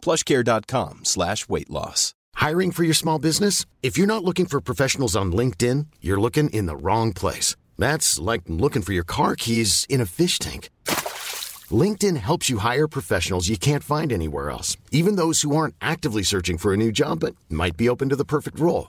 PlushCare.com/weight loss. Hiring for your small business? If you're not looking for professionals on LinkedIn, you're looking in the wrong place. That's like looking for your car keys in a fish tank. LinkedIn helps you hire professionals you can't find anywhere else, even those who aren't actively searching for a new job but might be open to the perfect role.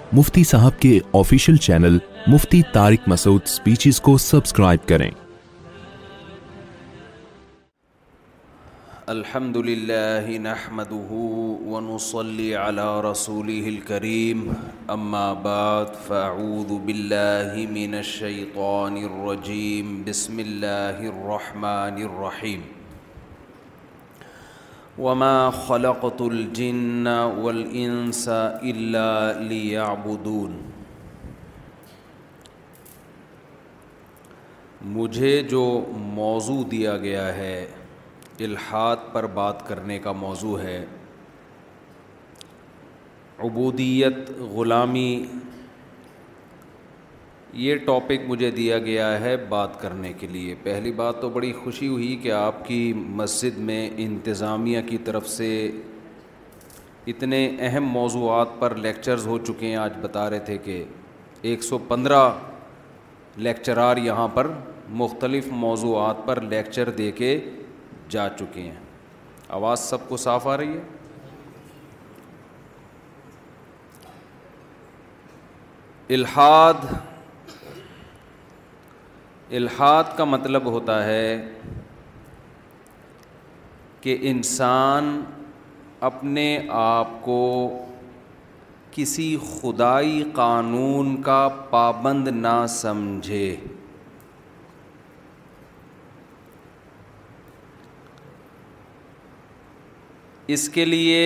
Mufti Sahib کے official channel Mufti Tariq Masood speeches کو subscribe کریں الحمد للہ نحمده ونصلي على رسوله الكريم اما بعد فاعوذ فعد من شعیق الرجیم بسم اللہ الرحمن الرحیم وما خلقت الجن والانس الا ليعبدون مجھے جو موضوع دیا گیا ہے الحاد پر بات کرنے کا موضوع ہے عبودیت غلامی یہ ٹاپک مجھے دیا گیا ہے بات کرنے کے لیے پہلی بات تو بڑی خوشی ہوئی کہ آپ کی مسجد میں انتظامیہ کی طرف سے اتنے اہم موضوعات پر لیکچرز ہو چکے ہیں آج بتا رہے تھے کہ ایک سو پندرہ لیکچرار یہاں پر مختلف موضوعات پر لیکچر دے کے جا چکے ہیں آواز سب کو صاف آ رہی ہے الحاد الحاد کا مطلب ہوتا ہے کہ انسان اپنے آپ کو کسی خدائی قانون کا پابند نہ سمجھے اس کے لیے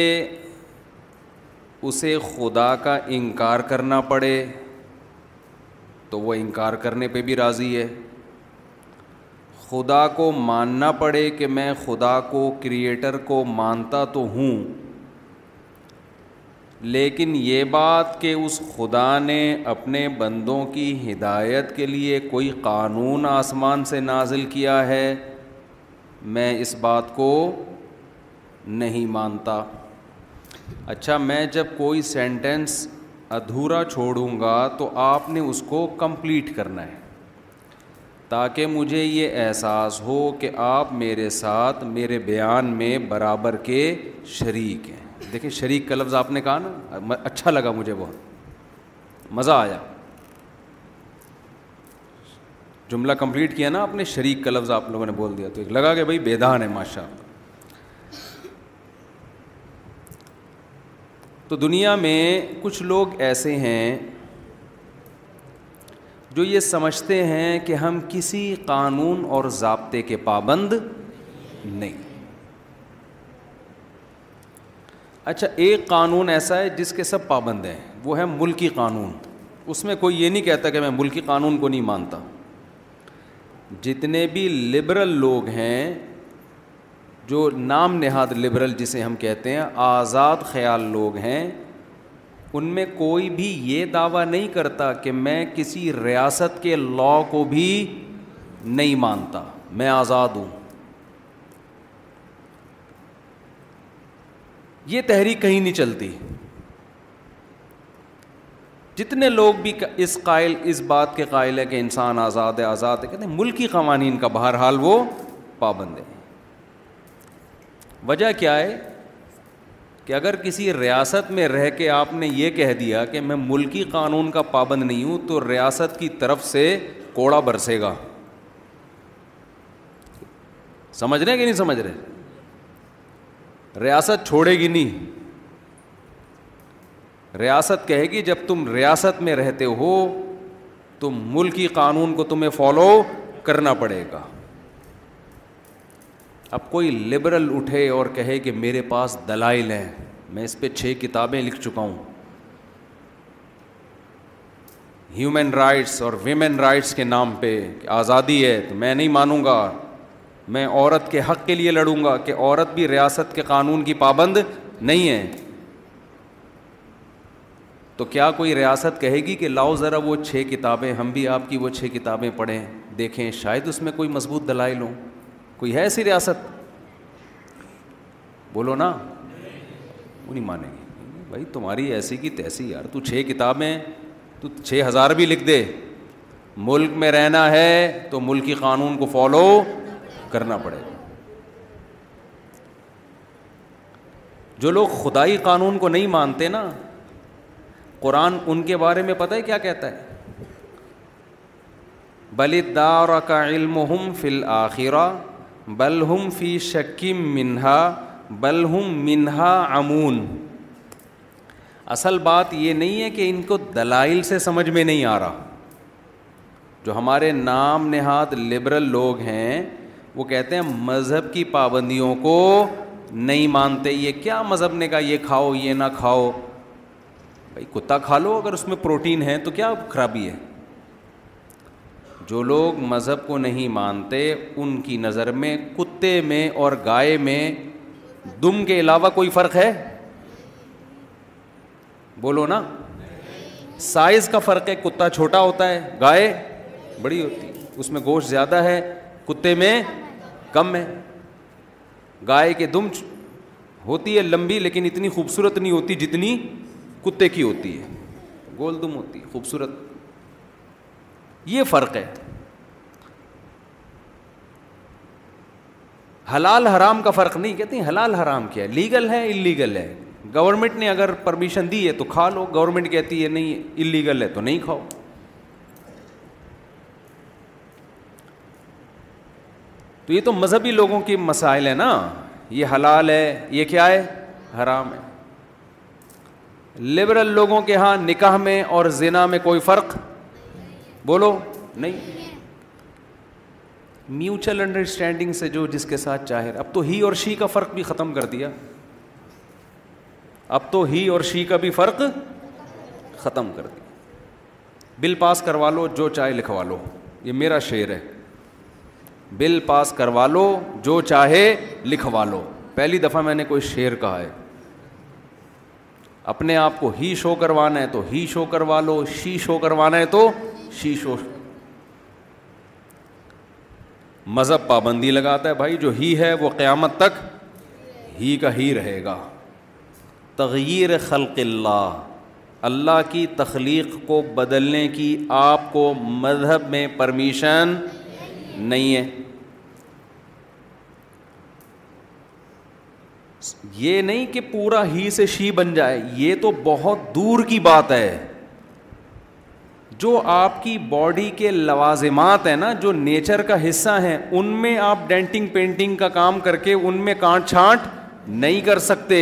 اسے خدا کا انکار کرنا پڑے تو وہ انکار کرنے پہ بھی راضی ہے خدا کو ماننا پڑے کہ میں خدا کو کریٹر کو مانتا تو ہوں لیکن یہ بات کہ اس خدا نے اپنے بندوں کی ہدایت کے لیے کوئی قانون آسمان سے نازل کیا ہے میں اس بات کو نہیں مانتا اچھا میں جب کوئی سینٹنس ادھورا چھوڑوں گا تو آپ نے اس کو کمپلیٹ کرنا ہے تاکہ مجھے یہ احساس ہو کہ آپ میرے ساتھ میرے بیان میں برابر کے شریک ہیں دیکھیں شریک کا لفظ آپ نے کہا نا اچھا لگا مجھے بہت مزہ آیا جملہ کمپلیٹ کیا نا آپ نے شریک کا لفظ آپ لوگوں نے بول دیا تو ایک لگا کہ بھائی بیدان ہے ماشاء اللہ تو دنیا میں کچھ لوگ ایسے ہیں جو یہ سمجھتے ہیں کہ ہم کسی قانون اور ضابطے کے پابند نہیں اچھا ایک قانون ایسا ہے جس کے سب پابند ہیں وہ ہے ملکی قانون اس میں کوئی یہ نہیں کہتا کہ میں ملکی قانون کو نہیں مانتا جتنے بھی لبرل لوگ ہیں جو نام نہاد لبرل جسے ہم کہتے ہیں آزاد خیال لوگ ہیں ان میں کوئی بھی یہ دعویٰ نہیں کرتا کہ میں کسی ریاست کے لاء کو بھی نہیں مانتا میں آزاد ہوں یہ تحریک کہیں نہیں چلتی جتنے لوگ بھی اس قائل اس بات کے قائل ہے کہ انسان آزاد ہے آزاد ہے کہتے ہیں ملکی قوانین کا بہرحال وہ پابند ہے وجہ کیا ہے کہ اگر کسی ریاست میں رہ کے آپ نے یہ کہہ دیا کہ میں ملکی قانون کا پابند نہیں ہوں تو ریاست کی طرف سے کوڑا برسے گا سمجھ رہے کہ نہیں سمجھ رہے ریاست چھوڑے گی نہیں ریاست کہے گی جب تم ریاست میں رہتے ہو تو ملکی قانون کو تمہیں فالو کرنا پڑے گا اب کوئی لبرل اٹھے اور کہے کہ میرے پاس دلائل ہیں میں اس پہ چھ کتابیں لکھ چکا ہوں ہیومن رائٹس اور ویمن رائٹس کے نام پہ آزادی ہے تو میں نہیں مانوں گا میں عورت کے حق کے لیے لڑوں گا کہ عورت بھی ریاست کے قانون کی پابند نہیں ہے تو کیا کوئی ریاست کہے گی کہ لاؤ ذرا وہ چھ کتابیں ہم بھی آپ کی وہ چھ کتابیں پڑھیں دیکھیں شاید اس میں کوئی مضبوط دلائل ہوں کوئی ہے ایسی ریاست بولو نا وہ نہیں مانیں گے بھائی تمہاری ایسی کی تیسی یار تو چھ کتابیں تو چھ ہزار بھی لکھ دے ملک میں رہنا ہے تو ملکی قانون کو فالو کرنا پڑے گا جو لوگ خدائی قانون کو نہیں مانتے نا قرآن ان کے بارے میں پتہ ہے کیا کہتا ہے بلدار کا علم فل آخرہ بلہم فی شکیم منہا بلہم منہا امون اصل بات یہ نہیں ہے کہ ان کو دلائل سے سمجھ میں نہیں آ رہا جو ہمارے نام نہاد لبرل لوگ ہیں وہ کہتے ہیں مذہب کی پابندیوں کو نہیں مانتے یہ کیا مذہب نے کہا یہ کھاؤ یہ نہ کھاؤ بھائی کتا کھا لو اگر اس میں پروٹین ہے تو کیا خرابی ہے جو لوگ مذہب کو نہیں مانتے ان کی نظر میں کتے میں اور گائے میں دم کے علاوہ کوئی فرق ہے بولو نا سائز کا فرق ہے کتا چھوٹا ہوتا ہے گائے بڑی ہوتی ہے اس میں گوشت زیادہ ہے کتے میں کم ہے گائے کے دم ہوتی ہے لمبی لیکن اتنی خوبصورت نہیں ہوتی جتنی کتے کی ہوتی ہے گول دم ہوتی ہے خوبصورت یہ فرق ہے حلال حرام کا فرق نہیں کہتے ہیں حلال حرام کیا ہے لیگل ہے انلیگل ہے گورنمنٹ نے اگر پرمیشن دی ہے تو کھا لو گورنمنٹ کہتی ہے نہیں اللیگل ہے تو نہیں کھاؤ تو یہ تو مذہبی لوگوں کے مسائل ہیں نا یہ حلال ہے یہ کیا ہے حرام ہے لبرل لوگوں کے ہاں نکاح میں اور زنا میں کوئی فرق بولو نہیں میوچل انڈرسٹینڈنگ سے جو جس کے ساتھ چاہے اب تو ہی اور شی کا فرق بھی ختم کر دیا اب تو ہی اور شی کا بھی فرق ختم کر دیا بل پاس کروا لو جو چاہے لکھوا لو یہ میرا شعر ہے بل پاس کروا لو جو چاہے لکھوا لو پہلی دفعہ میں نے کوئی شعر کہا ہے اپنے آپ کو ہی شو کروانا ہے تو ہی شو کروا لو شی شو کروانا ہے تو شیش و مذہب پابندی لگاتا ہے بھائی جو ہی ہے وہ قیامت تک ہی کا ہی رہے گا تغیر خلق اللہ اللہ کی تخلیق کو بدلنے کی آپ کو مذہب میں پرمیشن نہیں ہے یہ نہیں کہ پورا ہی سے شی بن جائے یہ تو بہت دور کی بات ہے جو آپ کی باڈی کے لوازمات ہیں نا جو نیچر کا حصہ ہیں ان میں آپ ڈینٹنگ پینٹنگ کا کام کر کے ان میں کانٹ چھانٹ نہیں کر سکتے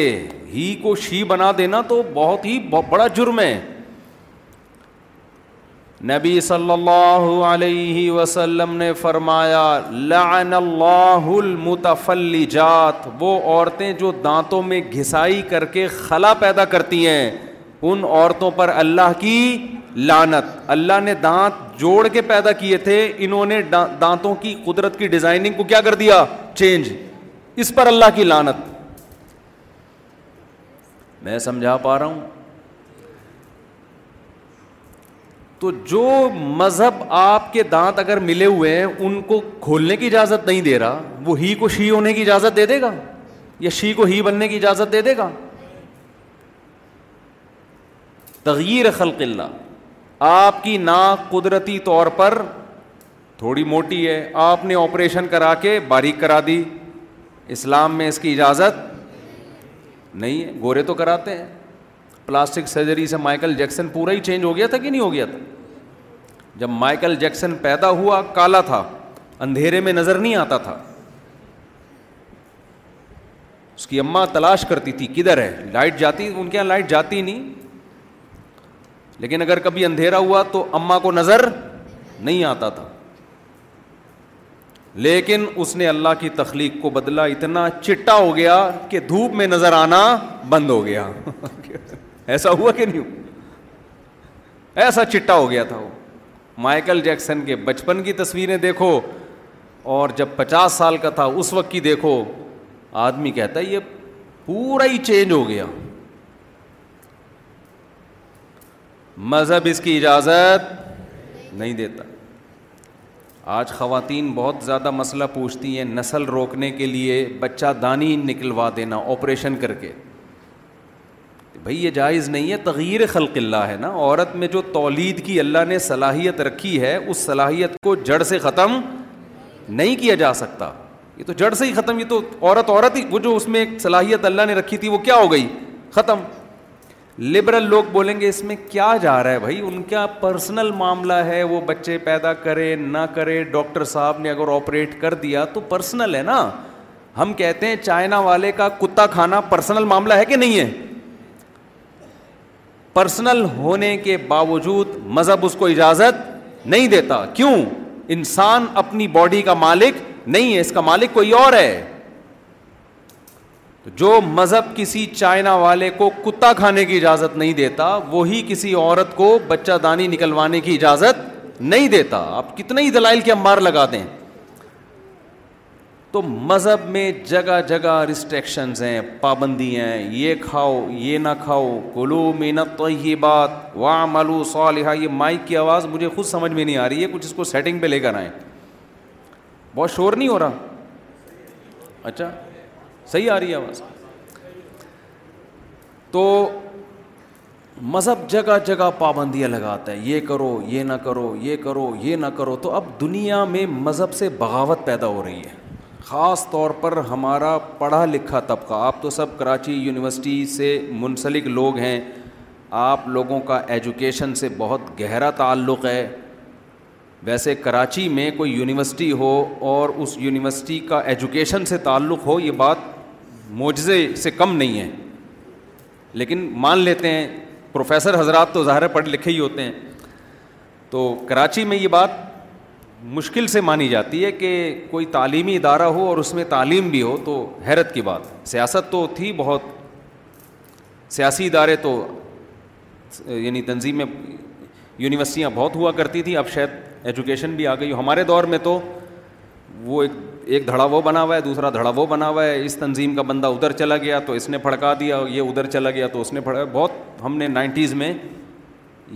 ہی کو شی بنا دینا تو بہت ہی بڑا جرم ہے نبی صلی اللہ علیہ وسلم نے فرمایا لعن اللہ المتفلجات وہ عورتیں جو دانتوں میں گھسائی کر کے خلا پیدا کرتی ہیں ان عورتوں پر اللہ کی لانت اللہ نے دانت جوڑ کے پیدا کیے تھے انہوں نے دانتوں کی قدرت کی ڈیزائننگ کو کیا کر دیا چینج اس پر اللہ کی لانت میں سمجھا پا رہا ہوں تو جو مذہب آپ کے دانت اگر ملے ہوئے ہیں ان کو کھولنے کی اجازت نہیں دے رہا وہ ہی کو شی ہونے کی اجازت دے دے گا یا شی کو ہی بننے کی اجازت دے دے گا تغیر خلق اللہ آپ کی ناک قدرتی طور پر تھوڑی موٹی ہے آپ نے آپریشن کرا کے باریک کرا دی اسلام میں اس کی اجازت نہیں ہے گورے تو کراتے ہیں پلاسٹک سرجری سے مائیکل جیکسن پورا ہی چینج ہو گیا تھا کہ نہیں ہو گیا تھا جب مائیکل جیکسن پیدا ہوا کالا تھا اندھیرے میں نظر نہیں آتا تھا اس کی اماں تلاش کرتی تھی کدھر ہے لائٹ جاتی ان کے یہاں لائٹ جاتی نہیں لیکن اگر کبھی اندھیرا ہوا تو اما کو نظر نہیں آتا تھا لیکن اس نے اللہ کی تخلیق کو بدلا اتنا چٹا ہو گیا کہ دھوپ میں نظر آنا بند ہو گیا ایسا ہوا کہ نہیں ہوا ایسا چٹا ہو گیا تھا وہ مائیکل جیکسن کے بچپن کی تصویریں دیکھو اور جب پچاس سال کا تھا اس وقت کی دیکھو آدمی کہتا ہے یہ پورا ہی چینج ہو گیا مذہب اس کی اجازت نہیں دیتا آج خواتین بہت زیادہ مسئلہ پوچھتی ہیں نسل روکنے کے لیے بچہ دانی نکلوا دینا آپریشن کر کے بھائی یہ جائز نہیں ہے تغیر خلق اللہ ہے نا عورت میں جو تولید کی اللہ نے صلاحیت رکھی ہے اس صلاحیت کو جڑ سے ختم نہیں کیا جا سکتا یہ تو جڑ سے ہی ختم یہ تو عورت عورت ہی وہ جو اس میں ایک صلاحیت اللہ نے رکھی تھی وہ کیا ہو گئی ختم لبرل لوگ بولیں گے اس میں کیا جا رہا ہے بھائی ان کا پرسنل معاملہ ہے وہ بچے پیدا کرے نہ کرے ڈاکٹر صاحب نے اگر آپریٹ کر دیا تو پرسنل ہے نا ہم کہتے ہیں چائنا والے کا کتا کھانا پرسنل معاملہ ہے کہ نہیں ہے پرسنل ہونے کے باوجود مذہب اس کو اجازت نہیں دیتا کیوں انسان اپنی باڈی کا مالک نہیں ہے اس کا مالک کوئی اور ہے تو جو مذہب کسی چائنا والے کو کتا کھانے کی اجازت نہیں دیتا وہی کسی عورت کو بچہ دانی نکلوانے کی اجازت نہیں دیتا آپ کتنے ہی دلائل کے امبار لگا دیں تو مذہب میں جگہ جگہ ریسٹرکشنز ہیں پابندی ہیں یہ کھاؤ یہ نہ کھاؤ کلو مینت تو یہ بات وا مالو یہ مائک کی آواز مجھے خود سمجھ میں نہیں آ رہی ہے کچھ اس کو سیٹنگ پہ لے کر آئیں بہت شور نہیں ہو رہا اچھا صحیح آ رہی ہے آواز تو مذہب جگہ جگہ پابندیاں لگاتا ہے یہ کرو یہ نہ کرو یہ کرو یہ نہ کرو تو اب دنیا میں مذہب سے بغاوت پیدا ہو رہی ہے خاص طور پر ہمارا پڑھا لکھا طبقہ آپ تو سب کراچی یونیورسٹی سے منسلک لوگ ہیں آپ لوگوں کا ایجوکیشن سے بہت گہرا تعلق ہے ویسے کراچی میں کوئی یونیورسٹی ہو اور اس یونیورسٹی کا ایجوکیشن سے تعلق ہو یہ بات معجزے سے کم نہیں ہیں لیکن مان لیتے ہیں پروفیسر حضرات تو ظاہر پڑھ لکھے ہی ہوتے ہیں تو کراچی میں یہ بات مشکل سے مانی جاتی ہے کہ کوئی تعلیمی ادارہ ہو اور اس میں تعلیم بھی ہو تو حیرت کی بات سیاست تو تھی بہت سیاسی ادارے تو یعنی تنظیمیں یونیورسٹیاں بہت ہوا کرتی تھیں اب شاید ایجوکیشن بھی آ گئی ہمارے دور میں تو وہ ایک ایک دھڑا وہ بنا ہوا ہے دوسرا دھڑا وہ بنا ہوا ہے اس تنظیم کا بندہ ادھر چلا گیا تو اس نے پھڑکا دیا یہ ادھر چلا گیا تو اس نے پھڑکا بہت ہم نے نائنٹیز میں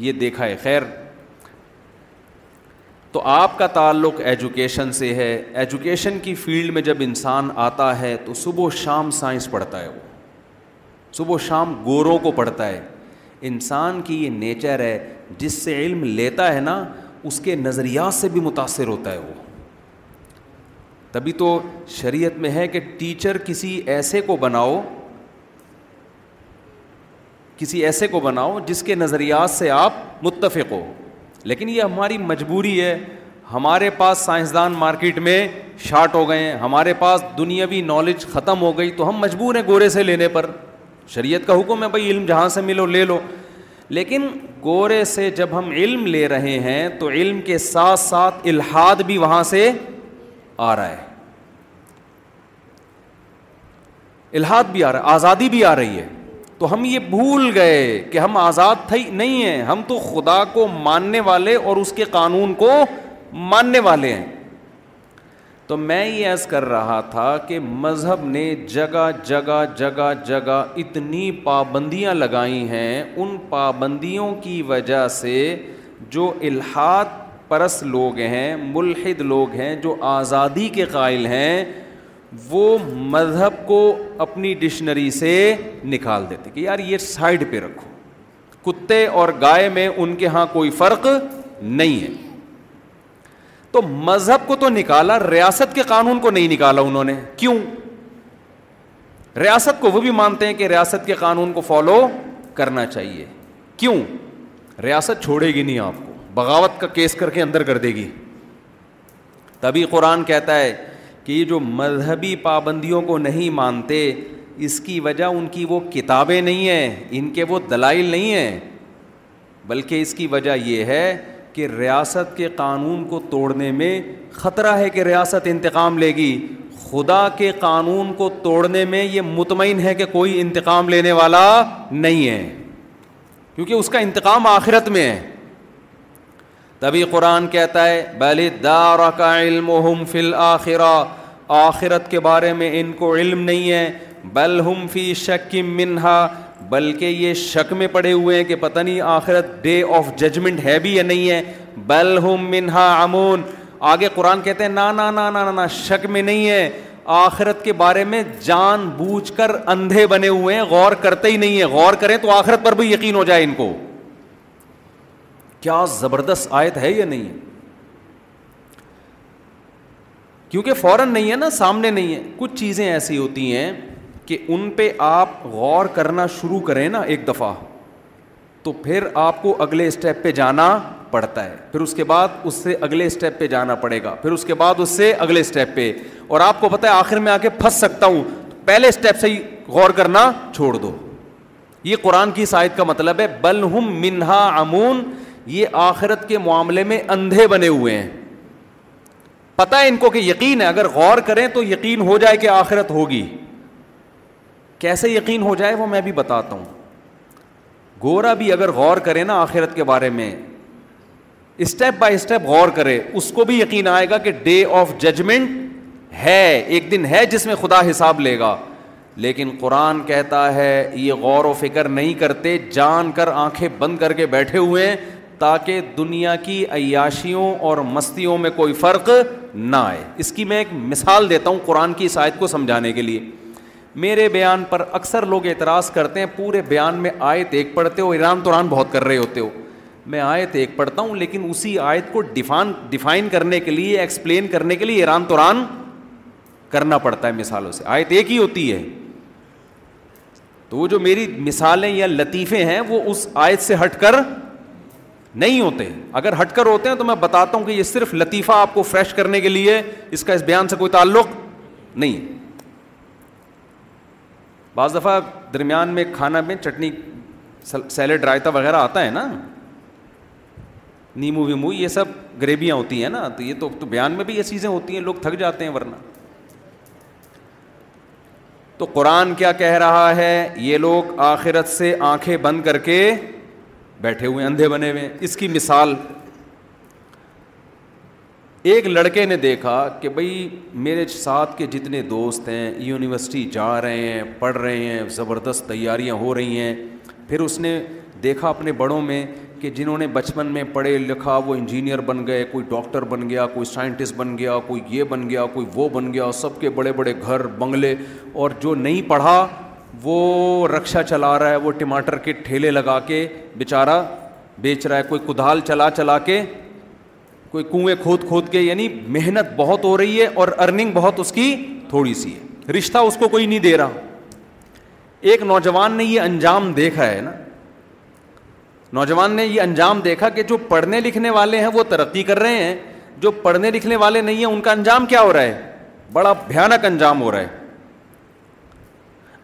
یہ دیکھا ہے خیر تو آپ کا تعلق ایجوکیشن سے ہے ایجوکیشن کی فیلڈ میں جب انسان آتا ہے تو صبح و شام سائنس پڑھتا ہے وہ صبح و شام گوروں کو پڑھتا ہے انسان کی یہ نیچر ہے جس سے علم لیتا ہے نا اس کے نظریات سے بھی متاثر ہوتا ہے وہ تبھی تو شریعت میں ہے کہ ٹیچر کسی ایسے کو بناؤ کسی ایسے کو بناؤ جس کے نظریات سے آپ متفق ہو لیکن یہ ہماری مجبوری ہے ہمارے پاس سائنسدان مارکیٹ میں شارٹ ہو گئے ہیں ہمارے پاس دنیاوی نالج ختم ہو گئی تو ہم مجبور ہیں گورے سے لینے پر شریعت کا حکم ہے بھائی علم جہاں سے ملو لے لو لیکن گورے سے جب ہم علم لے رہے ہیں تو علم کے ساتھ ساتھ الحاد بھی وہاں سے آ رہا ہے الحاد بھی آ رہا ہے آزادی بھی آ رہی ہے تو ہم یہ بھول گئے کہ ہم آزاد تھے نہیں ہیں ہم تو خدا کو ماننے والے اور اس کے قانون کو ماننے والے ہیں تو میں یہ عرض کر رہا تھا کہ مذہب نے جگہ جگہ جگہ جگہ اتنی پابندیاں لگائی ہیں ان پابندیوں کی وجہ سے جو الحاد پرس لوگ ہیں ملحد لوگ ہیں جو آزادی کے قائل ہیں وہ مذہب کو اپنی ڈکشنری سے نکال دیتے کہ یار یہ سائڈ پہ رکھو کتے اور گائے میں ان کے ہاں کوئی فرق نہیں ہے تو مذہب کو تو نکالا ریاست کے قانون کو نہیں نکالا انہوں نے کیوں ریاست کو وہ بھی مانتے ہیں کہ ریاست کے قانون کو فالو کرنا چاہیے کیوں ریاست چھوڑے گی نہیں آپ کو بغاوت کا کیس کر کے اندر کر دے گی تبھی قرآن کہتا ہے کہ یہ جو مذہبی پابندیوں کو نہیں مانتے اس کی وجہ ان کی وہ کتابیں نہیں ہیں ان کے وہ دلائل نہیں ہیں بلکہ اس کی وجہ یہ ہے کہ ریاست کے قانون کو توڑنے میں خطرہ ہے کہ ریاست انتقام لے گی خدا کے قانون کو توڑنے میں یہ مطمئن ہے کہ کوئی انتقام لینے والا نہیں ہے کیونکہ اس کا انتقام آخرت میں ہے تبھی قرآن کہتا ہے بل دار کا علم ہم فل آخرہ آخرت کے بارے میں ان کو علم نہیں ہے بل ہم فی شکم منہا بلکہ یہ شک میں پڑے ہوئے ہیں کہ پتہ نہیں آخرت ڈے آف ججمنٹ ہے بھی یا نہیں ہے بل ہم منہا امون آگے قرآن کہتے ہیں نا نا نا نا نا شک میں نہیں ہے آخرت کے بارے میں جان بوجھ کر اندھے بنے ہوئے ہیں غور کرتے ہی نہیں ہیں غور کریں تو آخرت پر بھی یقین ہو جائے ان کو کیا زبردست آیت ہے یا نہیں کیونکہ فوراً نہیں ہے نا سامنے نہیں ہے کچھ چیزیں ایسی ہوتی ہیں کہ ان پہ آپ غور کرنا شروع کریں نا ایک دفعہ تو پھر آپ کو اگلے اسٹیپ پہ جانا پڑتا ہے پھر اس کے بعد اس سے اگلے اسٹیپ پہ جانا پڑے گا پھر اس کے بعد اس سے اگلے اسٹیپ پہ اور آپ کو پتا ہے آخر میں آ کے پھنس سکتا ہوں پہلے اسٹیپ سے ہی غور کرنا چھوڑ دو یہ قرآن کی سائد کا مطلب ہے بل ہم منہا امون یہ آخرت کے معاملے میں اندھے بنے ہوئے ہیں پتا ہے ان کو کہ یقین ہے اگر غور کریں تو یقین ہو جائے کہ آخرت ہوگی کیسے یقین ہو جائے وہ میں بھی بتاتا ہوں گورا بھی اگر غور کرے نا آخرت کے بارے میں اسٹیپ بائی اسٹیپ غور کرے اس کو بھی یقین آئے گا کہ ڈے آف ججمنٹ ہے ایک دن ہے جس میں خدا حساب لے گا لیکن قرآن کہتا ہے یہ غور و فکر نہیں کرتے جان کر آنکھیں بند کر کے بیٹھے ہوئے ہیں تاکہ دنیا کی عیاشیوں اور مستیوں میں کوئی فرق نہ آئے اس کی میں ایک مثال دیتا ہوں قرآن کی اس آیت کو سمجھانے کے لیے میرے بیان پر اکثر لوگ اعتراض کرتے ہیں پورے بیان میں آیت ایک پڑھتے ہو ایران توران بہت کر رہے ہوتے ہو میں آیت ایک پڑھتا ہوں لیکن اسی آیت کو ڈیفان ڈیفائن کرنے کے لیے ایکسپلین کرنے کے لیے ایران توران کرنا پڑتا ہے مثالوں سے آیت ایک ہی ہوتی ہے تو وہ جو میری مثالیں یا لطیفے ہیں وہ اس آیت سے ہٹ کر نہیں ہوتے اگر ہٹ کر ہوتے ہیں تو میں بتاتا ہوں کہ یہ صرف لطیفہ آپ کو فریش کرنے کے لیے اس کا اس بیان سے کوئی تعلق نہیں بعض دفعہ درمیان میں کھانا میں چٹنی سیلڈ رائتا وغیرہ آتا ہے نا نیمو ویمو یہ سب گریویاں ہوتی ہیں نا تو یہ تو بیان میں بھی یہ چیزیں ہوتی ہیں لوگ تھک جاتے ہیں ورنہ تو قرآن کیا کہہ رہا ہے یہ لوگ آخرت سے آنکھیں بند کر کے بیٹھے ہوئے اندھے بنے ہوئے اس کی مثال ایک لڑکے نے دیکھا کہ بھئی میرے ساتھ کے جتنے دوست ہیں یونیورسٹی جا رہے ہیں پڑھ رہے ہیں زبردست تیاریاں ہو رہی ہیں پھر اس نے دیکھا اپنے بڑوں میں کہ جنہوں نے بچپن میں پڑھے لکھا وہ انجینئر بن گئے کوئی ڈاکٹر بن گیا کوئی سائنٹسٹ بن گیا کوئی یہ بن گیا کوئی وہ بن گیا سب کے بڑے بڑے گھر بنگلے اور جو نہیں پڑھا وہ رکشا چلا رہا ہے وہ ٹماٹر کے ٹھیلے لگا کے بیچارہ بیچ رہا ہے کوئی کدال چلا چلا کے کوئی کنویں کھود کھود کے یعنی محنت بہت ہو رہی ہے اور ارننگ بہت اس کی تھوڑی سی ہے رشتہ اس کو کوئی نہیں دے رہا ایک نوجوان نے یہ انجام دیکھا ہے نا نوجوان نے یہ انجام دیکھا کہ جو پڑھنے لکھنے والے ہیں وہ ترقی کر رہے ہیں جو پڑھنے لکھنے والے نہیں ہیں ان کا انجام کیا ہو رہا ہے بڑا بھیانک انجام ہو رہا ہے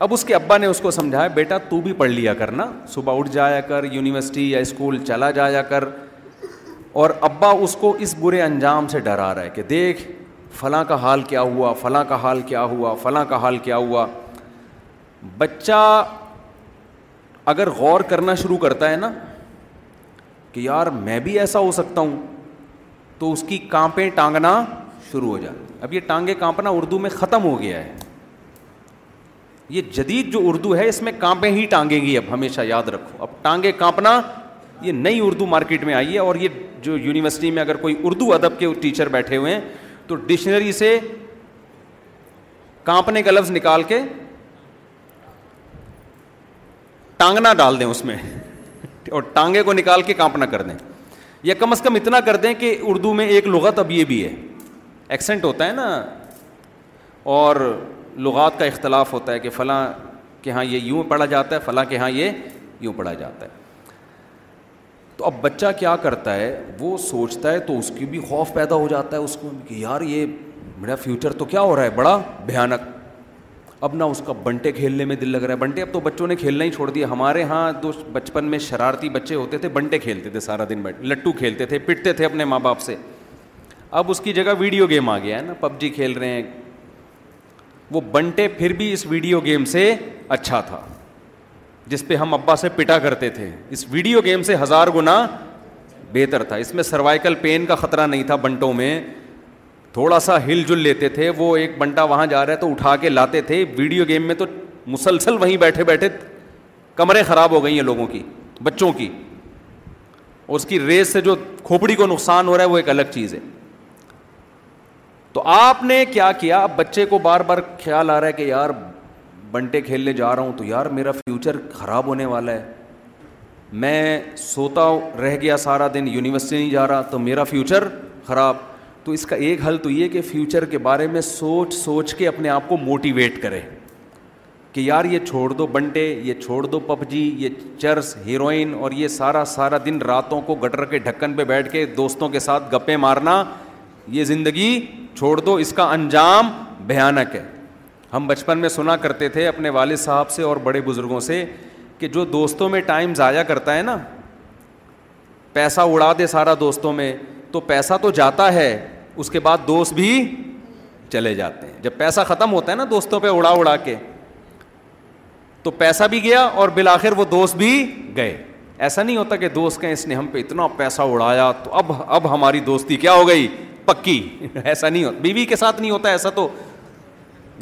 اب اس کے ابا نے اس کو سمجھایا بیٹا تو بھی پڑھ لیا کرنا صبح اٹھ جایا کر یونیورسٹی یا اسکول چلا جایا کر اور ابا اس کو اس برے انجام سے ڈرا رہا ہے کہ دیکھ فلاں کا حال کیا ہوا فلاں کا حال کیا ہوا فلاں کا حال کیا ہوا بچہ اگر غور کرنا شروع کرتا ہے نا کہ یار میں بھی ایسا ہو سکتا ہوں تو اس کی کانپیں ٹانگنا شروع ہو جاتی اب یہ ٹانگیں کانپنا اردو میں ختم ہو گیا ہے یہ جدید جو اردو ہے اس میں کانپیں ہی ٹانگیں گی اب ہمیشہ یاد رکھو اب ٹانگے کانپنا یہ نئی اردو مارکیٹ میں آئی ہے اور یہ جو یونیورسٹی میں اگر کوئی اردو ادب کے ٹیچر بیٹھے ہوئے ہیں تو ڈکشنری سے کانپنے کا لفظ نکال کے ٹانگنا ڈال دیں اس میں اور ٹانگے کو نکال کے کانپنا کر دیں یا کم از کم اتنا کر دیں کہ اردو میں ایک لغت اب یہ بھی ہے ایکسنٹ ہوتا ہے نا اور لغات کا اختلاف ہوتا ہے کہ فلاں کہ ہاں یہ یوں پڑھا جاتا ہے فلاں کہ ہاں یہ یوں پڑھا جاتا ہے تو اب بچہ کیا کرتا ہے وہ سوچتا ہے تو اس کی بھی خوف پیدا ہو جاتا ہے اس کو کہ یار یہ میرا فیوچر تو کیا ہو رہا ہے بڑا بھیانک اب نہ اس کا بنٹے کھیلنے میں دل لگ رہا ہے بنٹے اب تو بچوں نے کھیلنا ہی چھوڑ دیا ہمارے یہاں دو بچپن میں شرارتی بچے ہوتے تھے بنٹے کھیلتے تھے سارا دن بیٹھ لٹو کھیلتے تھے پٹتے تھے اپنے ماں باپ سے اب اس کی جگہ ویڈیو گیم آ گیا ہے نا پب جی کھیل رہے ہیں وہ بنٹے پھر بھی اس ویڈیو گیم سے اچھا تھا جس پہ ہم ابا سے پٹا کرتے تھے اس ویڈیو گیم سے ہزار گنا بہتر تھا اس میں سروائکل پین کا خطرہ نہیں تھا بنٹوں میں تھوڑا سا ہل جل لیتے تھے وہ ایک بنٹا وہاں جا رہا ہے تو اٹھا کے لاتے تھے ویڈیو گیم میں تو مسلسل وہیں بیٹھے بیٹھے کمرے خراب ہو گئی ہیں لوگوں کی بچوں کی اور اس کی ریس سے جو کھوپڑی کو نقصان ہو رہا ہے وہ ایک الگ چیز ہے تو آپ نے کیا کیا بچے کو بار بار خیال آ رہا ہے کہ یار بنٹے کھیلنے جا رہا ہوں تو یار میرا فیوچر خراب ہونے والا ہے میں سوتا رہ گیا سارا دن یونیورسٹی نہیں جا رہا تو میرا فیوچر خراب تو اس کا ایک حل تو یہ کہ فیوچر کے بارے میں سوچ سوچ کے اپنے آپ کو موٹیویٹ کرے کہ یار یہ چھوڑ دو بنٹے یہ چھوڑ دو جی یہ چرس ہیروئن اور یہ سارا سارا دن راتوں کو گٹر کے ڈھکن پہ بیٹھ کے دوستوں کے ساتھ گپے مارنا یہ زندگی چھوڑ دو اس کا انجام بھیانک ہے ہم بچپن میں سنا کرتے تھے اپنے والد صاحب سے اور بڑے بزرگوں سے کہ جو دوستوں میں ٹائم ضائع کرتا ہے نا پیسہ اڑا دے سارا دوستوں میں تو پیسہ تو جاتا ہے اس کے بعد دوست بھی چلے جاتے ہیں جب پیسہ ختم ہوتا ہے نا دوستوں پہ اڑا اڑا کے تو پیسہ بھی گیا اور بالآخر وہ دوست بھی گئے ایسا نہیں ہوتا کہ دوست کہیں اس نے ہم پہ اتنا پیسہ اڑایا تو اب اب ہماری دوستی کیا ہو گئی پکی ایسا نہیں ہوتا بیوی کے ساتھ نہیں ہوتا ایسا تو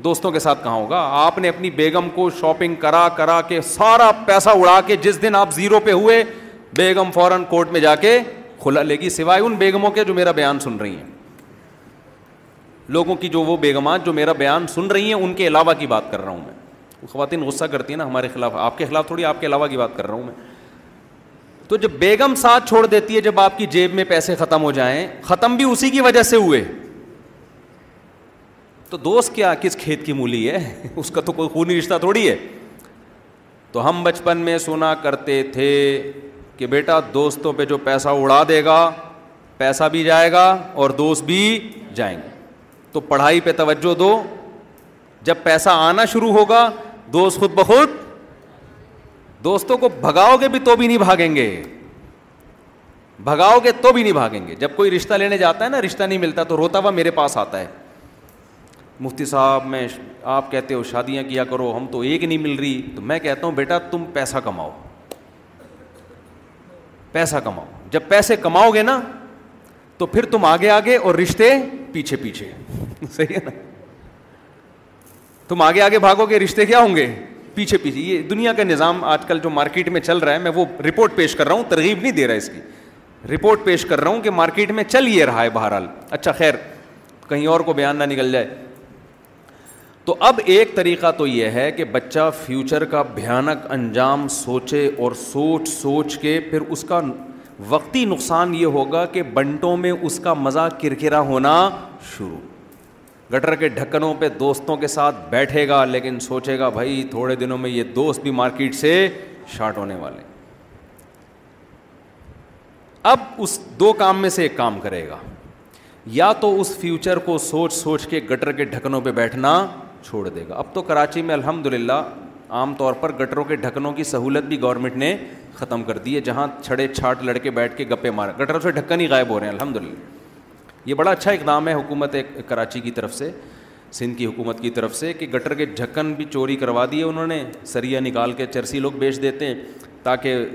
دوستوں کے ساتھ کہاں ہوگا آپ نے اپنی بیگم کو شاپنگ کرا کرا کے سارا پیسہ اڑا کے جس دن آپ زیرو پہ ہوئے بیگم فوراً کورٹ میں جا کے کھلا لے گی سوائے ان بیگموں کے جو میرا بیان سن رہی ہیں لوگوں کی جو وہ بیگمات جو میرا بیان سن رہی ہیں ان کے علاوہ کی بات کر رہا ہوں میں خواتین غصہ کرتی ہیں نا ہمارے خلاف آپ کے خلاف تھوڑی آپ کے علاوہ کی بات کر رہا ہوں میں تو جب بیگم ساتھ چھوڑ دیتی ہے جب آپ کی جیب میں پیسے ختم ہو جائیں ختم بھی اسی کی وجہ سے ہوئے تو دوست کیا کس کھیت کی مولی ہے اس کا تو کوئی خونی رشتہ تھوڑی ہے تو ہم بچپن میں سنا کرتے تھے کہ بیٹا دوستوں پہ جو پیسہ اڑا دے گا پیسہ بھی جائے گا اور دوست بھی جائیں گے تو پڑھائی پہ توجہ دو جب پیسہ آنا شروع ہوگا دوست خود بخود دوستوں کو بھگاؤ گے بھی تو بھی نہیں بھاگیں گے بھگاؤ گے تو بھی نہیں بھاگیں گے جب کوئی رشتہ لینے جاتا ہے نا رشتہ نہیں ملتا تو روتا ہوا میرے پاس آتا ہے مفتی صاحب میں آپ کہتے ہو شادیاں کیا کرو ہم تو ایک نہیں مل رہی تو میں کہتا ہوں بیٹا تم پیسہ کماؤ پیسہ کماؤ جب پیسے کماؤ گے نا تو پھر تم آگے آگے اور رشتے پیچھے پیچھے صحیح ہے نا تم آگے آگے بھاگو گے رشتے کیا ہوں گے پیچھے پیچھے یہ دنیا کا نظام آج کل جو مارکیٹ میں چل رہا ہے میں وہ رپورٹ پیش کر رہا ہوں ترغیب نہیں دے رہا ہے اس کی رپورٹ پیش کر رہا ہوں کہ مارکیٹ میں چل یہ رہا ہے بہرحال اچھا خیر کہیں اور کو بیان نہ نکل جائے تو اب ایک طریقہ تو یہ ہے کہ بچہ فیوچر کا بھیانک انجام سوچے اور سوچ سوچ کے پھر اس کا وقتی نقصان یہ ہوگا کہ بنٹوں میں اس کا مزہ کرکرا ہونا شروع گٹر کے ڈھکنوں پہ دوستوں کے ساتھ بیٹھے گا لیکن سوچے گا بھائی تھوڑے دنوں میں یہ دوست بھی مارکیٹ سے شارٹ ہونے والے اب اس دو کام میں سے ایک کام کرے گا یا تو اس فیوچر کو سوچ سوچ کے گٹر کے ڈھکنوں پہ بیٹھنا چھوڑ دے گا اب تو کراچی میں الحمد للہ عام طور پر گٹروں کے ڈھکنوں کی سہولت بھی گورنمنٹ نے ختم کر دی ہے جہاں چھڑے چھاٹ لڑکے بیٹھ کے گپے مارے گٹروں سے ڈھکن ہی غائب ہو رہے ہیں الحمد للہ یہ بڑا اچھا اقدام ہے حکومت کراچی کی طرف سے سندھ کی حکومت کی طرف سے کہ گٹر کے ڈھکن بھی چوری کروا دیے انہوں نے سریا نکال کے چرسی لوگ بیچ دیتے ہیں تاکہ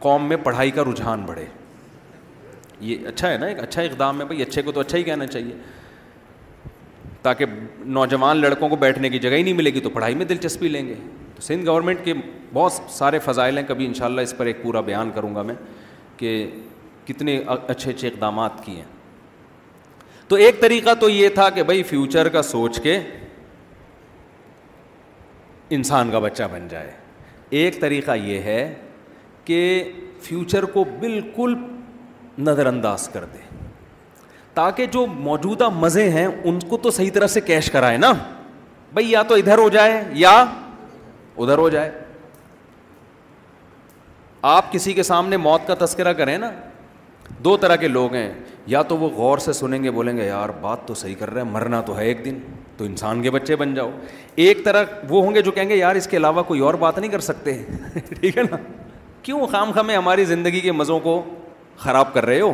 قوم میں پڑھائی کا رجحان بڑھے یہ اچھا ہے نا ایک اچھا اقدام ہے بھائی اچھے کو تو اچھا ہی کہنا چاہیے تاکہ نوجوان لڑکوں کو بیٹھنے کی جگہ ہی نہیں ملے گی تو پڑھائی میں دلچسپی لیں گے تو سندھ گورنمنٹ کے بہت سارے فضائل ہیں کبھی انشاءاللہ اس پر ایک پورا بیان کروں گا میں کہ کتنے اچھے اچھے اقدامات کیے ہیں تو ایک طریقہ تو یہ تھا کہ بھائی فیوچر کا سوچ کے انسان کا بچہ بن جائے ایک طریقہ یہ ہے کہ فیوچر کو بالکل نظر انداز کر دے تاکہ جو موجودہ مزے ہیں ان کو تو صحیح طرح سے کیش کرائے نا بھائی یا تو ادھر ہو جائے یا ادھر ہو جائے آپ کسی کے سامنے موت کا تذکرہ کریں نا دو طرح کے لوگ ہیں یا تو وہ غور سے سنیں گے بولیں گے یار بات تو صحیح کر رہا ہے مرنا تو ہے ایک دن تو انسان کے بچے بن جاؤ ایک طرح وہ ہوں گے جو کہیں گے یار اس کے علاوہ کوئی اور بات نہیں کر سکتے ٹھیک ہے نا کیوں خام خامیں ہماری زندگی کے مزوں کو خراب کر رہے ہو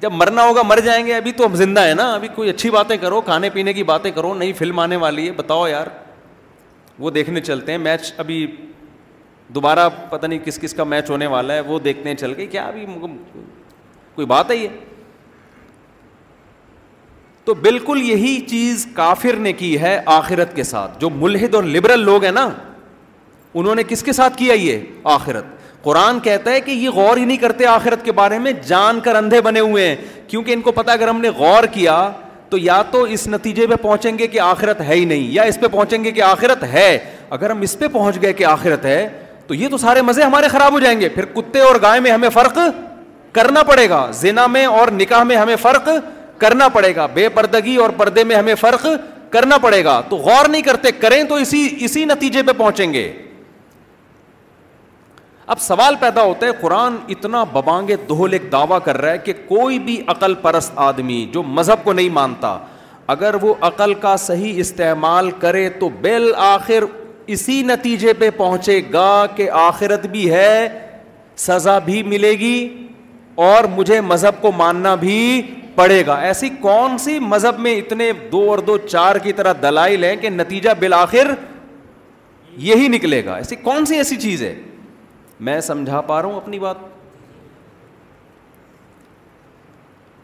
جب مرنا ہوگا مر جائیں گے ابھی تو ہم زندہ ہیں نا ابھی کوئی اچھی باتیں کرو کھانے پینے کی باتیں کرو نئی فلم آنے والی ہے بتاؤ یار وہ دیکھنے چلتے ہیں میچ ابھی دوبارہ پتہ نہیں کس کس کا میچ ہونے والا ہے وہ دیکھنے چل گئی کیا ابھی کوئی بات ہے یہ تو بالکل یہی چیز کافر نے کی ہے آخرت کے ساتھ جو ملحد اور لبرل لوگ ہیں نا انہوں نے کس کے ساتھ کیا یہ آخرت قرآن کہتا ہے کہ یہ غور ہی نہیں کرتے آخرت کے بارے میں جان کر اندھے بنے ہوئے ہیں کیونکہ ان کو پتا اگر ہم نے غور کیا تو یا تو اس نتیجے پہ پہنچیں گے کہ آخرت ہے ہی نہیں یا اس پہ پہنچیں گے کہ آخرت ہے اگر ہم اس پہ پہنچ گئے کہ آخرت ہے تو یہ تو سارے مزے ہمارے خراب ہو جائیں گے پھر کتے اور گائے میں ہمیں فرق کرنا پڑے گا زنا میں اور نکاح میں ہمیں فرق کرنا پڑے گا بے پردگی اور پردے میں ہمیں فرق کرنا پڑے گا تو غور نہیں کرتے کریں تو اسی اسی نتیجے پہ پہنچیں گے اب سوال پیدا ہوتا ہے قرآن اتنا ببانگے دعویٰ کر رہا ہے کہ کوئی بھی عقل پرست آدمی جو مذہب کو نہیں مانتا اگر وہ عقل کا صحیح استعمال کرے تو بل آخر اسی نتیجے پہ پہنچے گا کہ آخرت بھی ہے سزا بھی ملے گی اور مجھے مذہب کو ماننا بھی پڑے گا ایسی کون سی مذہب میں اتنے دو اور دو چار کی طرح دلائل ہیں کہ نتیجہ بالآخر یہی نکلے گا ایسی کون سی ایسی چیز ہے میں سمجھا پا رہا ہوں اپنی بات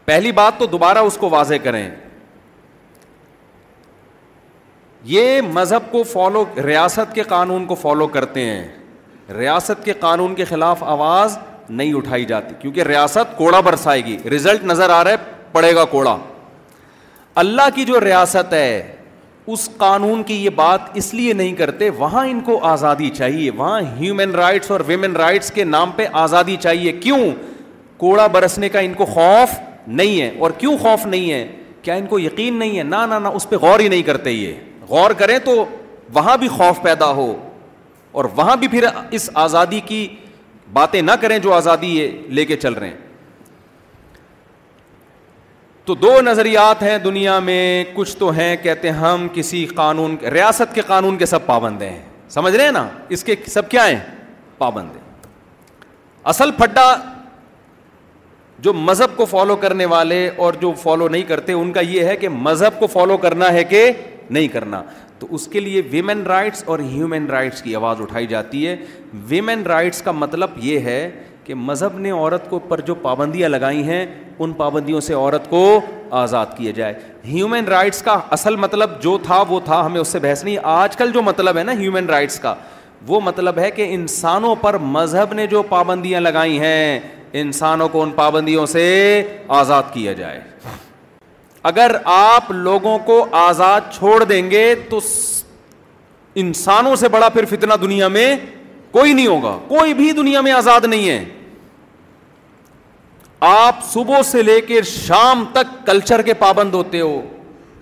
پہلی بات تو دوبارہ اس کو واضح کریں یہ مذہب کو فالو ریاست کے قانون کو فالو کرتے ہیں ریاست کے قانون کے خلاف آواز نہیں اٹھائی جاتی کیونکہ ریاست کوڑا برسائے گی ریزلٹ نظر آ رہا ہے پڑے گا کوڑا اللہ کی جو ریاست ہے اس قانون کی یہ بات اس لیے نہیں کرتے وہاں ان کو آزادی چاہیے وہاں ہیومن رائٹس اور ویمن رائٹس کے نام پہ آزادی چاہیے کیوں کوڑا برسنے کا ان کو خوف نہیں ہے اور کیوں خوف نہیں ہے کیا ان کو یقین نہیں ہے نہ نہ اس پہ غور ہی نہیں کرتے یہ غور کریں تو وہاں بھی خوف پیدا ہو اور وہاں بھی پھر اس آزادی کی باتیں نہ کریں جو آزادی لے کے چل رہے ہیں تو دو نظریات ہیں دنیا میں کچھ تو ہیں کہتے ہیں ہم کسی قانون ریاست کے قانون کے سب پابند ہیں سمجھ رہے ہیں نا اس کے سب کیا ہیں پابند ہیں اصل پھڈا جو مذہب کو فالو کرنے والے اور جو فالو نہیں کرتے ان کا یہ ہے کہ مذہب کو فالو کرنا ہے کہ نہیں کرنا تو اس کے لیے ویمن رائٹس اور ہیومن رائٹس کی آواز اٹھائی جاتی ہے ویمن رائٹس کا مطلب یہ ہے کہ مذہب نے عورت کو پر جو پابندیاں لگائی ہیں ان پابندیوں سے عورت کو آزاد کیا جائے ہیومن رائٹس کا اصل مطلب جو تھا وہ تھا ہمیں اس سے بحث نہیں آج کل جو مطلب ہے نا ہیومن رائٹس کا وہ مطلب ہے کہ انسانوں پر مذہب نے جو پابندیاں لگائی ہیں انسانوں کو ان پابندیوں سے آزاد کیا جائے اگر آپ لوگوں کو آزاد چھوڑ دیں گے تو انسانوں سے بڑا پھر فتنہ دنیا میں کوئی نہیں ہوگا کوئی بھی دنیا میں آزاد نہیں ہے آپ صبح سے لے کے شام تک کلچر کے پابند ہوتے ہو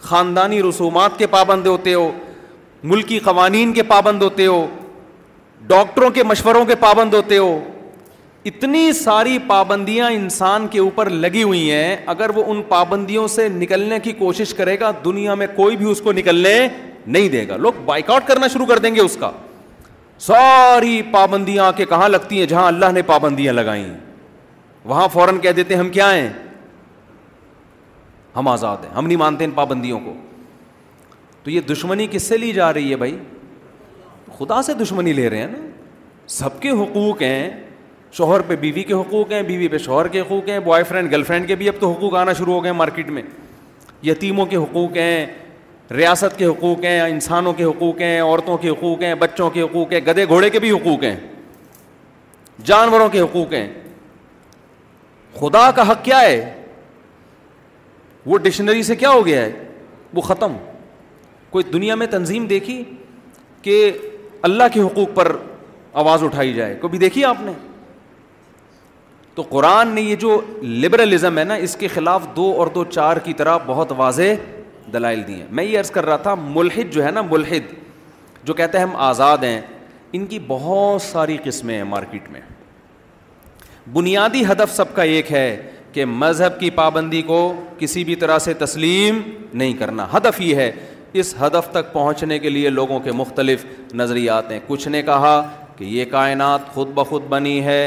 خاندانی رسومات کے پابند ہوتے ہو ملکی قوانین کے پابند ہوتے ہو ڈاکٹروں کے مشوروں کے پابند ہوتے ہو اتنی ساری پابندیاں انسان کے اوپر لگی ہوئی ہیں اگر وہ ان پابندیوں سے نکلنے کی کوشش کرے گا دنیا میں کوئی بھی اس کو نکلنے نہیں دے گا لوگ بائک آؤٹ کرنا شروع کر دیں گے اس کا ساری پابندیاں آ کے کہاں لگتی ہیں جہاں اللہ نے پابندیاں لگائی وہاں فوراً کہہ دیتے ہم کیا ہیں ہم آزاد ہیں ہم نہیں مانتے ان پابندیوں کو تو یہ دشمنی کس سے لی جا رہی ہے بھائی خدا سے دشمنی لے رہے ہیں نا سب کے حقوق ہیں شوہر پہ بیوی کے حقوق ہیں بیوی پہ شوہر کے حقوق ہیں بوائے فرینڈ گرل فرینڈ کے بھی اب تو حقوق آنا شروع ہو گئے مارکیٹ میں یتیموں کے حقوق ہیں ریاست کے حقوق ہیں انسانوں کے حقوق ہیں عورتوں کے حقوق ہیں بچوں کے حقوق ہیں گدے گھوڑے کے بھی حقوق ہیں جانوروں کے حقوق ہیں خدا کا حق کیا ہے وہ ڈکشنری سے کیا ہو گیا ہے وہ ختم کوئی دنیا میں تنظیم دیکھی کہ اللہ کے حقوق پر آواز اٹھائی جائے کبھی دیکھی آپ نے تو قرآن نے یہ جو لبرلزم ہے نا اس کے خلاف دو اور دو چار کی طرح بہت واضح دلائل دی ہیں میں یہ عرض کر رہا تھا ملحد جو ہے نا ملحد جو کہتے ہیں ہم آزاد ہیں ان کی بہت ساری قسمیں ہیں مارکیٹ میں بنیادی ہدف سب کا ایک ہے کہ مذہب کی پابندی کو کسی بھی طرح سے تسلیم نہیں کرنا ہدف یہ ہے اس ہدف تک پہنچنے کے لیے لوگوں کے مختلف نظریات ہیں کچھ نے کہا کہ یہ کائنات خود بخود بنی ہے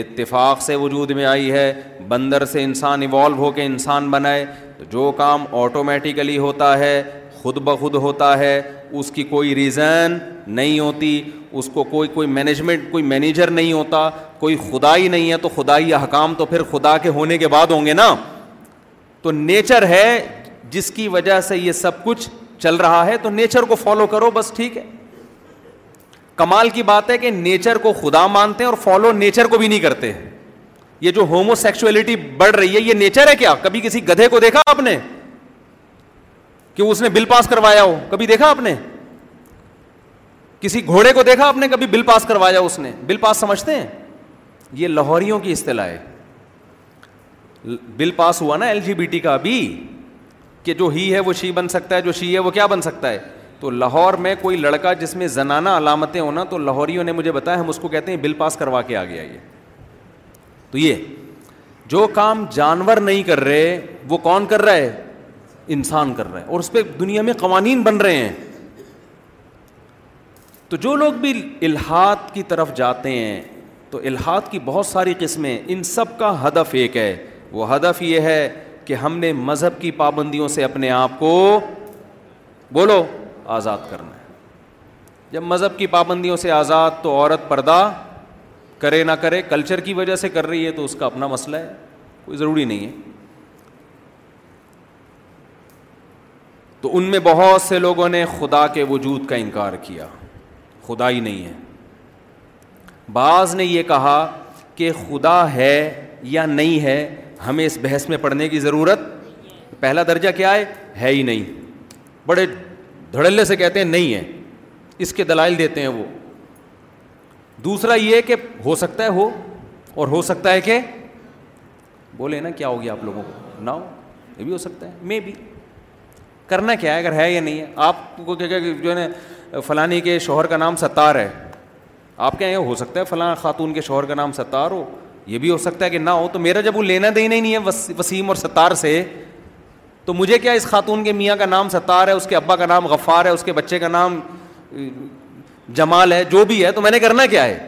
اتفاق سے وجود میں آئی ہے بندر سے انسان ایوالو ہو کے انسان بنائے تو جو کام آٹومیٹیکلی ہوتا ہے خود بخود ہوتا ہے اس کی کوئی ریزن نہیں ہوتی اس کو کوئی کوئی مینجمنٹ کوئی مینیجر نہیں ہوتا کوئی خدائی نہیں ہے تو خدائی احکام تو پھر خدا کے ہونے کے بعد ہوں گے نا تو نیچر ہے جس کی وجہ سے یہ سب کچھ چل رہا ہے تو نیچر کو فالو کرو بس ٹھیک ہے کمال کی بات ہے کہ نیچر کو خدا مانتے ہیں اور فالو نیچر کو بھی نہیں کرتے یہ جو ہومو سیکچولیٹی بڑھ رہی ہے یہ نیچر ہے کیا کبھی کسی گدھے کو دیکھا آپ نے کہ اس نے بل پاس کروایا ہو کبھی دیکھا آپ نے کسی گھوڑے کو دیکھا آپ نے کبھی بل پاس کروایا اس نے بل پاس سمجھتے ہیں یہ لاہوریوں کی اصطلاح ہے بل پاس ہوا نا ایل جی بی ٹی کا ابھی کہ جو ہی ہے وہ شی بن سکتا ہے جو شی ہے وہ کیا بن سکتا ہے تو لاہور میں کوئی لڑکا جس میں زنانہ علامتیں ہونا تو لاہوریوں نے مجھے بتایا ہم اس کو کہتے ہیں بل پاس کروا کے آ گیا یہ تو یہ جو کام جانور نہیں کر رہے وہ کون کر رہا ہے انسان کر رہا ہے اور اس پہ دنیا میں قوانین بن رہے ہیں تو جو لوگ بھی الحاد کی طرف جاتے ہیں تو الحاط کی بہت ساری قسمیں ان سب کا ہدف ایک ہے وہ ہدف یہ ہے کہ ہم نے مذہب کی پابندیوں سے اپنے آپ کو بولو آزاد کرنا ہے جب مذہب کی پابندیوں سے آزاد تو عورت پردہ کرے نہ کرے کلچر کی وجہ سے کر رہی ہے تو اس کا اپنا مسئلہ ہے کوئی ضروری نہیں ہے تو ان میں بہت سے لوگوں نے خدا کے وجود کا انکار کیا خدا ہی نہیں ہے بعض نے یہ کہا کہ خدا ہے یا نہیں ہے ہمیں اس بحث میں پڑھنے کی ضرورت پہلا درجہ کیا ہے ہے ہی نہیں بڑے دھڑلے سے کہتے ہیں نہیں ہے اس کے دلائل دیتے ہیں وہ دوسرا یہ کہ ہو سکتا ہے ہو اور ہو سکتا ہے کہ بولے نا کیا ہوگی آپ لوگوں کو نہ ہو یہ بھی ہو سکتا ہے مے بی کرنا کیا ہے اگر ہے یا نہیں ہے آپ کو کیا کیا جو ہے نا فلانی کے شوہر کا نام ستار ہے آپ کہیں ہو سکتا ہے فلاں خاتون کے شوہر کا نام ستار ہو یہ بھی ہو سکتا ہے کہ نہ ہو تو میرا جب وہ لینا دینا ہی نہیں ہے وسیم اور ستار سے تو مجھے کیا اس خاتون کے میاں کا نام ستار ہے اس کے ابا کا نام غفار ہے اس کے بچے کا نام جمال ہے جو بھی ہے تو میں نے کرنا کیا ہے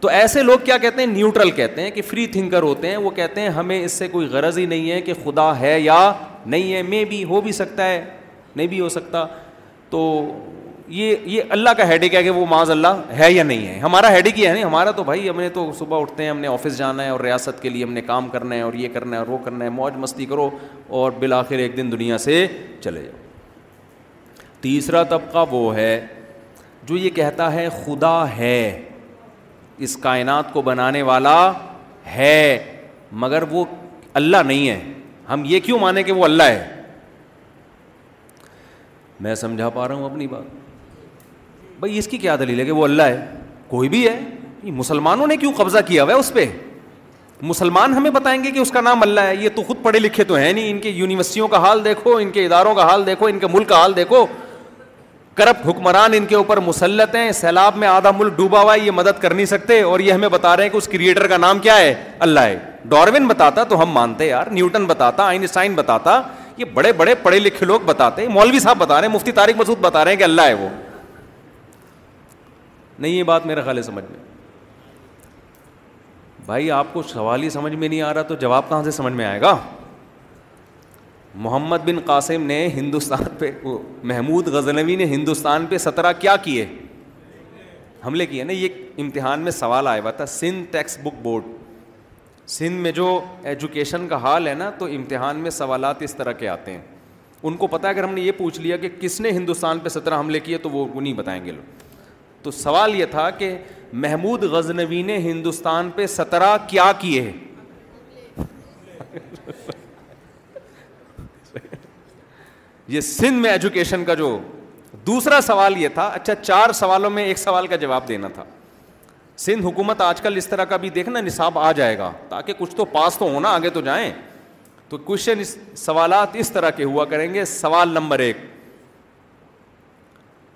تو ایسے لوگ کیا کہتے ہیں نیوٹرل کہتے ہیں کہ فری تھنکر ہوتے ہیں وہ کہتے ہیں ہمیں اس سے کوئی غرض ہی نہیں ہے کہ خدا ہے یا نہیں ہے مے بھی ہو بھی سکتا ہے نہیں بھی ہو سکتا تو یہ یہ اللہ کا ہیڈک ہے کہ وہ معاذ اللہ ہے یا نہیں ہے ہمارا ہیڈک ہی ہے نہیں ہمارا تو بھائی ہم نے تو صبح اٹھتے ہیں ہم نے آفس جانا ہے اور ریاست کے لیے ہم نے کام کرنا ہے اور یہ کرنا ہے اور وہ کرنا ہے موج مستی کرو اور بالآخر ایک دن دنیا سے چلے جاؤ تیسرا طبقہ وہ ہے جو یہ کہتا ہے خدا ہے اس کائنات کو بنانے والا ہے مگر وہ اللہ نہیں ہے ہم یہ کیوں مانیں کہ وہ اللہ ہے میں سمجھا پا رہا ہوں اپنی بات بھائی اس کی کیا دلیل ہے کہ وہ اللہ ہے کوئی بھی ہے مسلمانوں نے کیوں قبضہ کیا ہوا ہے اس پہ مسلمان ہمیں بتائیں گے کہ اس کا نام اللہ ہے یہ تو خود پڑھے لکھے تو ہیں نہیں ان کے یونیورسٹیوں کا حال دیکھو ان کے اداروں کا حال دیکھو ان کے ملک کا حال دیکھو کرپٹ حکمران ان کے اوپر مسلط ہیں سیلاب میں آدھا ملک ڈوبا ہوا ہے یہ مدد کر نہیں سکتے اور یہ ہمیں بتا رہے ہیں کہ اس کریٹر کا نام کیا ہے اللہ ہے ڈاروین بتاتا تو ہم مانتے یار نیوٹن بتاتا آئنسٹائن بتاتا یہ بڑے بڑے پڑھے لکھے لوگ بتاتے مولوی صاحب بتا رہے ہیں مفتی طارق مسود بتا رہے ہیں کہ اللہ ہے وہ نہیں یہ بات میرا خیال ہے سمجھ میں بھائی آپ کو سوال ہی سمجھ میں نہیں آ رہا تو جواب کہاں سے سمجھ میں آئے گا محمد بن قاسم نے ہندوستان پہ محمود غزنوی نے ہندوستان پہ سترہ کیا کیے حملے کیے نا یہ امتحان میں سوال آیا ہوا تھا Sindh text book board Sindh میں جو ایجوکیشن کا حال ہے نا تو امتحان میں سوالات اس طرح کے آتے ہیں ان کو پتہ اگر ہم نے یہ پوچھ لیا کہ کس نے ہندوستان پہ سترہ حملے کیے تو وہ نہیں بتائیں گے لوگ تو سوال یہ تھا کہ محمود غزنوی نے ہندوستان پہ سترہ کیا کیے یہ سندھ میں ایجوکیشن کا جو دوسرا سوال یہ تھا اچھا چار سوالوں میں ایک سوال کا جواب دینا تھا سندھ حکومت آج کل اس طرح کا بھی دیکھنا نصاب آ جائے گا تاکہ کچھ تو پاس تو ہونا آگے تو جائیں تو کوشچن سوالات اس طرح کے ہوا کریں گے سوال نمبر ایک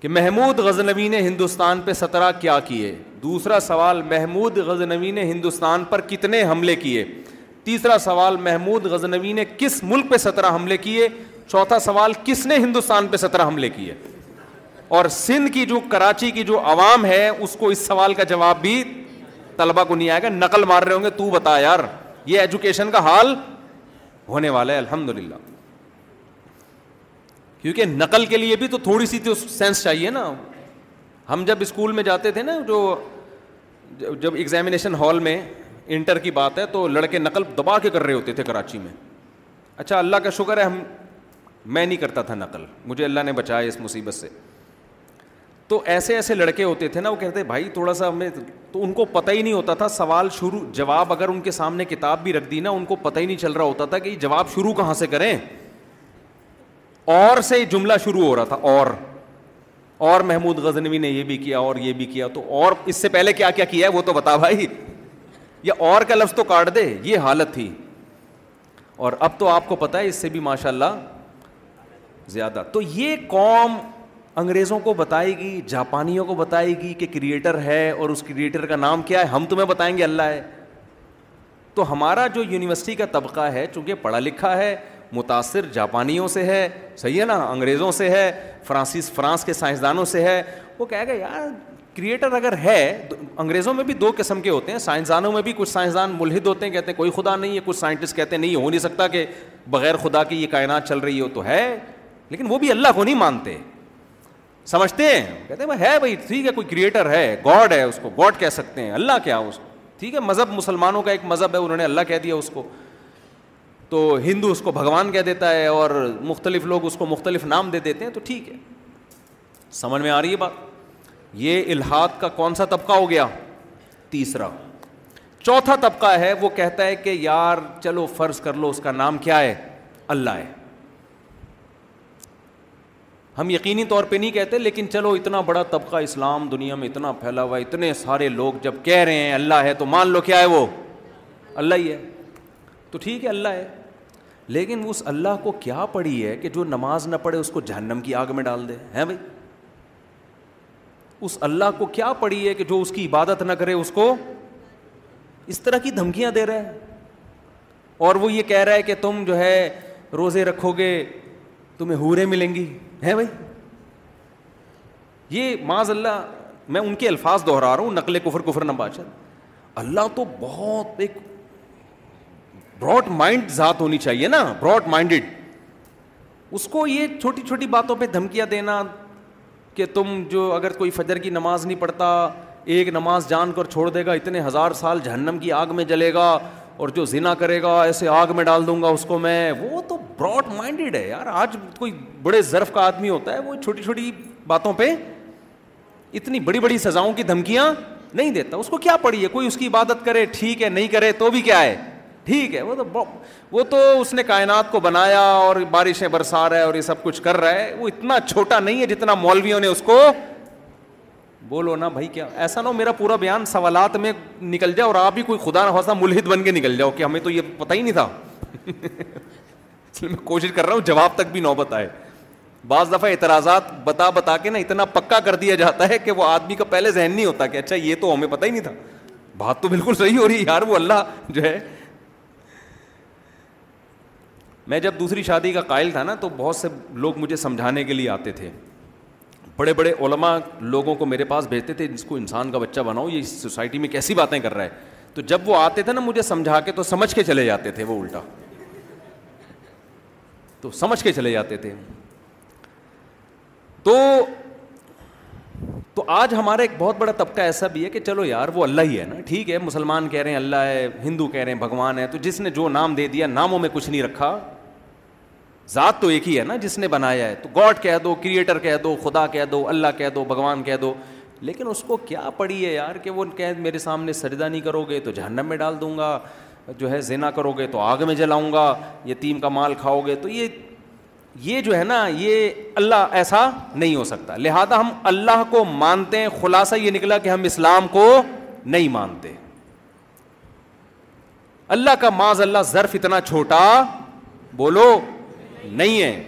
کہ محمود غزنوی نے ہندوستان پہ سترہ کیا کیے دوسرا سوال محمود غزنوی نے ہندوستان پر کتنے حملے کیے تیسرا سوال محمود غزنوی نے کس ملک پہ سترہ حملے کیے چوتھا سوال کس نے ہندوستان پہ سترہ حملے کیے اور سندھ کی جو کراچی کی جو عوام ہے اس کو اس سوال کا جواب بھی طلبہ کو نہیں آئے گا نقل مار رہے ہوں گے تو بتا یار یہ ایجوکیشن کا حال ہونے والا ہے الحمد للہ کیونکہ نقل کے لیے بھی تو تھوڑی سی تو سینس چاہیے نا ہم جب اسکول میں جاتے تھے نا جو جب ایگزامینیشن ہال میں انٹر کی بات ہے تو لڑکے نقل دبا کے کر رہے ہوتے تھے کراچی میں اچھا اللہ کا شکر ہے ہم میں نہیں کرتا تھا نقل مجھے اللہ نے بچایا اس مصیبت سے تو ایسے ایسے لڑکے ہوتے تھے نا وہ کہتے بھائی تھوڑا سا ہمیں تو ان کو پتہ ہی نہیں ہوتا تھا سوال شروع جواب اگر ان کے سامنے کتاب بھی رکھ دی نا ان کو پتہ ہی نہیں چل رہا ہوتا تھا کہ یہ جواب شروع کہاں سے کریں اور سے جملہ شروع ہو رہا تھا اور اور محمود غزنوی نے یہ بھی کیا اور یہ بھی کیا تو اور اس سے پہلے کیا کیا کیا ہے وہ تو بتا بھائی یا اور کا لفظ تو کاٹ دے یہ حالت تھی اور اب تو آپ کو پتا ہے اس سے بھی ماشاء اللہ زیادہ تو یہ قوم انگریزوں کو بتائے گی جاپانیوں کو بتائے گی کہ کریٹر ہے اور اس کریٹر کا نام کیا ہے ہم تمہیں بتائیں گے اللہ ہے تو ہمارا جو یونیورسٹی کا طبقہ ہے چونکہ پڑھا لکھا ہے متاثر جاپانیوں سے ہے صحیح ہے نا انگریزوں سے ہے فرانسیس فرانس کے سائنسدانوں سے ہے وہ کہہ گئے یار کریٹر اگر ہے انگریزوں میں بھی دو قسم کے ہوتے ہیں سائنسدانوں میں بھی کچھ سائنسدان ملحد ہوتے ہیں کہتے ہیں کوئی خدا نہیں ہے کچھ سائنٹسٹ کہتے ہیں نہیں ہو نہیں سکتا کہ بغیر خدا کی یہ کائنات چل رہی ہو تو ہے لیکن وہ بھی اللہ کو نہیں مانتے سمجھتے ہیں کہتے ہیں ہے بھائی ٹھیک ہے کوئی کریٹر ہے گاڈ ہے اس کو گاڈ کہہ سکتے ہیں اللہ کیا اس کو ٹھیک ہے مذہب مسلمانوں کا ایک مذہب ہے انہوں نے اللہ کہہ دیا اس کو تو ہندو اس کو بھگوان کہہ دیتا ہے اور مختلف لوگ اس کو مختلف نام دے دیتے ہیں تو ٹھیک ہے سمجھ میں آ رہی ہے بات یہ الحاد کا کون سا طبقہ ہو گیا تیسرا چوتھا طبقہ ہے وہ کہتا ہے کہ یار چلو فرض کر لو اس کا نام کیا ہے اللہ ہے ہم یقینی طور پہ نہیں کہتے لیکن چلو اتنا بڑا طبقہ اسلام دنیا میں اتنا پھیلا ہوا اتنے سارے لوگ جب کہہ رہے ہیں اللہ ہے تو مان لو کیا ہے وہ اللہ ہی ہے تو ٹھیک ہے اللہ ہے لیکن اس اللہ کو کیا پڑی ہے کہ جو نماز نہ پڑھے اس کو جہنم کی آگ میں ڈال دے ہیں بھائی اس اللہ کو کیا پڑی ہے کہ جو اس کی عبادت نہ کرے اس کو اس طرح کی دھمکیاں دے رہے اور وہ یہ کہہ رہا ہے کہ تم جو ہے روزے رکھو گے تمہیں حوریں ملیں گی ہیں بھائی یہ معاذ اللہ میں ان کے الفاظ دہرا رہا ہوں نقل کفر کفر نماشد اللہ تو بہت ایک براڈ مائنڈ ذات ہونی چاہیے نا براڈ مائنڈیڈ اس کو یہ چھوٹی چھوٹی باتوں پہ دھمکیاں دینا کہ تم جو اگر کوئی فجر کی نماز نہیں پڑھتا ایک نماز جان کر چھوڑ دے گا اتنے ہزار سال جہنم کی آگ میں جلے گا اور جو زنا کرے گا ایسے آگ میں ڈال دوں گا اس کو میں وہ تو براڈ مائنڈیڈ ہے یار آج کوئی بڑے ضرف کا آدمی ہوتا ہے وہ چھوٹی چھوٹی باتوں پہ اتنی بڑی بڑی سزاؤں کی دھمکیاں نہیں دیتا اس کو کیا پڑی ہے کوئی اس کی عبادت کرے ٹھیک ہے نہیں کرے تو بھی کیا ہے ٹھیک ہے وہ تو وہ تو اس نے کائنات کو بنایا اور بارشیں برسا رہا ہے اور یہ سب کچھ کر رہا ہے وہ اتنا چھوٹا نہیں ہے جتنا مولویوں نے اس کو بولو نا بھائی کیا ایسا نہ ہو میرا پورا بیان سوالات میں نکل جائے اور آپ ہی کوئی خدا نخواصہ ملحد بن کے نکل جاؤ کہ ہمیں تو یہ پتہ ہی نہیں تھا میں کوشش کر رہا ہوں جواب تک بھی نوبت آئے بعض دفعہ اعتراضات بتا بتا کے نا اتنا پکا کر دیا جاتا ہے کہ وہ آدمی کا پہلے ذہن نہیں ہوتا کہ اچھا یہ تو ہمیں پتہ ہی نہیں تھا بات تو بالکل صحیح ہو رہی ہے یار وہ اللہ جو ہے میں جب دوسری شادی کا قائل تھا نا تو بہت سے لوگ مجھے سمجھانے کے لیے آتے تھے بڑے بڑے علماء لوگوں کو میرے پاس بھیجتے تھے جس کو انسان کا بچہ بناؤ یہ سوسائٹی میں کیسی باتیں کر رہا ہے تو جب وہ آتے تھے نا مجھے سمجھا کے تو سمجھ کے چلے جاتے تھے وہ الٹا تو سمجھ کے چلے جاتے تھے تو تو آج ہمارا ایک بہت بڑا طبقہ ایسا بھی ہے کہ چلو یار وہ اللہ ہی ہے نا ٹھیک ہے مسلمان کہہ رہے ہیں اللہ ہے ہندو کہہ رہے ہیں بھگوان ہے تو جس نے جو نام دے دیا ناموں میں کچھ نہیں رکھا ذات تو ایک ہی ہے نا جس نے بنایا ہے تو گاڈ کہہ دو کریٹر کہہ دو خدا کہہ دو اللہ کہہ دو بھگوان کہہ دو لیکن اس کو کیا پڑی ہے یار کہ وہ کہ میرے سامنے سجدہ نہیں کرو گے تو جہنم میں ڈال دوں گا جو ہے زینا کرو گے تو آگ میں جلاؤں گا یتیم کا مال کھاؤ گے تو یہ یہ جو ہے نا یہ اللہ ایسا نہیں ہو سکتا لہذا ہم اللہ کو مانتے ہیں خلاصہ یہ نکلا کہ ہم اسلام کو نہیں مانتے اللہ کا معذ اللہ ظرف اتنا چھوٹا بولو نہیں ہے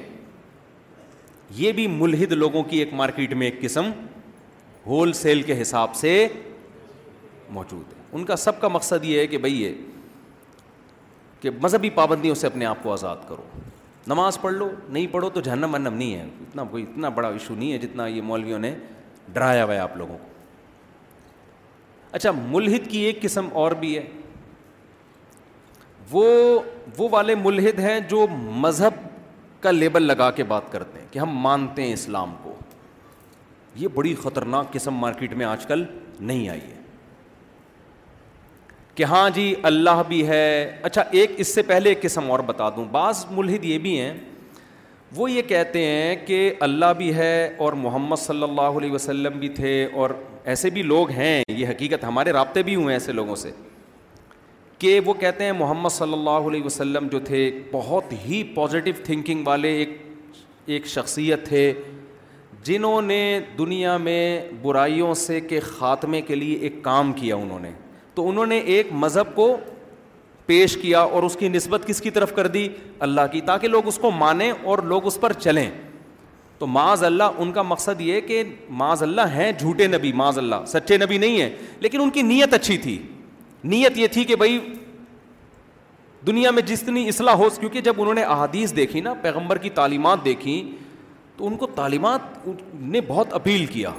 یہ بھی ملحد لوگوں کی ایک مارکیٹ میں ایک قسم ہول سیل کے حساب سے موجود ہے ان کا سب کا مقصد یہ ہے کہ بھائی یہ کہ مذہبی پابندیوں سے اپنے آپ کو آزاد کرو نماز پڑھ لو نہیں پڑھو تو جہنم منم نہیں ہے اتنا کوئی اتنا بڑا ایشو نہیں ہے جتنا یہ مولویوں نے ڈرایا ہوا ہے آپ لوگوں کو اچھا ملحد کی ایک قسم اور بھی ہے وہ وہ والے ملحد ہیں جو مذہب کا لیبل لگا کے بات کرتے ہیں کہ ہم مانتے ہیں اسلام کو یہ بڑی خطرناک قسم مارکیٹ میں آج کل نہیں آئی ہے کہ ہاں جی اللہ بھی ہے اچھا ایک اس سے پہلے ایک قسم اور بتا دوں بعض ملحد یہ بھی ہیں وہ یہ کہتے ہیں کہ اللہ بھی ہے اور محمد صلی اللہ علیہ وسلم بھی تھے اور ایسے بھی لوگ ہیں یہ حقیقت ہمارے رابطے بھی ہوئے ہیں ایسے لوگوں سے کہ وہ کہتے ہیں محمد صلی اللہ علیہ وسلم جو تھے بہت ہی پازیٹیو تھنکنگ والے ایک ایک شخصیت تھے جنہوں نے دنیا میں برائیوں سے کے خاتمے کے لیے ایک کام کیا انہوں نے تو انہوں نے ایک مذہب کو پیش کیا اور اس کی نسبت کس کی طرف کر دی اللہ کی تاکہ لوگ اس کو مانیں اور لوگ اس پر چلیں تو معاذ اللہ ان کا مقصد یہ کہ معاذ اللہ ہیں جھوٹے نبی معاذ اللہ سچے نبی نہیں ہیں لیکن ان کی نیت اچھی تھی نیت یہ تھی کہ بھائی دنیا میں جتنی اصلاح ہو کیونکہ جب انہوں نے احادیث دیکھی نا پیغمبر کی تعلیمات دیکھی تو ان کو تعلیمات نے بہت اپیل کیا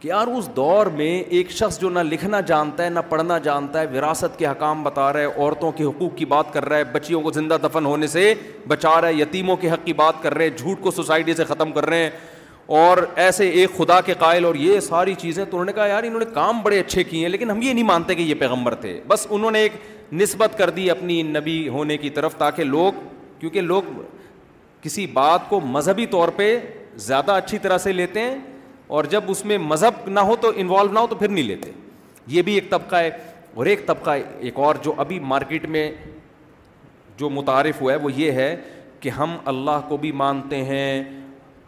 کہ یار اس دور میں ایک شخص جو نہ لکھنا جانتا ہے نہ پڑھنا جانتا ہے وراثت کے حکام بتا رہا ہے عورتوں کے حقوق کی بات کر رہا ہے بچیوں کو زندہ دفن ہونے سے بچا رہا ہے یتیموں کے حق کی بات کر رہے ہیں جھوٹ کو سوسائٹی سے ختم کر رہے ہیں اور ایسے ایک خدا کے قائل اور یہ ساری چیزیں تو انہوں نے کہا یار انہوں نے کام بڑے اچھے کیے ہیں لیکن ہم یہ نہیں مانتے کہ یہ پیغمبر تھے بس انہوں نے ایک نسبت کر دی اپنی نبی ہونے کی طرف تاکہ لوگ کیونکہ لوگ کسی بات کو مذہبی طور پہ زیادہ اچھی طرح سے لیتے ہیں اور جب اس میں مذہب نہ ہو تو انوالو نہ ہو تو پھر نہیں لیتے یہ بھی ایک طبقہ ہے اور ایک طبقہ ایک اور جو ابھی مارکیٹ میں جو متعارف ہوا ہے وہ یہ ہے کہ ہم اللہ کو بھی مانتے ہیں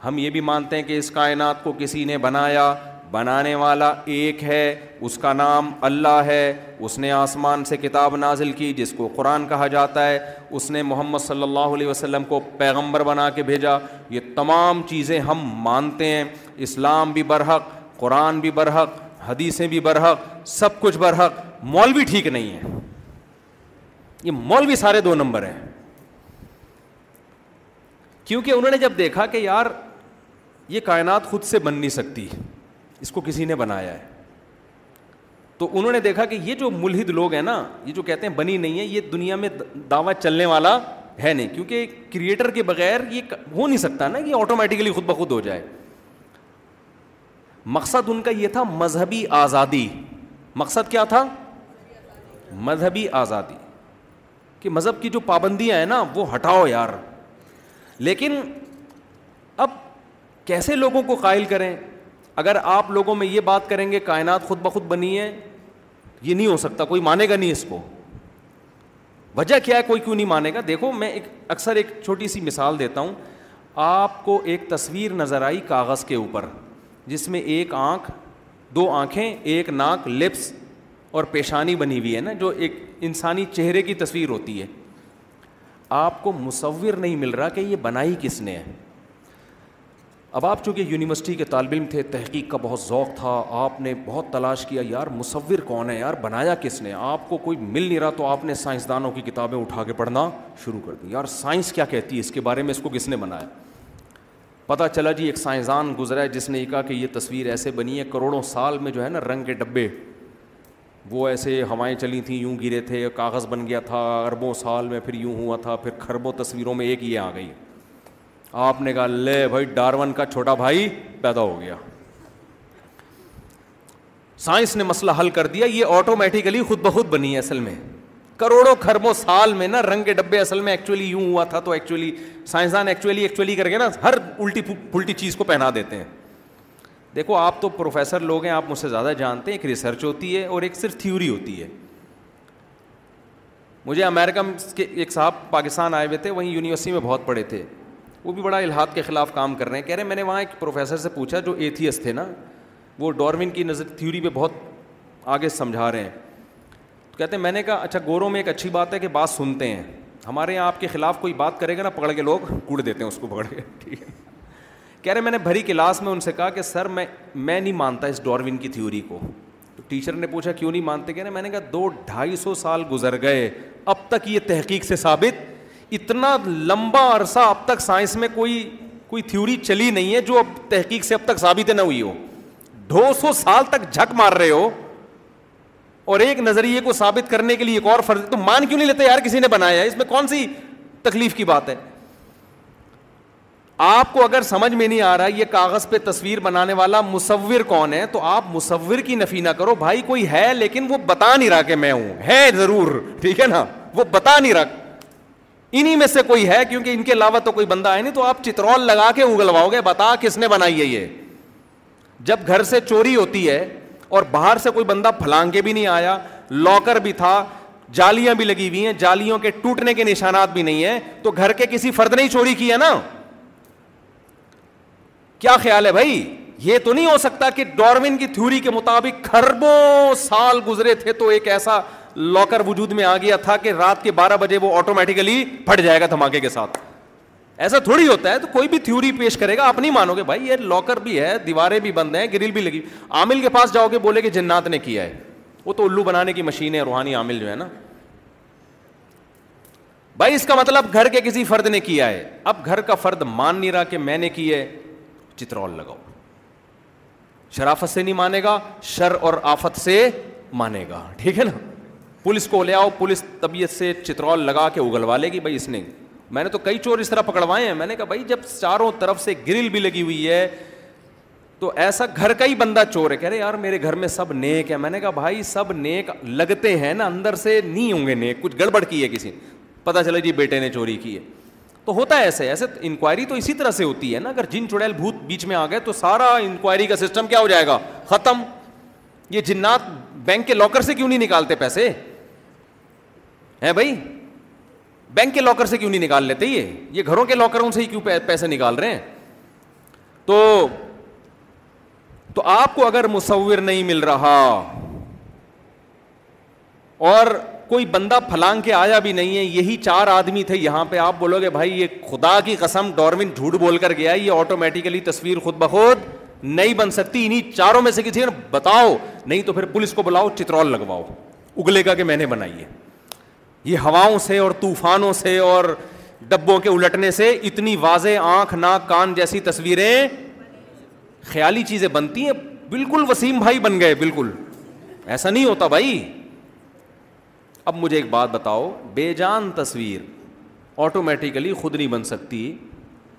ہم یہ بھی مانتے ہیں کہ اس کائنات کو کسی نے بنایا بنانے والا ایک ہے اس کا نام اللہ ہے اس نے آسمان سے کتاب نازل کی جس کو قرآن کہا جاتا ہے اس نے محمد صلی اللہ علیہ وسلم کو پیغمبر بنا کے بھیجا یہ تمام چیزیں ہم مانتے ہیں اسلام بھی برحق قرآن بھی برحق حدیثیں بھی برحق سب کچھ برحق مولوی ٹھیک نہیں ہے یہ مولوی سارے دو نمبر ہیں کیونکہ انہوں نے جب دیکھا کہ یار یہ کائنات خود سے بن نہیں سکتی اس کو کسی نے بنایا ہے تو انہوں نے دیکھا کہ یہ جو ملحد لوگ ہیں نا یہ جو کہتے ہیں بنی نہیں ہے یہ دنیا میں دعویٰ چلنے والا ہے نہیں کیونکہ کریٹر کے بغیر یہ ہو نہیں سکتا نا کہ آٹومیٹیکلی خود بخود ہو جائے مقصد ان کا یہ تھا مذہبی آزادی مقصد کیا تھا مذہبی آزادی کہ مذہب کی جو پابندیاں ہیں نا وہ ہٹاؤ یار لیکن اب کیسے لوگوں کو قائل کریں اگر آپ لوگوں میں یہ بات کریں گے کائنات خود بخود بنی ہے یہ نہیں ہو سکتا کوئی مانے گا نہیں اس کو وجہ کیا ہے کوئی کیوں نہیں مانے گا دیکھو میں ایک اکثر ایک چھوٹی سی مثال دیتا ہوں آپ کو ایک تصویر نظر آئی کاغذ کے اوپر جس میں ایک آنکھ دو آنکھیں ایک ناک لپس اور پیشانی بنی ہوئی ہے نا جو ایک انسانی چہرے کی تصویر ہوتی ہے آپ کو مصور نہیں مل رہا کہ یہ بنائی کس نے ہے اب آپ چونکہ یونیورسٹی کے طالب علم تھے تحقیق کا بہت ذوق تھا آپ نے بہت تلاش کیا یار مصور کون ہے یار بنایا کس نے آپ کو کوئی مل نہیں رہا تو آپ نے سائنسدانوں کی کتابیں اٹھا کے پڑھنا شروع کر دی یار سائنس کیا کہتی ہے اس کے بارے میں اس کو کس نے بنایا پتہ چلا جی ایک سائنسدان گزرا ہے جس نے یہ کہا کہ یہ تصویر ایسے بنی ہے کروڑوں سال میں جو ہے نا رنگ کے ڈبے وہ ایسے ہوائیں چلی تھیں یوں گرے تھے کاغذ بن گیا تھا اربوں سال میں پھر یوں ہوا تھا پھر خربوں تصویروں میں ایک یہ آ گئی آپ نے کہا لے بھائی ڈارون کا چھوٹا بھائی پیدا ہو گیا سائنس نے مسئلہ حل کر دیا یہ آٹومیٹیکلی خود بخود بنی ہے اصل میں کروڑوں خربوں سال میں نا رنگ کے ڈبے اصل میں ایکچولی یوں ہوا تھا تو ایکچولی سائنسدان ایکچولی ایکچولی کر کے نا ہر الٹی پھلٹی چیز کو پہنا دیتے ہیں دیکھو آپ تو پروفیسر لوگ ہیں آپ مجھ سے زیادہ جانتے ہیں ایک ریسرچ ہوتی ہے اور ایک صرف تھیوری ہوتی ہے مجھے امیرکا کے ایک صاحب پاکستان آئے ہوئے تھے وہیں یونیورسٹی میں بہت پڑھے تھے وہ بھی بڑا الحاد کے خلاف کام کر رہے ہیں کہہ رہے ہیں میں نے وہاں ایک پروفیسر سے پوچھا جو ایتھیس تھے نا وہ ڈارون کی نظر تھیوری پہ بہت آگے سمجھا رہے ہیں کہتے ہیں میں نے کہا اچھا گوروں میں ایک اچھی بات ہے کہ بات سنتے ہیں ہمارے یہاں آپ کے خلاف کوئی بات کرے گا نا پکڑ کے لوگ کوڑ دیتے ہیں اس کو پکڑ کے ٹھیک ہے کہہ رہے میں نے بھری کلاس میں ان سے کہا کہ سر میں میں نہیں مانتا اس ڈاروین کی تھیوری کو تو ٹیچر نے پوچھا کیوں نہیں مانتے کہہ رہے میں نے کہا دو ڈھائی سو سال گزر گئے اب تک یہ تحقیق سے ثابت اتنا لمبا عرصہ اب تک سائنس میں کوئی کوئی تھیوری چلی نہیں ہے جو اب تحقیق سے اب تک ثابت نہ ہوئی ہو دو سو سال تک جھک مار رہے ہو اور ایک نظریے کو ثابت کرنے کے لیے ایک اور فرض تو مان کیوں نہیں لیتے یار کسی نے بنایا اس میں کون سی تکلیف کی بات ہے آپ کو اگر سمجھ میں نہیں آ رہا یہ کاغذ پہ تصویر بنانے والا مصور کون ہے تو آپ مصور کی نفی نہ کرو بھائی کوئی ہے لیکن وہ بتا نہیں رہا کہ میں ہوں ہے ضرور ٹھیک ہے نا وہ بتا نہیں رہا انہی میں سے کوئی ہے کیونکہ ان کے علاوہ تو کوئی بندہ ہے نہیں تو آپ چترول لگا کے اگلواؤ گے بتا کس نے بنائی ہے یہ جب گھر سے چوری ہوتی ہے اور باہر سے کوئی بندہ کے بھی نہیں آیا لاکر بھی تھا جالیاں بھی لگی ہوئی ہیں جالیوں کے ٹوٹنے کے نشانات بھی نہیں ہیں تو گھر کے کسی فرد نے ہی چوری کی ہے نا کیا خیال ہے بھائی یہ تو نہیں ہو سکتا کہ ڈاروین کی تھیوری کے مطابق خربوں سال گزرے تھے تو ایک ایسا لاکر وجود میں آ گیا تھا کہ رات کے بارہ بجے وہ آٹومیٹیکلی پھٹ جائے گا دھماکے کے ساتھ ایسا تھوڑی ہوتا ہے تو کوئی بھی تھیوری پیش کرے گا آپ نہیں مانو گے بھائی یہ لاکر بھی ہے دیواریں بھی بند ہیں گرل بھی لگی عامل کے پاس جاؤ گے بولے کہ جنات نے کیا ہے وہ تو الو بنانے کی مشین ہے روحانی عامل جو ہے نا بھائی اس کا مطلب گھر کے کسی فرد نے کیا ہے اب گھر کا فرد مان نہیں رہا کہ میں نے ہے چترول لگاؤ شرافت سے نہیں مانے گا شر اور آفت سے مانے گا ٹھیک ہے نا پولیس کو لے آؤ پولیس طبیعت سے چترول لگا کے اگلوا لے گی بھائی اس نے میں نے تو کئی چور اس طرح پکڑوائے ہیں میں نے کہا بھائی جب چاروں طرف سے گرل بھی لگی ہوئی ہے تو ایسا گھر کا ہی بندہ چور ہے کہہ رہے یار میرے گھر میں سب نیک ہے میں نے کہا بھائی سب نیک نیک لگتے ہیں نا اندر سے نہیں ہوں گے کچھ گڑبڑ کی ہے کسی نے چلا جی بیٹے نے چوری کی ہے تو ہوتا ہے ایسے ایسے انکوائری تو اسی طرح سے ہوتی ہے نا اگر جن چڑیل بھوت بیچ میں آ گئے تو سارا انکوائری کا سسٹم کیا ہو جائے گا ختم یہ جنات بینک کے لاکر سے کیوں نہیں نکالتے پیسے ہے بھائی بینک کے لاکر سے کیوں نہیں نکال لیتے یہ یہ گھروں کے لاکروں سے ہی کیوں پیسے نکال رہے ہیں تو تو آپ کو اگر مصور نہیں مل رہا اور کوئی بندہ پھلانگ کے آیا بھی نہیں ہے یہی چار آدمی تھے یہاں پہ آپ بولو گے بھائی یہ خدا کی قسم ڈارمن جھوٹ بول کر گیا یہ آٹومیٹیکلی تصویر خود بخود نہیں بن سکتی انہیں چاروں میں سے کسی بتاؤ نہیں تو پھر پولیس کو بلاؤ چترول لگواؤ اگلے گا کہ میں نے بنائی ہے یہ ہواؤں سے اور طوفانوں سے اور ڈبوں کے الٹنے سے اتنی واضح آنکھ ناک کان جیسی تصویریں خیالی چیزیں بنتی ہیں بالکل وسیم بھائی بن گئے بالکل ایسا نہیں ہوتا بھائی اب مجھے ایک بات بتاؤ بے جان تصویر آٹومیٹیکلی خود نہیں بن سکتی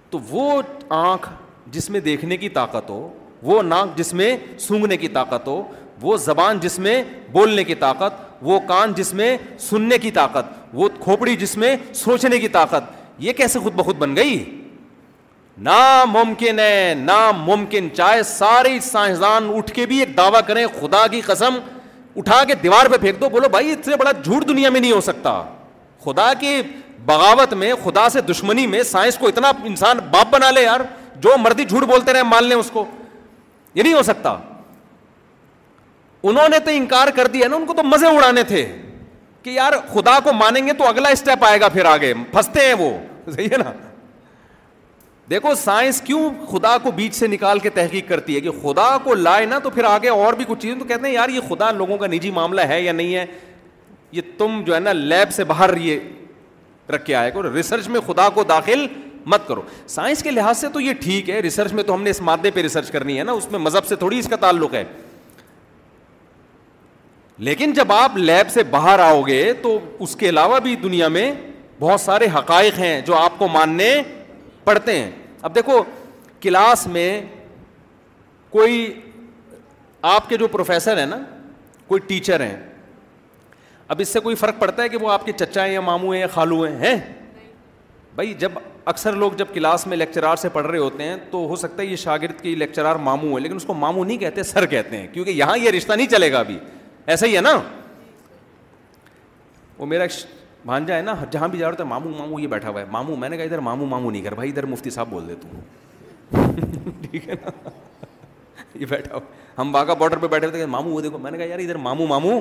تو وہ آنکھ جس میں دیکھنے کی طاقت ہو وہ ناک جس میں سونگھنے کی طاقت ہو وہ زبان جس میں بولنے کی طاقت وہ کان جس میں سننے کی طاقت وہ کھوپڑی جس میں سوچنے کی طاقت یہ کیسے خود بخود بن گئی ناممکن ہے ناممکن چاہے سارے سائنسدان اٹھ کے بھی ایک دعویٰ کریں خدا کی قسم اٹھا کے دیوار پہ پھینک دو بولو بھائی اتنے بڑا جھوٹ دنیا میں نہیں ہو سکتا خدا کی بغاوت میں خدا سے دشمنی میں سائنس کو اتنا انسان باپ بنا لے یار جو مردی جھوٹ بولتے رہے مان لیں اس کو یہ نہیں ہو سکتا انہوں نے تو انکار کر دیا نا ان کو تو مزے اڑانے تھے کہ یار خدا کو مانیں گے تو اگلا اسٹیپ آئے گا پھر آگے پھنستے ہیں وہ صحیح ہے نا دیکھو سائنس کیوں خدا کو بیچ سے نکال کے تحقیق کرتی ہے کہ خدا کو لائے نا تو پھر آگے اور بھی کچھ چیزیں تو کہتے ہیں یار یہ خدا لوگوں کا نجی معاملہ ہے یا نہیں ہے یہ تم جو ہے نا لیب سے باہر یہ رکھ کے آئے کرو ریسرچ میں خدا کو داخل مت کرو سائنس کے لحاظ سے تو یہ ٹھیک ہے ریسرچ میں تو ہم نے اس مادے پہ ریسرچ کرنی ہے نا اس میں مذہب سے تھوڑی اس کا تعلق ہے لیکن جب آپ لیب سے باہر آؤ گے تو اس کے علاوہ بھی دنیا میں بہت سارے حقائق ہیں جو آپ کو ماننے پڑتے ہیں اب دیکھو کلاس میں کوئی آپ کے جو پروفیسر ہیں نا کوئی ٹیچر ہیں اب اس سے کوئی فرق پڑتا ہے کہ وہ آپ کے چچا ہیں یا ماموں ہیں یا خالو ہیں ہیں بھائی جب اکثر لوگ جب کلاس میں لیکچرار سے پڑھ رہے ہوتے ہیں تو ہو سکتا ہے یہ شاگرد کی لیکچرار ماموں ہیں لیکن اس کو ماموں نہیں کہتے سر کہتے ہیں کیونکہ یہاں یہ رشتہ نہیں چلے گا ابھی ایسا ہی ہے نا وہ میرا بھانجا ہے نا جہاں بھی جا رہا تھا مامو مامو یہ بیٹھا ہوا ہے مامو میں نے کہا ادھر مامو مامو نہیں کر بھائی ادھر مفتی صاحب بول دے تم ٹھیک ہے نا یہ بیٹھا ہم واگا بارڈر پہ بیٹھے مامو میں نے کہا یار ادھر مامو مامو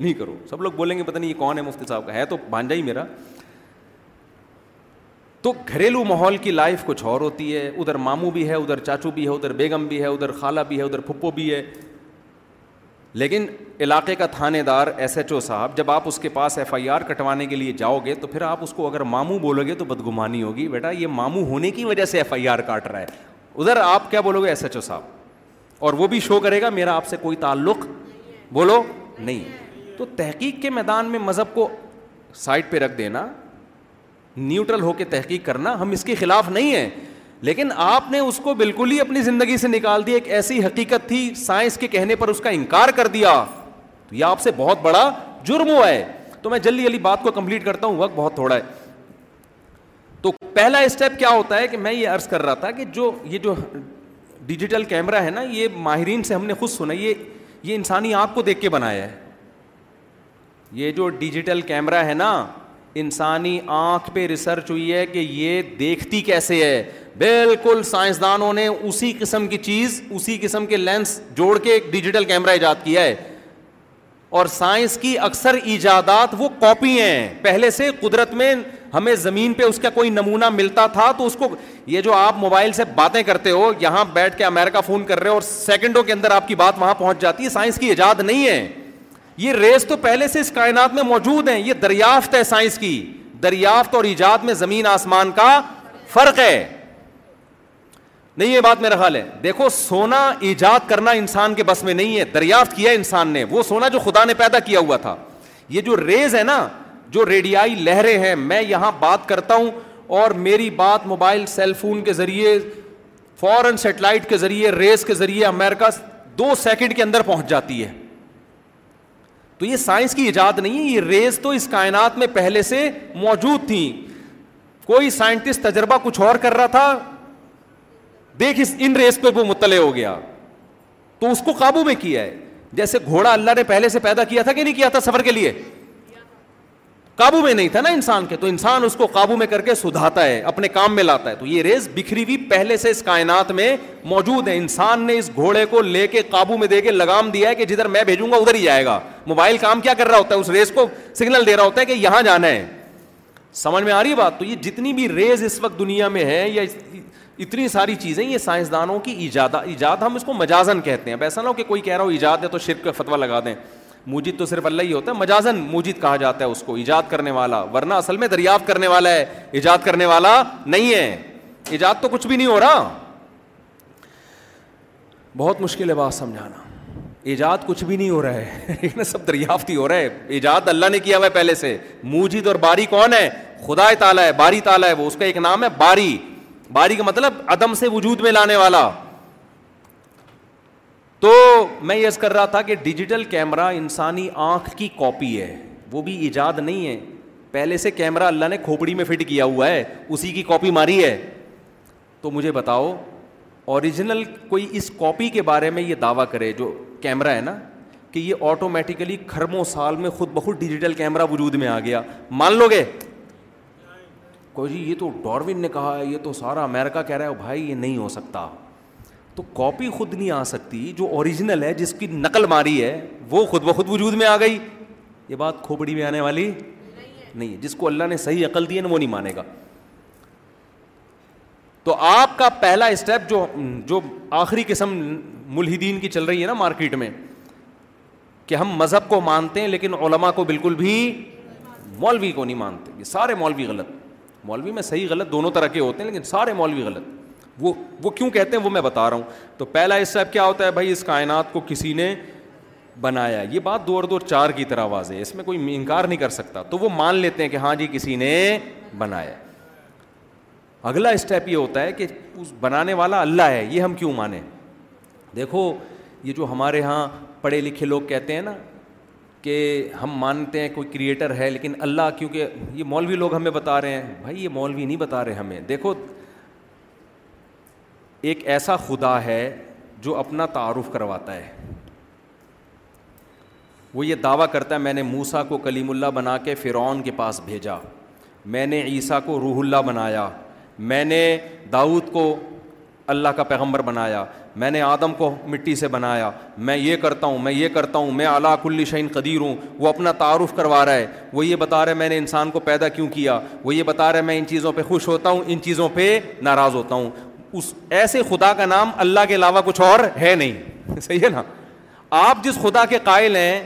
نہیں کرو سب لوگ بولیں گے پتا نہیں یہ کون ہے مفتی صاحب کا ہے تو بھانجا ہی میرا تو گھریلو ماحول کی لائف کچھ اور ہوتی ہے ادھر مامو بھی ہے ادھر چاچو بھی ہے ادھر بیگم بھی ہے ادھر خالہ بھی ہے ادھر پھپھو بھی ہے لیکن علاقے کا تھانے دار ایس ایچ او صاحب جب آپ اس کے پاس ایف آئی آر کٹوانے کے لیے جاؤ گے تو پھر آپ اس کو اگر ماموں بولو گے تو بدگمانی ہوگی بیٹا یہ ماموں ہونے کی وجہ سے ایف آئی آر کاٹ رہا ہے ادھر آپ کیا بولو گے ایس ایچ او صاحب اور وہ بھی شو کرے گا میرا آپ سے کوئی تعلق بولو نہیں تو تحقیق کے میدان میں مذہب کو سائڈ پہ رکھ دینا نیوٹرل ہو کے تحقیق کرنا ہم اس کے خلاف نہیں ہیں لیکن آپ نے اس کو بالکل ہی اپنی زندگی سے نکال دی ایک ایسی حقیقت تھی سائنس کے کہنے پر اس کا انکار کر دیا تو یہ آپ سے بہت بڑا جرم ہوا ہے تو میں جلدی جلدی بات کو کمپلیٹ کرتا ہوں وقت بہت تھوڑا ہے تو پہلا اسٹیپ کیا ہوتا ہے کہ میں یہ عرض کر رہا تھا کہ جو یہ جو ڈیجیٹل کیمرہ ہے نا یہ ماہرین سے ہم نے خود سنا یہ یہ انسانی آپ کو دیکھ کے بنایا ہے یہ جو ڈیجیٹل کیمرہ ہے نا انسانی آنکھ پہ ریسرچ ہوئی ہے کہ یہ دیکھتی کیسے ہے بالکل سائنسدانوں نے اسی قسم کی چیز اسی قسم کے لینس جوڑ کے ایک ڈیجیٹل کیمرہ ایجاد کیا ہے اور سائنس کی اکثر ایجادات وہ کاپی ہیں پہلے سے قدرت میں ہمیں زمین پہ اس کا کوئی نمونہ ملتا تھا تو اس کو یہ جو آپ موبائل سے باتیں کرتے ہو یہاں بیٹھ کے امریکہ فون کر رہے ہو اور سیکنڈوں کے اندر آپ کی بات وہاں پہنچ جاتی ہے سائنس کی ایجاد نہیں ہے یہ ریز تو پہلے سے اس کائنات میں موجود ہیں یہ دریافت ہے سائنس کی دریافت اور ایجاد میں زمین آسمان کا فرق ہے نہیں یہ بات میرا خیال ہے دیکھو سونا ایجاد کرنا انسان کے بس میں نہیں ہے دریافت کیا انسان نے وہ سونا جو خدا نے پیدا کیا ہوا تھا یہ جو ریز ہے نا جو ریڈیائی لہریں ہیں میں یہاں بات کرتا ہوں اور میری بات موبائل سیل فون کے ذریعے فورن سیٹلائٹ کے ذریعے ریز کے ذریعے امیرکا دو سیکنڈ کے اندر پہنچ جاتی ہے تو یہ سائنس کی ایجاد نہیں ہے یہ ریز تو اس کائنات میں پہلے سے موجود تھیں کوئی سائنٹسٹ تجربہ کچھ اور کر رہا تھا دیکھ اس ان ریز پہ وہ مطلع ہو گیا تو اس کو قابو میں کیا ہے جیسے گھوڑا اللہ نے پہلے سے پیدا کیا تھا کہ نہیں کیا تھا سفر کے لیے قابو میں نہیں تھا نا انسان کے تو انسان اس کو قابو میں کر کے سدھاتا ہے اپنے کام میں لاتا ہے تو یہ ریز بکھری ہوئی پہلے سے اس کائنات میں موجود ہے انسان نے اس گھوڑے کو لے کے قابو میں دے کے لگام دیا ہے کہ جدھر میں بھیجوں گا ادھر ہی جائے گا موبائل کام کیا کر رہا ہوتا ہے اس ریز کو سگنل دے رہا ہوتا ہے کہ یہاں جانا ہے سمجھ میں آ رہی ہے بات تو یہ جتنی بھی ریز اس وقت دنیا میں ہے یا اتنی ساری چیزیں یہ سائنسدانوں کی ایجاد ایجاد ہم اس کو مجازن کہتے ہیں اب ایسا نہ ہو کہ کوئی کہہ رہا ہو ایجاد ہے تو شرک فتویٰ لگا دیں موجد تو صرف اللہ ہی ہوتا ہے مجازن موجد کہا جاتا ہے اس کو ایجاد کرنے والا ورنہ اصل میں دریافت کرنے والا ہے ایجاد کرنے والا نہیں ہے ایجاد تو کچھ بھی نہیں ہو رہا بہت مشکل ہے بات سمجھانا ایجاد کچھ بھی نہیں ہو رہا ہے نا سب دریافت ہی ہو رہا ہے ایجاد اللہ نے کیا ہوا ہے پہلے سے موجد اور باری کون ہے خدا تالا ہے باری تالا ہے وہ اس کا ایک نام ہے باری باری کا مطلب عدم سے وجود میں لانے والا تو میں یس کر رہا تھا کہ ڈیجیٹل کیمرہ انسانی آنکھ کی کاپی ہے وہ بھی ایجاد نہیں ہے پہلے سے کیمرہ اللہ نے کھوپڑی میں فٹ کیا ہوا ہے اسی کی کاپی ماری ہے تو مجھے بتاؤ اوریجنل کوئی اس کاپی کے بارے میں یہ دعویٰ کرے جو کیمرہ ہے نا کہ یہ آٹومیٹیکلی خرموں سال میں خود بخود ڈیجیٹل کیمرہ وجود میں آ گیا مان لو گے جی یہ تو ڈاروین نے کہا ہے یہ تو سارا امیرکا کہہ رہا ہے بھائی یہ نہیں ہو سکتا تو کاپی خود نہیں آ سکتی جو اوریجنل ہے جس کی نقل ماری ہے وہ خود بخود وجود میں آ گئی یہ بات کھوپڑی میں آنے والی نہیں ہے جس کو اللہ نے صحیح عقل دی ہے وہ نہیں مانے گا تو آپ کا پہلا اسٹیپ جو جو آخری قسم ملحدین کی چل رہی ہے نا مارکیٹ میں کہ ہم مذہب کو مانتے ہیں لیکن علماء کو بالکل بھی مولوی کو نہیں مانتے یہ سارے مولوی غلط مولوی میں صحیح غلط دونوں طرح کے ہوتے ہیں لیکن سارے مولوی غلط وہ وہ کیوں کہتے ہیں وہ میں بتا رہا ہوں تو پہلا اسٹیپ کیا ہوتا ہے بھائی اس کائنات کو کسی نے بنایا یہ بات دو اور دو چار کی طرح واضح ہے اس میں کوئی انکار نہیں کر سکتا تو وہ مان لیتے ہیں کہ ہاں جی کسی نے بنایا اگلا اسٹیپ یہ ہوتا ہے کہ اس بنانے والا اللہ ہے یہ ہم کیوں مانیں دیکھو یہ جو ہمارے یہاں پڑھے لکھے لوگ کہتے ہیں نا کہ ہم مانتے ہیں کوئی کریٹر ہے لیکن اللہ کیونکہ یہ مولوی لوگ ہمیں بتا رہے ہیں بھائی یہ مولوی نہیں بتا رہے ہمیں دیکھو ایک ایسا خدا ہے جو اپنا تعارف کرواتا ہے وہ یہ دعویٰ کرتا ہے میں نے موسا کو کلیم اللہ بنا کے فرعون کے پاس بھیجا میں نے عیسیٰ کو روح اللہ بنایا میں نے داود کو اللہ کا پیغمبر بنایا میں نے آدم کو مٹی سے بنایا میں یہ کرتا ہوں میں یہ کرتا ہوں میں اعلیٰ کل شہین قدیر ہوں وہ اپنا تعارف کروا رہا ہے وہ یہ بتا رہا ہے میں نے انسان کو پیدا کیوں کیا وہ یہ بتا رہا ہے میں ان چیزوں پہ خوش ہوتا ہوں ان چیزوں پہ ناراض ہوتا ہوں اس ایسے خدا کا نام اللہ کے علاوہ کچھ اور ہے نہیں صحیح ہے نا آپ جس خدا کے قائل ہیں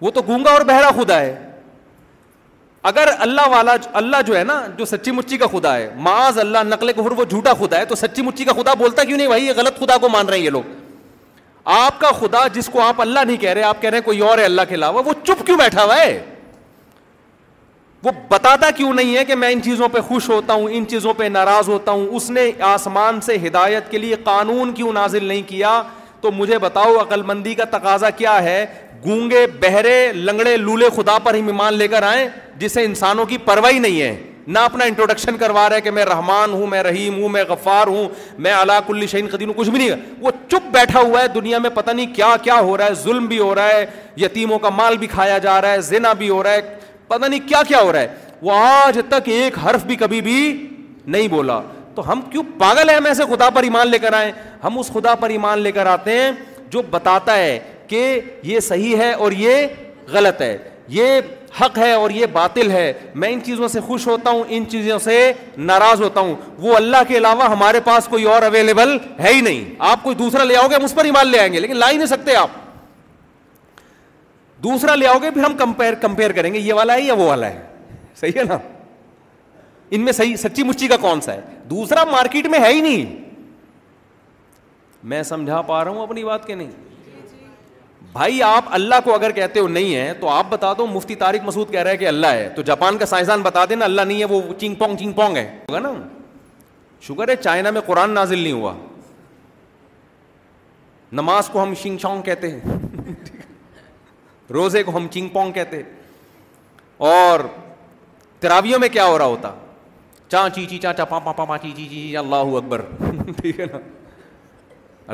وہ تو گونگا اور بہرا خدا ہے اگر اللہ والا اللہ جو ہے نا جو سچی مچی کا خدا ہے معاذ اللہ نقل وہ جھوٹا خدا ہے تو سچی مچی کا خدا بولتا کیوں نہیں بھائی یہ غلط خدا کو مان رہے ہیں یہ لوگ آپ کا خدا جس کو آپ اللہ نہیں کہہ رہے آپ کہہ رہے ہیں کوئی اور ہے اللہ کے علاوہ وہ چپ کیوں بیٹھا ہوا ہے وہ بتاتا کیوں نہیں ہے کہ میں ان چیزوں پہ خوش ہوتا ہوں ان چیزوں پہ ناراض ہوتا ہوں اس نے آسمان سے ہدایت کے لیے قانون کیوں نازل نہیں کیا تو مجھے بتاؤ عقل مندی کا تقاضا کیا ہے گونگے بہرے لنگڑے لولے خدا پر ہی ایمان لے کر آئے جسے انسانوں کی پرواہ ہی نہیں ہے نہ اپنا انٹروڈکشن کروا رہا ہے کہ میں رحمان ہوں میں رحیم ہوں میں غفار ہوں میں کل شہین قدیم ہوں کچھ بھی نہیں وہ چپ بیٹھا ہوا ہے دنیا میں پتہ نہیں کیا کیا ہو رہا ہے ظلم بھی ہو رہا ہے یتیموں کا مال بھی کھایا جا رہا ہے زینا بھی ہو رہا ہے پتہ نہیں کیا کیا ہو رہا ہے وہ آج تک ایک حرف بھی کبھی بھی نہیں بولا تو ہم کیوں پاگل ہیں ہم ایسے خدا پر ایمان لے کر آئے ہم اس خدا پر ایمان لے کر آتے ہیں جو بتاتا ہے کہ یہ صحیح ہے اور یہ غلط ہے یہ حق ہے اور یہ باطل ہے میں ان چیزوں سے خوش ہوتا ہوں ان چیزوں سے ناراض ہوتا ہوں وہ اللہ کے علاوہ ہمارے پاس کوئی اور اویلیبل ہے ہی نہیں آپ کوئی دوسرا لے آؤ گے ہم اس پر ایمان لے آئیں گے لیکن لا ہی نہیں سکتے آپ دوسرا لے آؤ گے پھر ہم کمپیئر کمپیئر کریں گے یہ والا ہے یا وہ والا ہے صحیح ہے نا ان میں صحیح سچی مچی کا کون سا ہے دوسرا مارکیٹ میں ہے ہی نہیں میں سمجھا پا رہا ہوں اپنی بات کہ نہیں بھائی آپ اللہ کو اگر کہتے ہو نہیں ہے تو آپ بتا دو مفتی تارک مسود کہہ رہا ہے کہ اللہ ہے تو جاپان کا سائنسدان بتا دینا اللہ نہیں ہے وہ چنگ پونگ چنگ پونگ ہے ہوگا نا شکر ہے چائنا میں قرآن نازل نہیں ہوا نماز کو ہم شنگ شونگ کہتے ہیں روزے کو ہم چنگ پونگ کہتے اور تراویوں میں کیا ہو رہا ہوتا چا چی چی چا چا پا پا پا پا چی چی چی اللہ اکبر ٹھیک ہے نا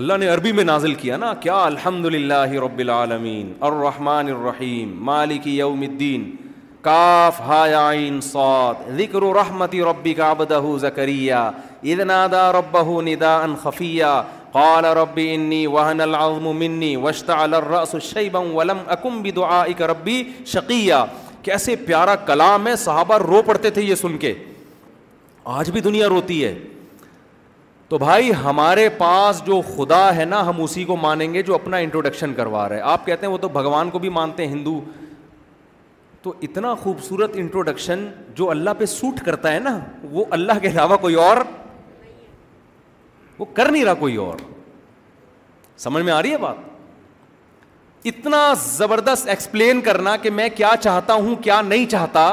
اللہ نے عربی میں نازل کیا نا کیا الحمد للہ رب العالمین الرحمن الرحیم مالک یوم الدین کاف ہا عین صاد ذکر رحمتی ربی کا ابدہ زکریہ ادنا دا رب ندا ان خفیہ قال رب انی وحن العظم منی وشتا الرس الشیبم ولم اکم بدعا اک ربی شقیہ کیسے پیارا کلام ہے صحابہ رو پڑتے تھے یہ سن کے آج بھی دنیا روتی ہے تو بھائی ہمارے پاس جو خدا ہے نا ہم اسی کو مانیں گے جو اپنا انٹروڈکشن کروا رہے آپ کہتے ہیں وہ تو بھگوان کو بھی مانتے ہیں ہندو تو اتنا خوبصورت انٹروڈکشن جو اللہ پہ سوٹ کرتا ہے نا وہ اللہ کے علاوہ کوئی اور وہ کر نہیں رہا کوئی اور سمجھ میں آ رہی ہے بات اتنا زبردست ایکسپلین کرنا کہ میں کیا چاہتا ہوں کیا نہیں چاہتا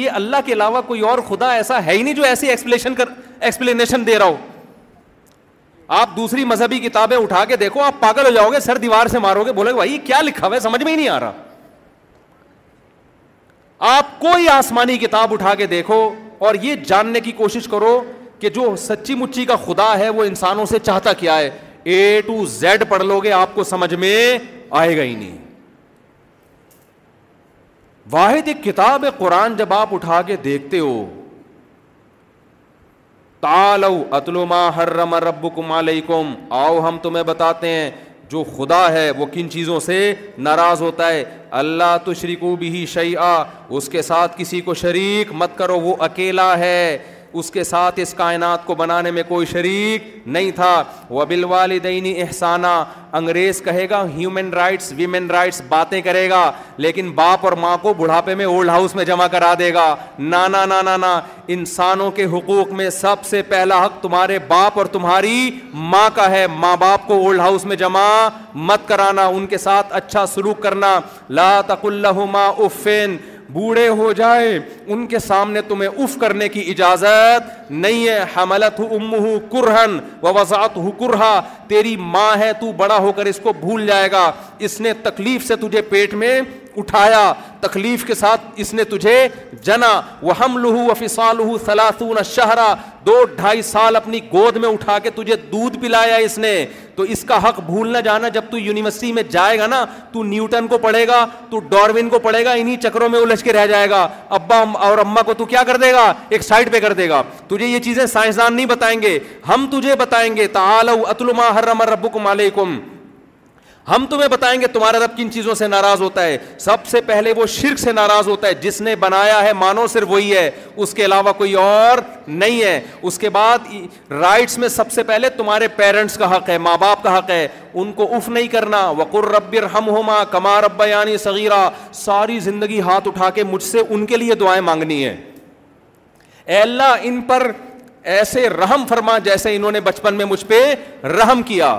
یہ اللہ کے علاوہ کوئی اور خدا ایسا ہے ہی نہیں جو ایسی ایکسپلینیشن دے رہا ہو آپ دوسری مذہبی کتابیں اٹھا کے دیکھو آپ پاگل ہو جاؤ گے سر دیوار سے مارو گے بولے گا بھائی کیا لکھا ہوا ہے سمجھ میں ہی نہیں آ رہا آپ کوئی آسمانی کتاب اٹھا کے دیکھو اور یہ جاننے کی کوشش کرو کہ جو سچی مچی کا خدا ہے وہ انسانوں سے چاہتا کیا ہے اے ٹو زیڈ پڑھ لو گے آپ کو سمجھ میں آئے گا ہی نہیں واحد ایک کتاب قرآن جب آپ اٹھا کے دیکھتے ہو تالو اتلو ما حرم ربکم علیکم آؤ ہم تمہیں بتاتے ہیں جو خدا ہے وہ کن چیزوں سے ناراض ہوتا ہے اللہ تشریکو بھی شعیٰ اس کے ساتھ کسی کو شریک مت کرو وہ اکیلا ہے اس کے ساتھ اس کائنات کو بنانے میں کوئی شریک نہیں تھا وہ بل والدینی احسانہ انگریز کہے گا ہیومن رائٹس ویمن رائٹس باتیں کرے گا لیکن باپ اور ماں کو بڑھاپے میں اولڈ ہاؤس میں جمع کرا دے گا نانا نا انسانوں کے حقوق میں سب سے پہلا حق تمہارے باپ اور تمہاری ماں کا ہے ماں باپ کو اولڈ ہاؤس میں جمع مت کرانا ان کے ساتھ اچھا سلوک کرنا لاتک اللہ ماں افین بوڑھے ہو جائیں ان کے سامنے تمہیں اف کرنے کی اجازت نہیں ہے حملت کرہن و وضاحت ہو کرہا تیری ماں ہے تو بڑا ہو کر اس کو بھول جائے گا اس نے تکلیف سے تجھے پیٹ میں اٹھایا تکلیف کے ساتھ اس نے تجھے جنا وہ ہم لہو و فسا سلاسون شہرا دو ڈھائی سال اپنی گود میں اٹھا کے تجھے دودھ پلایا اس نے تو اس کا حق بھول نہ جانا جب تو یونیورسٹی میں جائے گا نا تو نیوٹن کو پڑھے گا تو ڈاروین کو پڑھے گا انہیں چکروں میں الجھ کے رہ جائے گا ابا اور اما کو تو کیا کر دے گا ایک سائڈ پہ کر دے گا تجھے یہ چیزیں سائنسدان نہیں بتائیں گے ہم تجھے بتائیں گے تعالو اتلما ہر رمر ربکم علیکم ہم تمہیں بتائیں گے تمہارا رب کن چیزوں سے ناراض ہوتا ہے سب سے پہلے وہ شرک سے ناراض ہوتا ہے جس نے بنایا ہے مانو صرف وہی ہے اس کے علاوہ کوئی اور نہیں ہے اس کے بعد رائٹس میں سب سے پہلے تمہارے پیرنٹس کا حق ہے ماں باپ کا حق ہے ان کو اف نہیں کرنا وقر رب ہم ہوما کما ربا یعنی سغیرہ ساری زندگی ہاتھ اٹھا کے مجھ سے ان کے لیے دعائیں مانگنی ہیں اے اللہ ان پر ایسے رحم فرما جیسے انہوں نے بچپن میں مجھ پہ رحم کیا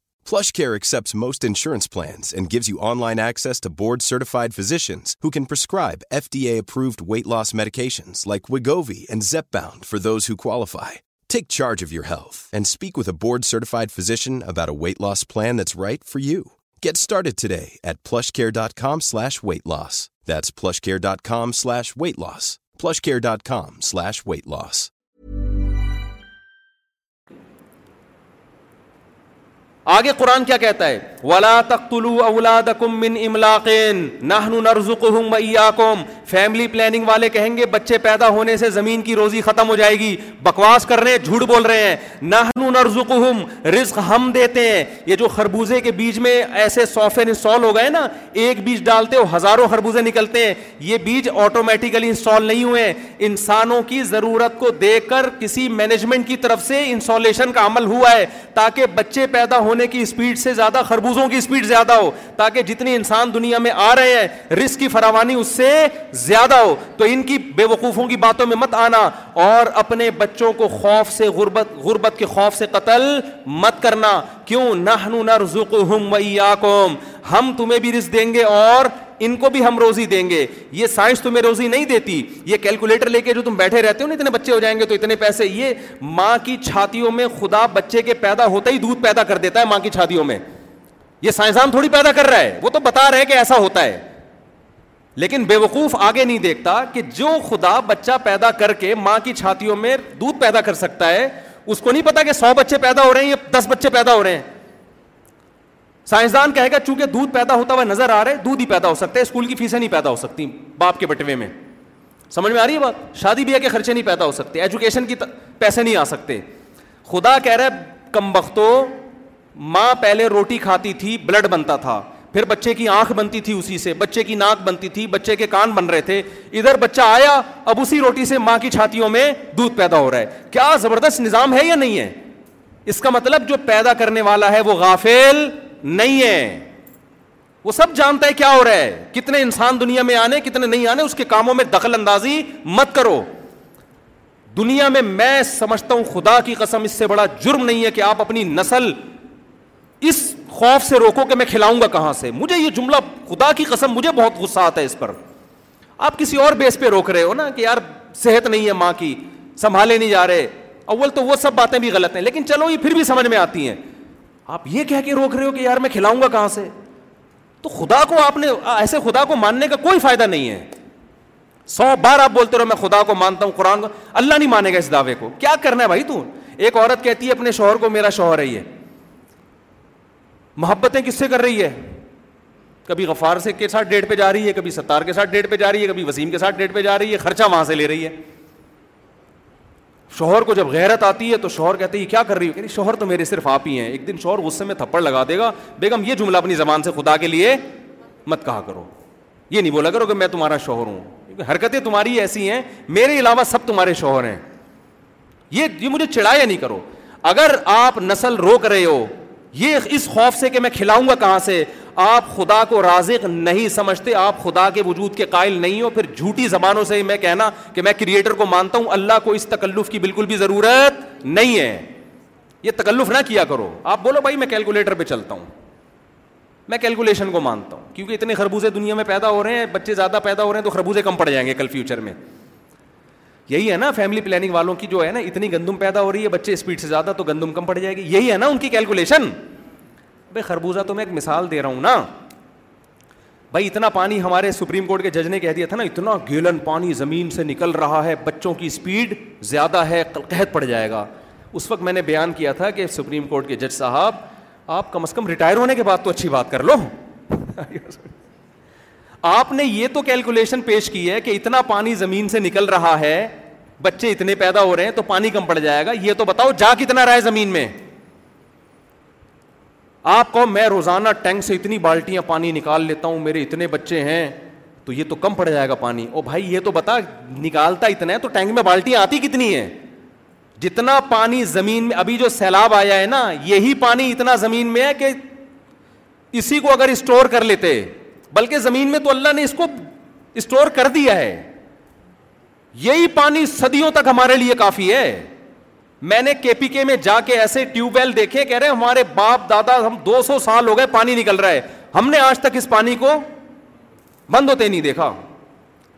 PlushCare accepts most insurance plans and gives you online access to board-certified physicians who can prescribe FDA-approved weight loss medications like Wegovy and Zepbound for those who qualify. Take charge of your health and speak with a board-certified physician about a weight loss plan that's right for you. Get started today at PlushCare.com/weight loss. That's PlushCare.com/weight loss. PlushCare.com/weight loss. آگے قرآن کیا کہتا ہے ولا تقتلوا اولادکم من املاقین نحن نرزقهم وایاکم family planning والے کہیں گے بچے پیدا ہونے سے زمین کی روزی ختم ہو جائے گی بکواس کر رہے ہیں جھوٹ بول رہے ہیں نحن نرزقهم رزق ہم دیتے ہیں یہ جو خربوزے کے بیج میں ایسے سوفے انسٹال ہو گئے نا ایک بیج ڈالتے ہو ہزاروں خربوزے نکلتے ہیں یہ بیج آٹومیٹیکلی انسٹال نہیں ہوئے ہیں انسانوں کی ضرورت کو دیکھ کر کسی مینجمنٹ کی طرف سے انسٹالیشن کا عمل ہوا ہے تاکہ بچے پیدا ہونے کھانے کی اسپیڈ سے زیادہ خربوزوں کی اسپیڈ زیادہ ہو تاکہ جتنی انسان دنیا میں آ رہے ہیں رسک کی فراوانی اس سے زیادہ ہو تو ان کی بے وقوفوں کی باتوں میں مت آنا اور اپنے بچوں کو خوف سے غربت غربت کے خوف سے قتل مت کرنا کیوں نہ ہم تمہیں بھی رسک دیں گے اور ان کو بھی ہم روزی دیں گے یہ سائنس تمہیں روزی نہیں دیتی یہ کیلکولیٹر لے کے جو تم بیٹھے رہتے ہو نا اتنے بچے ہو جائیں گے تو اتنے پیسے یہ ماں کی چھاتیوں میں خدا بچے کے پیدا ہوتا ہی دودھ پیدا کر دیتا ہے ماں کی چھاتیوں میں یہ سائنسدان تھوڑی پیدا کر رہا ہے وہ تو بتا رہے کہ ایسا ہوتا ہے لیکن بے وقوف آگے نہیں دیکھتا کہ جو خدا بچہ پیدا کر کے ماں کی چھاتیوں میں دودھ پیدا کر سکتا ہے اس کو نہیں پتا کہ سو بچے پیدا ہو رہے ہیں یا دس بچے پیدا ہو رہے ہیں سائنسدان کہے گا چونکہ دودھ پیدا ہوتا ہوا نظر آ رہا ہے دودھ ہی پیدا ہو سکتا ہے اسکول کی فیسیں نہیں پیدا ہو سکتی باپ کے بٹوے میں سمجھ میں آ رہی ہے بات شادی بیاہ کے خرچے نہیں پیدا ہو سکتے ایجوکیشن کی پیسے نہیں آ سکتے خدا کہہ رہے کم بختو ماں پہلے روٹی کھاتی تھی بلڈ بنتا تھا پھر بچے کی آنکھ بنتی تھی اسی سے بچے کی ناک بنتی تھی بچے کے کان بن رہے تھے ادھر بچہ آیا اب اسی روٹی سے ماں کی چھاتیوں میں دودھ پیدا ہو رہا ہے کیا زبردست نظام ہے یا نہیں ہے اس کا مطلب جو پیدا کرنے والا ہے وہ غافیل نہیں ہے وہ سب جانتا ہے کیا ہو رہا ہے کتنے انسان دنیا میں آنے کتنے نہیں آنے اس کے کاموں میں دخل اندازی مت کرو دنیا میں میں سمجھتا ہوں خدا کی قسم اس سے بڑا جرم نہیں ہے کہ آپ اپنی نسل اس خوف سے روکو کہ میں کھلاؤں گا کہاں سے مجھے یہ جملہ خدا کی قسم مجھے بہت غصہ آتا ہے اس پر آپ کسی اور بیس پہ روک رہے ہو نا کہ یار صحت نہیں ہے ماں کی سنبھالے نہیں جا رہے اول تو وہ سب باتیں بھی غلط ہیں لیکن چلو یہ پھر بھی سمجھ میں آتی ہیں آپ یہ کہہ کے روک رہے ہو کہ یار میں کھلاؤں گا کہاں سے تو خدا کو آپ نے ایسے خدا کو ماننے کا کوئی فائدہ نہیں ہے سو بار آپ بولتے رہو میں خدا کو مانتا ہوں قرآن کو اللہ نہیں مانے گا اس دعوے کو کیا کرنا ہے بھائی تو ایک عورت کہتی ہے اپنے شوہر کو میرا شوہر ہے یہ محبتیں کس سے کر رہی ہے کبھی غفار سے کے ساتھ ڈیٹ پہ جا رہی ہے کبھی ستار کے ساتھ ڈیٹ پہ جا رہی ہے کبھی وسیم کے ساتھ ڈیٹ پہ جا رہی ہے خرچہ وہاں سے لے رہی ہے شوہر کو جب غیرت آتی ہے تو شوہر کہتے ہیں یہ کیا کر رہی ہو کہ شوہر تو میرے صرف آپ ہی ہیں ایک دن شوہر غصے میں تھپڑ لگا دے گا بیگم یہ جملہ اپنی زبان سے خدا کے لیے مت کہا کرو یہ نہیں بولا کرو کہ میں تمہارا شوہر ہوں کیونکہ حرکتیں تمہاری ایسی ہیں میرے علاوہ سب تمہارے شوہر ہیں یہ یہ مجھے چڑھایا نہیں کرو اگر آپ نسل روک رہے ہو یہ اس خوف سے کہ میں کھلاؤں گا کہاں سے آپ خدا کو رازق نہیں سمجھتے آپ خدا کے وجود کے قائل نہیں ہو پھر جھوٹی زبانوں سے میں کہنا کہ میں کریٹر کو مانتا ہوں اللہ کو اس تکلف کی بالکل بھی ضرورت نہیں ہے یہ تکلف نہ کیا کرو آپ بولو بھائی میں کیلکولیٹر پہ چلتا ہوں میں کیلکولیشن کو مانتا ہوں کیونکہ اتنے خربوزے دنیا میں پیدا ہو رہے ہیں بچے زیادہ پیدا ہو رہے ہیں تو خربوزے کم پڑ جائیں گے کل فیوچر میں یہی ہے نا فیملی پلاننگ والوں کی جو ہے نا اتنی گندم پیدا ہو رہی ہے بچے اسپیڈ سے زیادہ تو گندم کم پڑ جائے گی یہی ہے نا ان کی کیلکولیشن بھائی خربوزہ تو میں ایک مثال دے رہا ہوں نا بھائی اتنا پانی ہمارے سپریم کورٹ کے جج نے کہہ دیا تھا نا اتنا گیلن پانی زمین سے نکل رہا ہے بچوں کی اسپیڈ زیادہ ہے قحط پڑ جائے گا اس وقت میں نے بیان کیا تھا کہ سپریم کورٹ کے جج صاحب آپ کم از کم ریٹائر ہونے کے بعد تو اچھی بات کر لو آپ نے یہ تو کیلکولیشن پیش کی ہے کہ اتنا پانی زمین سے نکل رہا ہے بچے اتنے پیدا ہو رہے ہیں تو پانی کم پڑ جائے گا یہ تو بتاؤ جا کتنا رہا ہے زمین میں آپ کو میں روزانہ ٹینک سے اتنی بالٹیاں پانی نکال لیتا ہوں میرے اتنے بچے ہیں تو یہ تو کم پڑ جائے گا پانی او بھائی یہ تو بتا نکالتا اتنا ہے تو ٹینک میں بالٹیاں آتی کتنی ہیں جتنا پانی زمین میں ابھی جو سیلاب آیا ہے نا یہی پانی اتنا زمین میں ہے کہ اسی کو اگر اسٹور کر لیتے بلکہ زمین میں تو اللہ نے اس کو اسٹور کر دیا ہے یہی پانی صدیوں تک ہمارے لیے کافی ہے میں نے کے پی کے میں جا کے ایسے ٹیوب ویل دیکھے کہہ رہے ہمارے باپ دادا ہم دو سو سال ہو گئے پانی نکل رہا ہے ہم نے آج تک اس پانی کو بند ہوتے نہیں دیکھا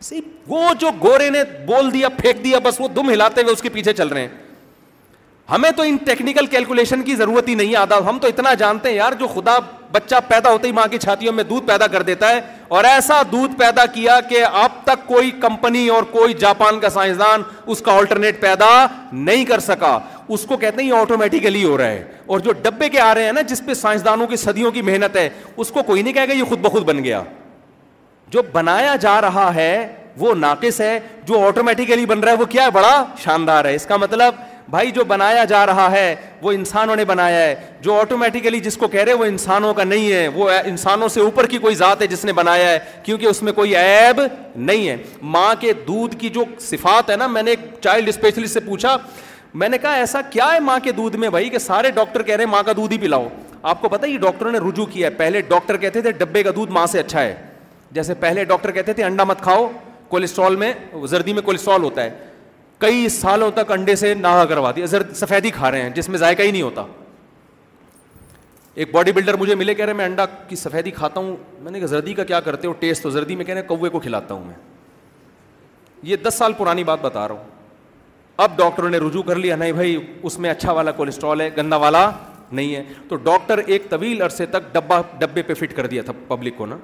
صرف وہ جو گورے نے بول دیا پھینک دیا بس وہ دم ہلاتے ہوئے اس کے پیچھے چل رہے ہیں ہمیں تو ان ٹیکنیکل کیلکولیشن کی ضرورت ہی نہیں آدھا ہم تو اتنا جانتے ہیں یار جو خدا بچہ پیدا ہوتا ہی ماں کی چھاتیوں میں دودھ پیدا کر دیتا ہے اور ایسا دودھ پیدا کیا کہ اب تک کوئی کمپنی اور کوئی جاپان کا سائنسدان اس اس کا آلٹرنیٹ پیدا نہیں کر سکا کو کہتے ہیں یہ آٹومیٹیکلی ہو رہا ہے اور جو ڈبے کے آ رہے ہیں نا جس پہ سائنسدانوں کی صدیوں کی محنت ہے اس کو کوئی نہیں کہے گا یہ خود بخود بن گیا جو بنایا جا رہا ہے وہ ناقص ہے جو آٹومیٹیکلی بن رہا ہے وہ کیا ہے بڑا شاندار ہے اس کا مطلب بھائی جو بنایا جا رہا ہے وہ انسانوں نے بنایا ہے جو آٹومیٹیکلی جس کو کہہ رہے وہ انسانوں کا نہیں ہے وہ انسانوں سے اوپر کی کوئی ذات ہے جس نے بنایا ہے کیونکہ اس میں کوئی عیب نہیں ہے ماں کے دودھ کی جو صفات ہے نا میں نے ایک چائلڈ اسپیشلسٹ سے پوچھا میں نے کہا ایسا کیا ہے ماں کے دودھ میں بھائی کہ سارے ڈاکٹر کہہ رہے ہیں ماں کا دودھ ہی پلاؤ آپ کو پتا یہ ڈاکٹروں نے رجوع کیا ہے پہلے ڈاکٹر کہتے تھے ڈبے کا دودھ ماں سے اچھا ہے جیسے پہلے ڈاکٹر کہتے تھے انڈا مت کھاؤ کولیسٹرول میں زردی میں کولیسٹرول ہوتا ہے کئی سالوں تک انڈے سے ناغا کروا دیا سفیدی کھا رہے ہیں جس میں ذائقہ ہی نہیں ہوتا ایک باڈی بلڈر مجھے ملے کہہ رہے میں انڈا کی سفیدی کھاتا ہوں میں نے کہا زردی کا کیا کرتے ہو ٹیسٹ تو زردی میں کہہ رہے ہیں کوے کو کھلاتا ہوں میں یہ دس سال پرانی بات بتا رہا ہوں اب ڈاکٹروں نے رجوع کر لیا نہیں بھائی اس میں اچھا والا کولیسٹرول ہے گندا والا نہیں ہے تو ڈاکٹر ایک طویل عرصے تک ڈبہ ڈبے پہ فٹ کر دیا تھا پبلک کو نا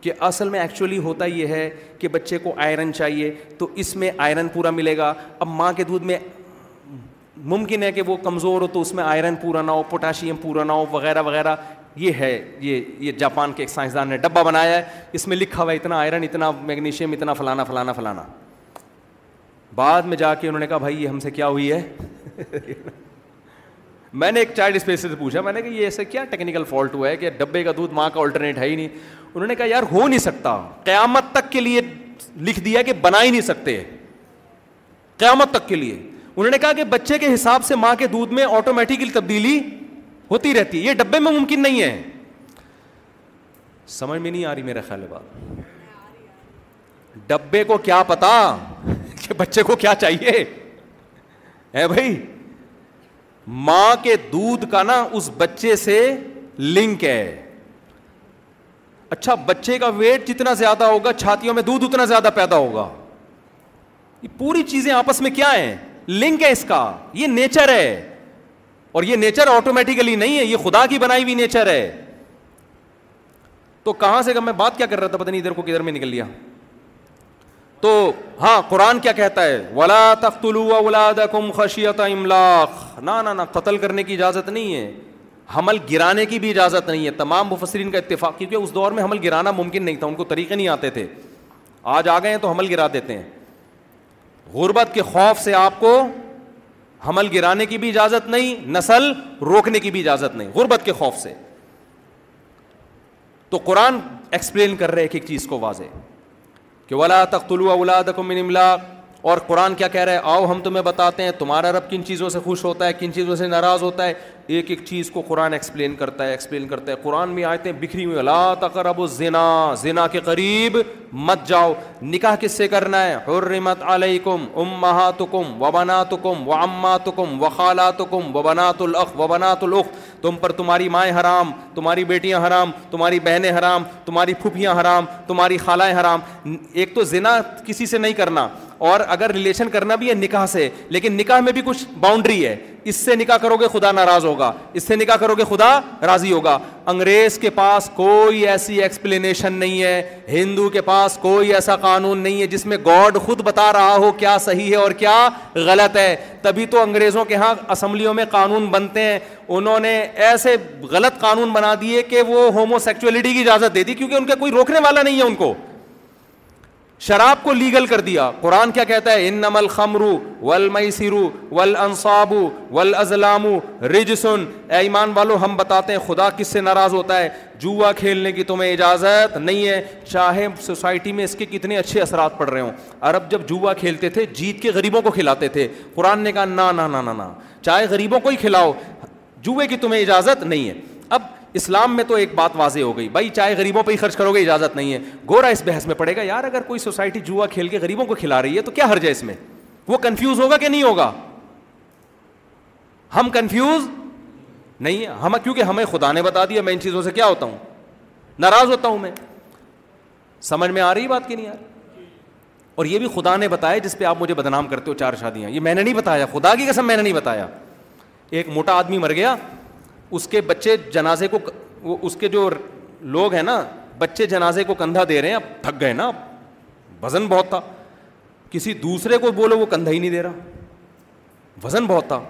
کہ اصل میں ایکچولی ہوتا یہ ہے کہ بچے کو آئرن چاہیے تو اس میں آئرن پورا ملے گا اب ماں کے دودھ میں ممکن ہے کہ وہ کمزور ہو تو اس میں آئرن پورا نہ ہو پوٹاشیم پورا نہ ہو وغیرہ وغیرہ یہ ہے یہ یہ جاپان کے ایک سائنسدان نے ڈبہ بنایا ہے اس میں لکھا ہوا ہے اتنا آئرن اتنا میگنیشیم اتنا فلانا فلانا فلانا بعد میں جا کے انہوں نے کہا بھائی یہ ہم سے کیا ہوئی ہے میں نے ایک چائلڈ اسپیس سے پوچھا میں نے یہ ایسا کیا ٹیکنیکل فالٹ ہوا ہے کہ ڈبے کا دودھ ماں کا آلٹرنیٹ ہے ہی نہیں نہیں انہوں نے کہا یار ہو سکتا قیامت تک کے لیے لکھ دیا کہ بنا ہی نہیں سکتے قیامت تک کے لیے انہوں نے کہا کہ بچے کے حساب سے ماں کے دودھ میں آٹومیٹکلی تبدیلی ہوتی رہتی ہے یہ ڈبے میں ممکن نہیں ہے سمجھ میں نہیں آ رہی میرا خیال بات ڈبے کو کیا پتا کہ بچے کو کیا چاہیے بھائی ماں کے دودھ کا نا اس بچے سے لنک ہے اچھا بچے کا ویٹ جتنا زیادہ ہوگا چھاتیوں میں دودھ اتنا زیادہ پیدا ہوگا یہ پوری چیزیں آپس میں کیا ہیں لنک ہے اس کا یہ نیچر ہے اور یہ نیچر آٹومیٹیکلی نہیں ہے یہ خدا کی بنائی ہوئی نیچر ہے تو کہاں سے میں بات کیا کر رہا تھا پتہ نہیں ادھر کو کدھر میں نکل لیا تو ہاں قرآن کیا کہتا ہے ولا تخت کم خشیت املاخ نہ نہ قتل کرنے کی اجازت نہیں ہے حمل گرانے کی بھی اجازت نہیں ہے تمام مفسرین کا اتفاق کیونکہ اس دور میں حمل گرانا ممکن نہیں تھا ان کو طریقے نہیں آتے تھے آج آ گئے ہیں تو حمل گرا دیتے ہیں غربت کے خوف سے آپ کو حمل گرانے کی بھی اجازت نہیں نسل روکنے کی بھی اجازت نہیں غربت کے خوف سے تو قرآن ایکسپلین کر رہے ایک ایک چیز کو واضح کہ ولا من املاق اور قرآن کیا کہہ رہا ہے آؤ ہم تمہیں بتاتے ہیں تمہارا رب کن چیزوں سے خوش ہوتا ہے کن چیزوں سے ناراض ہوتا ہے ایک ایک چیز کو قرآن ایکسپلین کرتا ہے ایکسپلین کرتا ہے قرآن میں آئے بکھری ہوئی اللہ تقرب ابو زنا زنا کے قریب مت جاؤ نکاح کس سے کرنا ہے حرمت علیکم ام مہاتم و بنا تم و اما تم و خالہ تم و بنا تلخ و بنا تلخ تم پر تمہاری مائیں حرام تمہاری بیٹیاں حرام تمہاری بہنیں حرام تمہاری پھوپھیاں حرام تمہاری خالائیں حرام ایک تو زنا کسی سے نہیں کرنا اور اگر ریلیشن کرنا بھی ہے نکاح سے لیکن نکاح میں بھی کچھ باؤنڈری ہے اس سے نکاح کرو گے خدا ناراض ہوگا اس سے نکاح کرو گے خدا راضی ہوگا انگریز کے پاس کوئی ایسی ایکسپلینیشن نہیں ہے ہندو کے پاس کوئی ایسا قانون نہیں ہے جس میں گاڈ خود بتا رہا ہو کیا صحیح ہے اور کیا غلط ہے تبھی تو انگریزوں کے ہاں اسمبلیوں میں قانون بنتے ہیں انہوں نے ایسے غلط قانون بنا دیے کہ وہ ہومو سیکچولیٹی کی اجازت دے دی کیونکہ ان کے کوئی روکنے والا نہیں ہے ان کو شراب کو لیگل کر دیا قرآن کیا کہتا ہے ان نم الخمر ول میسرو ول انصاب ول اضلاع رجسن ایمان والو ہم بتاتے ہیں خدا کس سے ناراض ہوتا ہے جوا کھیلنے کی تمہیں اجازت نہیں ہے چاہے سوسائٹی میں اس کے کتنے اچھے اثرات پڑ رہے ہوں عرب جب جوا کھیلتے تھے جیت کے غریبوں کو کھلاتے تھے قرآن نے کہا نا نا نا نا نا چاہے غریبوں کو ہی کھلاؤ جوئے کی تمہیں اجازت نہیں ہے اب اسلام میں تو ایک بات واضح ہو گئی بھائی چاہے غریبوں پہ ہی خرچ کرو گے اجازت نہیں ہے گورا اس بحث میں پڑے گا یار اگر کوئی سوسائٹی جوا کھیل کے غریبوں کو کھلا رہی ہے تو کیا ہر جائے اس میں وہ کنفیوز ہوگا کہ نہیں ہوگا ہم کنفیوز نہیں ہم کیونکہ ہمیں خدا نے بتا دیا میں ان چیزوں سے کیا ہوتا ہوں ناراض ہوتا ہوں میں سمجھ میں آ رہی بات کہ نہیں آ رہی اور یہ بھی خدا نے بتایا جس پہ آپ مجھے بدنام کرتے ہو چار شادیاں یہ میں نے نہیں بتایا خدا کی قسم میں نے نہیں بتایا ایک موٹا آدمی مر گیا اس کے بچے جنازے کو اس کے جو لوگ ہیں نا بچے جنازے کو کندھا دے رہے ہیں اب تھک گئے نا وزن بہت تھا کسی دوسرے کو بولو وہ کندھا ہی نہیں دے رہا وزن بہت تھا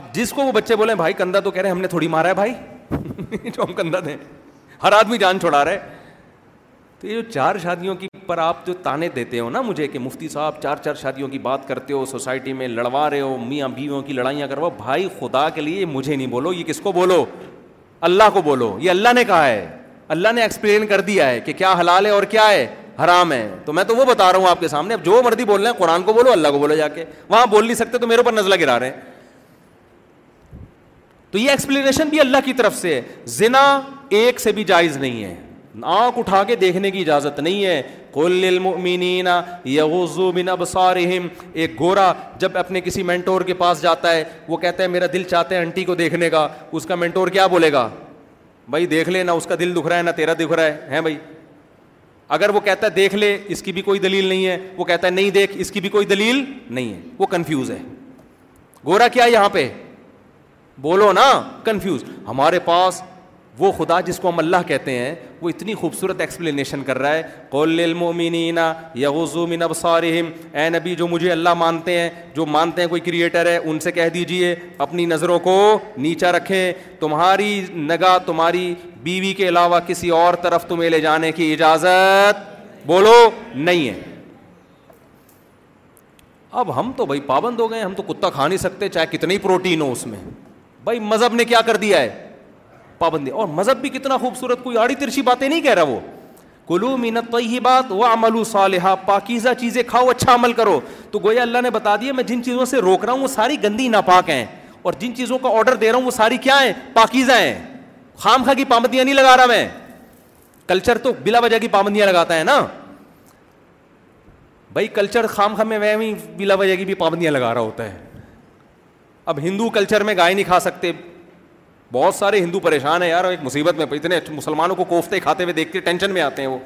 اب جس کو وہ بچے بولے بھائی کندھا تو کہہ رہے ہیں ہم نے تھوڑی مارا ہے بھائی جو ہم کندھا دیں ہر آدمی جان چھوڑا رہے تو یہ جو چار شادیوں کی پر آپ جو تانے دیتے ہو نا مجھے کہ مفتی صاحب چار چار شادیوں کی بات کرتے ہو سوسائٹی میں لڑوا رہے ہو میاں بیویوں کی لڑائیاں کرو بھائی خدا کے لیے مجھے نہیں بولو یہ کس کو بولو اللہ کو بولو یہ اللہ نے کہا ہے اللہ نے ایکسپلین کر دیا ہے کہ کیا حلال ہے اور کیا ہے حرام ہے تو میں تو وہ بتا رہا ہوں آپ کے سامنے اب جو مرضی بول رہے ہیں قرآن کو بولو اللہ کو بولو جا کے وہاں بول نہیں سکتے تو میرے اوپر نزلہ گرا رہے ہیں تو یہ ایکسپلینیشن بھی اللہ کی طرف سے ہے زنا ایک سے بھی جائز نہیں ہے آنکھ اٹھا کے دیکھنے کی اجازت نہیں ہے یغضوا من ابصارہم ایک گورا جب اپنے کسی مینٹور کے پاس جاتا ہے وہ کہتا ہے میرا دل چاہتا ہے انٹی کو دیکھنے کا اس کا مینٹور کیا بولے گا بھائی دیکھ لے نہ اس کا دل دکھ رہا ہے نہ تیرا دکھ رہا ہے ہیں بھائی اگر وہ کہتا ہے دیکھ لے اس کی بھی کوئی دلیل نہیں ہے وہ کہتا ہے نہیں دیکھ اس کی بھی کوئی دلیل نہیں ہے وہ کنفیوز ہے گورا کیا یہاں پہ بولو نا کنفیوز ہمارے پاس وہ خدا جس کو ہم اللہ کہتے ہیں وہ اتنی خوبصورت ایکسپلینیشن کر رہا ہے قول من ابصارہم اے نبی جو مجھے اللہ مانتے ہیں جو مانتے ہیں کوئی کریٹر ہے ان سے کہہ دیجئے اپنی نظروں کو نیچا رکھیں تمہاری نگاہ تمہاری بیوی کے علاوہ کسی اور طرف تمہیں لے جانے کی اجازت بولو نہیں ہے اب ہم تو بھائی پابند ہو گئے ہم تو کتا کھا نہیں سکتے چاہے کتنی پروٹین ہو اس میں بھائی مذہب نے کیا کر دیا ہے پابندی اور مذہب بھی کتنا خوبصورت کوئی آڑی ترچی باتیں نہیں کہہ رہا وہ کلو مینت تو ہی بات صالحہ پاکیزہ چیزیں کھاؤ اچھا عمل کرو تو گویا اللہ نے بتا دیا میں جن چیزوں سے روک رہا ہوں وہ ساری گندی ناپاک ہیں اور جن چیزوں کا آڈر دے رہا ہوں وہ ساری کیا ہیں پاکیزہ ہیں خام خاں کی پابندیاں نہیں لگا رہا میں کلچر تو بلا وجہ کی پابندیاں لگاتا ہے نا بھائی کلچر خام خاں میں بلا وجہ کی بھی پابندیاں لگا رہا ہوتا ہے اب ہندو کلچر میں گائے نہیں کھا سکتے بہت سارے ہندو پریشان ہیں یار ایک مصیبت میں اتنے مسلمانوں کو کوفتے کھاتے ہوئے دیکھ کے ٹینشن میں آتے ہیں وہ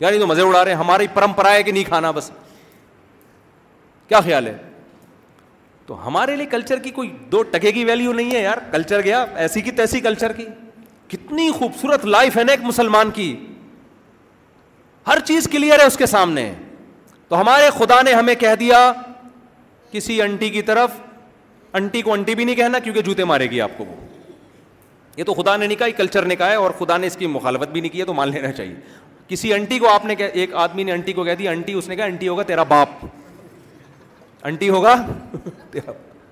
یعنی تو مزے اڑا رہے ہیں ہماری پرمپرا ہے کہ نہیں کھانا بس کیا خیال ہے تو ہمارے لیے کلچر کی کوئی دو ٹکے کی ویلیو نہیں ہے یار کلچر گیا ایسی کی تیسی کلچر کی کتنی خوبصورت لائف ہے نا ایک مسلمان کی ہر چیز کلیئر ہے اس کے سامنے تو ہمارے خدا نے ہمیں کہہ دیا کسی انٹی کی طرف انٹی کو انٹی بھی نہیں کہنا کیونکہ جوتے مارے گی آپ کو وہ یہ تو خدا نے نہیں کہا یہ کلچر نے کہا ہے اور خدا نے اس کی مخالفت بھی نہیں کی ہے تو مان لینا چاہیے کسی انٹی کو آپ نے نے ایک آدمی انٹی کو کہہ دی انٹی انٹی اس نے کہا ہوگا تیرا باپ انٹی ہوگا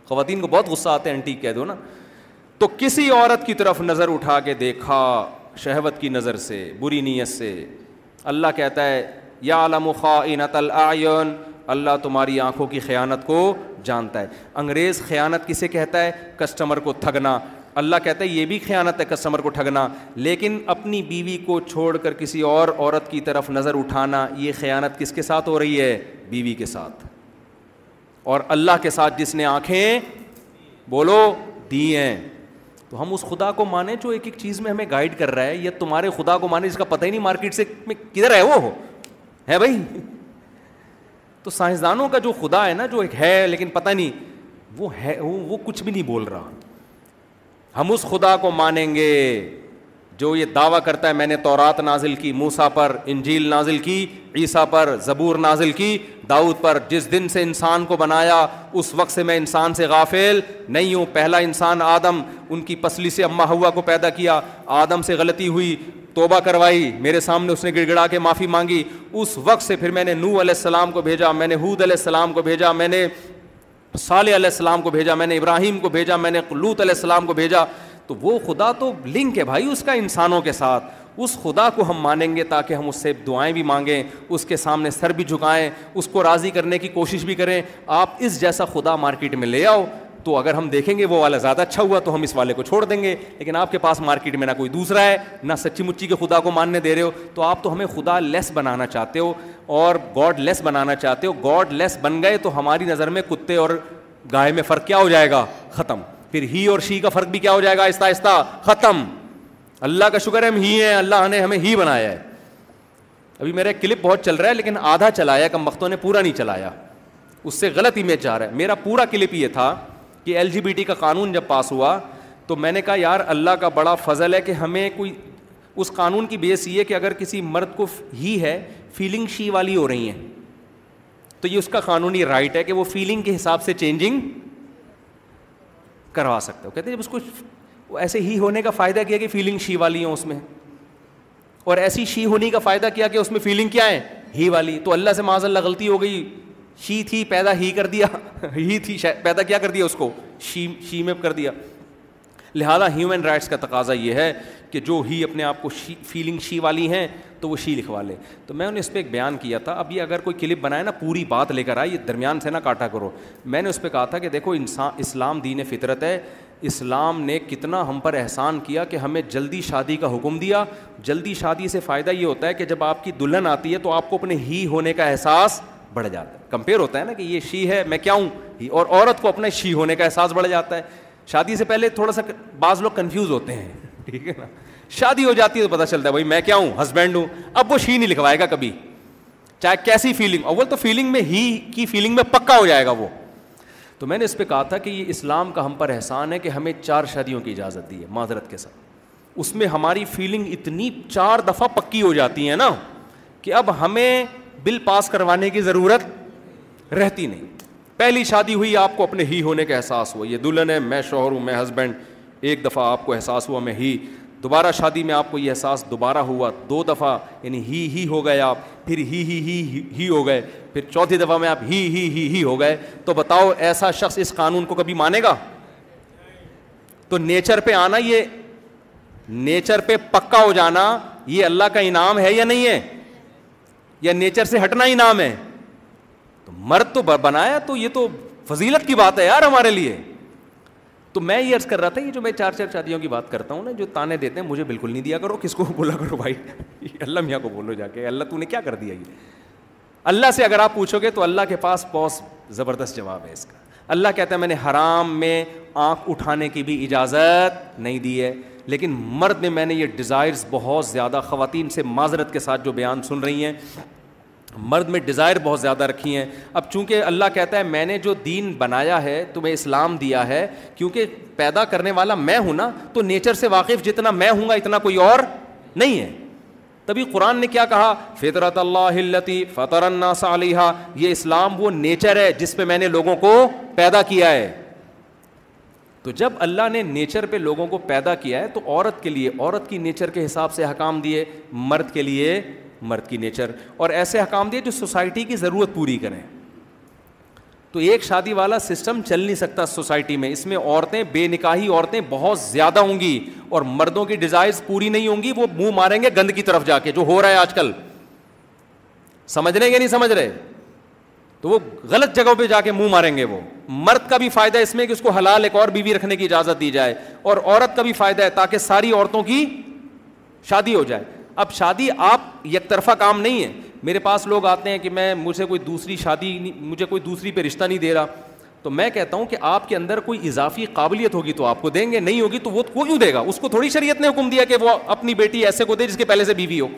خواتین کو بہت غصہ آتا ہے تو کسی عورت کی طرف نظر اٹھا کے دیکھا شہوت کی نظر سے بری نیت سے اللہ کہتا ہے یا اللہ تمہاری آنکھوں کی خیانت کو جانتا ہے انگریز خیانت کسے کہتا ہے کسٹمر کو تھگنا اللہ کہتا ہے یہ بھی خیانت ہے کسٹمر کو ٹھگنا لیکن اپنی بیوی کو چھوڑ کر کسی اور عورت کی طرف نظر اٹھانا یہ خیانت کس کے ساتھ ہو رہی ہے بیوی کے ساتھ اور اللہ کے ساتھ جس نے آنکھیں بولو دی ہیں تو ہم اس خدا کو مانیں جو ایک ایک چیز میں ہمیں گائڈ کر رہا ہے یا تمہارے خدا کو مانے جس کا پتہ ہی نہیں مارکیٹ سے میں کدھر ہے وہ ہے بھائی تو سائنسدانوں کا جو خدا ہے نا جو ایک ہے لیکن پتہ نہیں وہ ہے وہ کچھ بھی نہیں بول رہا ہم اس خدا کو مانیں گے جو یہ دعویٰ کرتا ہے میں نے تورات نازل کی موسا پر انجیل نازل کی عیسیٰ پر زبور نازل کی داود پر جس دن سے انسان کو بنایا اس وقت سے میں انسان سے غافیل نہیں ہوں پہلا انسان آدم ان کی پسلی سے اماں ہوا کو پیدا کیا آدم سے غلطی ہوئی توبہ کروائی میرے سامنے اس نے گڑ گڑا کے معافی مانگی اس وقت سے پھر میں نے نو علیہ السلام کو بھیجا میں نے حود علیہ السلام کو بھیجا میں نے صالح علیہ السلام کو بھیجا میں نے ابراہیم کو بھیجا میں نے لوت علیہ السلام کو بھیجا تو وہ خدا تو لنک ہے بھائی اس کا انسانوں کے ساتھ اس خدا کو ہم مانیں گے تاکہ ہم اس سے دعائیں بھی مانگیں اس کے سامنے سر بھی جھکائیں اس کو راضی کرنے کی کوشش بھی کریں آپ اس جیسا خدا مارکیٹ میں لے آؤ تو اگر ہم دیکھیں گے وہ والا زیادہ اچھا ہوا تو ہم اس والے کو چھوڑ دیں گے لیکن آپ کے پاس مارکیٹ میں نہ کوئی دوسرا ہے نہ سچی مچی کے خدا کو ماننے دے رہے ہو تو آپ تو ہمیں خدا لیس بنانا چاہتے ہو اور گاڈ لیس بنانا چاہتے ہو گاڈ لیس بن گئے تو ہماری نظر میں کتے اور گائے میں فرق کیا ہو جائے گا ختم پھر ہی اور شی کا فرق بھی کیا ہو جائے گا آہستہ آہستہ ختم اللہ کا شکر ہے ہم ہی ہیں اللہ نے ہمیں ہی بنایا ہے ابھی میرا کلپ بہت چل رہا ہے لیکن آدھا چلایا کم وقتوں نے پورا نہیں چلایا اس سے غلط امیج جا رہا ہے میرا پورا کلپ یہ تھا ایل جی بی ٹی کا قانون جب پاس ہوا تو میں نے کہا یار اللہ کا بڑا فضل ہے کہ ہمیں کوئی اس قانون کی بیس یہ کہ اگر کسی مرد کو ہی ہے فیلنگ شی والی ہو رہی ہیں تو یہ اس کا قانونی رائٹ ہے کہ وہ فیلنگ کے حساب سے چینجنگ کروا سکتا کہتے ہیں جب اس کو ایسے ہی ہونے کا فائدہ کیا کہ فیلنگ شی والی ہوں اس میں اور ایسی شی ہونے کا فائدہ کیا کہ اس میں فیلنگ کیا ہے ہی والی تو اللہ سے معاذ اللہ غلطی ہو گئی شی تھی پیدا ہی کر دیا ہی تھی پیدا کیا کر دیا اس کو شی شی میں کر دیا لہٰذا ہیومن رائٹس کا تقاضا یہ ہے کہ جو ہی اپنے آپ کو شی فیلنگ شی والی ہیں تو وہ شی لکھوا لے تو میں نے اس پہ ایک بیان کیا تھا اب یہ اگر کوئی کلپ بنائے نا پوری بات لے کر آئے یہ درمیان سے نہ کاٹا کرو میں نے اس پہ کہا تھا کہ دیکھو انسان اسلام دین فطرت ہے اسلام نے کتنا ہم پر احسان کیا کہ ہمیں جلدی شادی کا حکم دیا جلدی شادی سے فائدہ یہ ہوتا ہے کہ جب آپ کی دلہن آتی ہے تو آپ کو اپنے ہی ہونے کا احساس بڑھ جاتا ہے کمپیئر ہوتا ہے نا کہ یہ شی ہے میں کیا ہوں اور عورت کو اپنے شی ہونے کا احساس بڑھ جاتا ہے شادی سے پہلے تھوڑا سا بعض لوگ کنفیوز ہوتے ہیں ٹھیک ہے نا شادی ہو جاتی ہے تو پتا چلتا ہے بھائی میں کیا ہوں ہسبینڈ ہوں اب وہ شی نہیں لکھوائے گا کبھی چاہے کیسی فیلنگ اول تو فیلنگ میں ہی کی فیلنگ میں پکا ہو جائے گا وہ تو میں نے اس پہ کہا تھا کہ یہ اسلام کا ہم پر احسان ہے کہ ہمیں چار شادیوں کی اجازت دی ہے معذرت کے ساتھ اس میں ہماری فیلنگ اتنی چار دفعہ پکی ہو جاتی ہے نا کہ اب ہمیں بل پاس کروانے کی ضرورت رہتی نہیں پہلی شادی ہوئی آپ کو اپنے ہی ہونے کا احساس ہوا یہ دلہن ہے میں شوہر ہوں میں ہسبینڈ ایک دفعہ آپ کو احساس ہوا میں ہی دوبارہ شادی میں آپ کو یہ احساس دوبارہ ہوا دو دفعہ یعنی ہی ہی ہو گئے آپ پھر ہی ہی ہی ہی ہو گئے پھر چوتھی دفعہ میں آپ ہی ہی ہی ہی ہو گئے تو بتاؤ ایسا شخص اس قانون کو کبھی مانے گا تو نیچر پہ آنا یہ نیچر پہ پکا ہو جانا یہ اللہ کا انعام ہے یا نہیں ہے یا نیچر سے ہٹنا ہی نام ہے تو مرد تو بنایا تو یہ تو فضیلت کی بات ہے یار ہمارے لیے تو میں یہ عرض کر رہا تھا یہ جو میں چار چار شادیوں کی بات کرتا ہوں نا جو تانے دیتے ہیں مجھے بالکل نہیں دیا کرو کس کو بولا کرو بھائی اللہ میاں کو بولو جا کے اللہ تو نے کیا کر دیا یہ اللہ سے اگر آپ پوچھو گے تو اللہ کے پاس بہت زبردست جواب ہے اس کا اللہ کہتا ہے میں نے حرام میں آنکھ اٹھانے کی بھی اجازت نہیں دی ہے لیکن مرد میں میں نے یہ ڈیزائرس بہت زیادہ خواتین سے معذرت کے ساتھ جو بیان سن رہی ہیں مرد میں ڈیزائر بہت زیادہ رکھی ہیں اب چونکہ اللہ کہتا ہے میں نے جو دین بنایا ہے تمہیں اسلام دیا ہے کیونکہ پیدا کرنے والا میں ہوں نا تو نیچر سے واقف جتنا میں ہوں گا اتنا کوئی اور نہیں ہے تبھی قرآن نے کیا کہا فطرت اللہ التی فطر ال یہ اسلام وہ نیچر ہے جس پہ میں نے لوگوں کو پیدا کیا ہے تو جب اللہ نے نیچر پہ لوگوں کو پیدا کیا ہے تو عورت کے لیے عورت کی نیچر کے حساب سے حکام دیے مرد کے لیے مرد کی نیچر اور ایسے حکام دیے جو سوسائٹی کی ضرورت پوری کریں تو ایک شادی والا سسٹم چل نہیں سکتا سوسائٹی میں اس میں عورتیں بے نکاحی عورتیں بہت زیادہ ہوں گی اور مردوں کی ڈیزائرز پوری نہیں ہوں گی وہ منہ ماریں گے گند کی طرف جا کے جو ہو رہا ہے آج کل سمجھ رہے یا نہیں سمجھ رہے تو وہ غلط جگہوں پہ جا کے منہ ماریں گے وہ مرد کا بھی فائدہ اس میں کہ اس کو حلال ایک اور بیوی رکھنے کی اجازت دی جائے اور عورت کا بھی فائدہ ہے تاکہ ساری عورتوں کی شادی ہو جائے اب شادی آپ یک طرفہ کام نہیں ہے میرے پاس لوگ آتے ہیں کہ میں مجھے کوئی دوسری شادی نہیں مجھے کوئی دوسری پہ رشتہ نہیں دے رہا تو میں کہتا ہوں کہ آپ کے اندر کوئی اضافی قابلیت ہوگی تو آپ کو دیں گے نہیں ہوگی تو وہ کیوں دے گا اس کو تھوڑی شریعت نے حکم دیا کہ وہ اپنی بیٹی ایسے کو دے جس کے پہلے سے بیوی ہو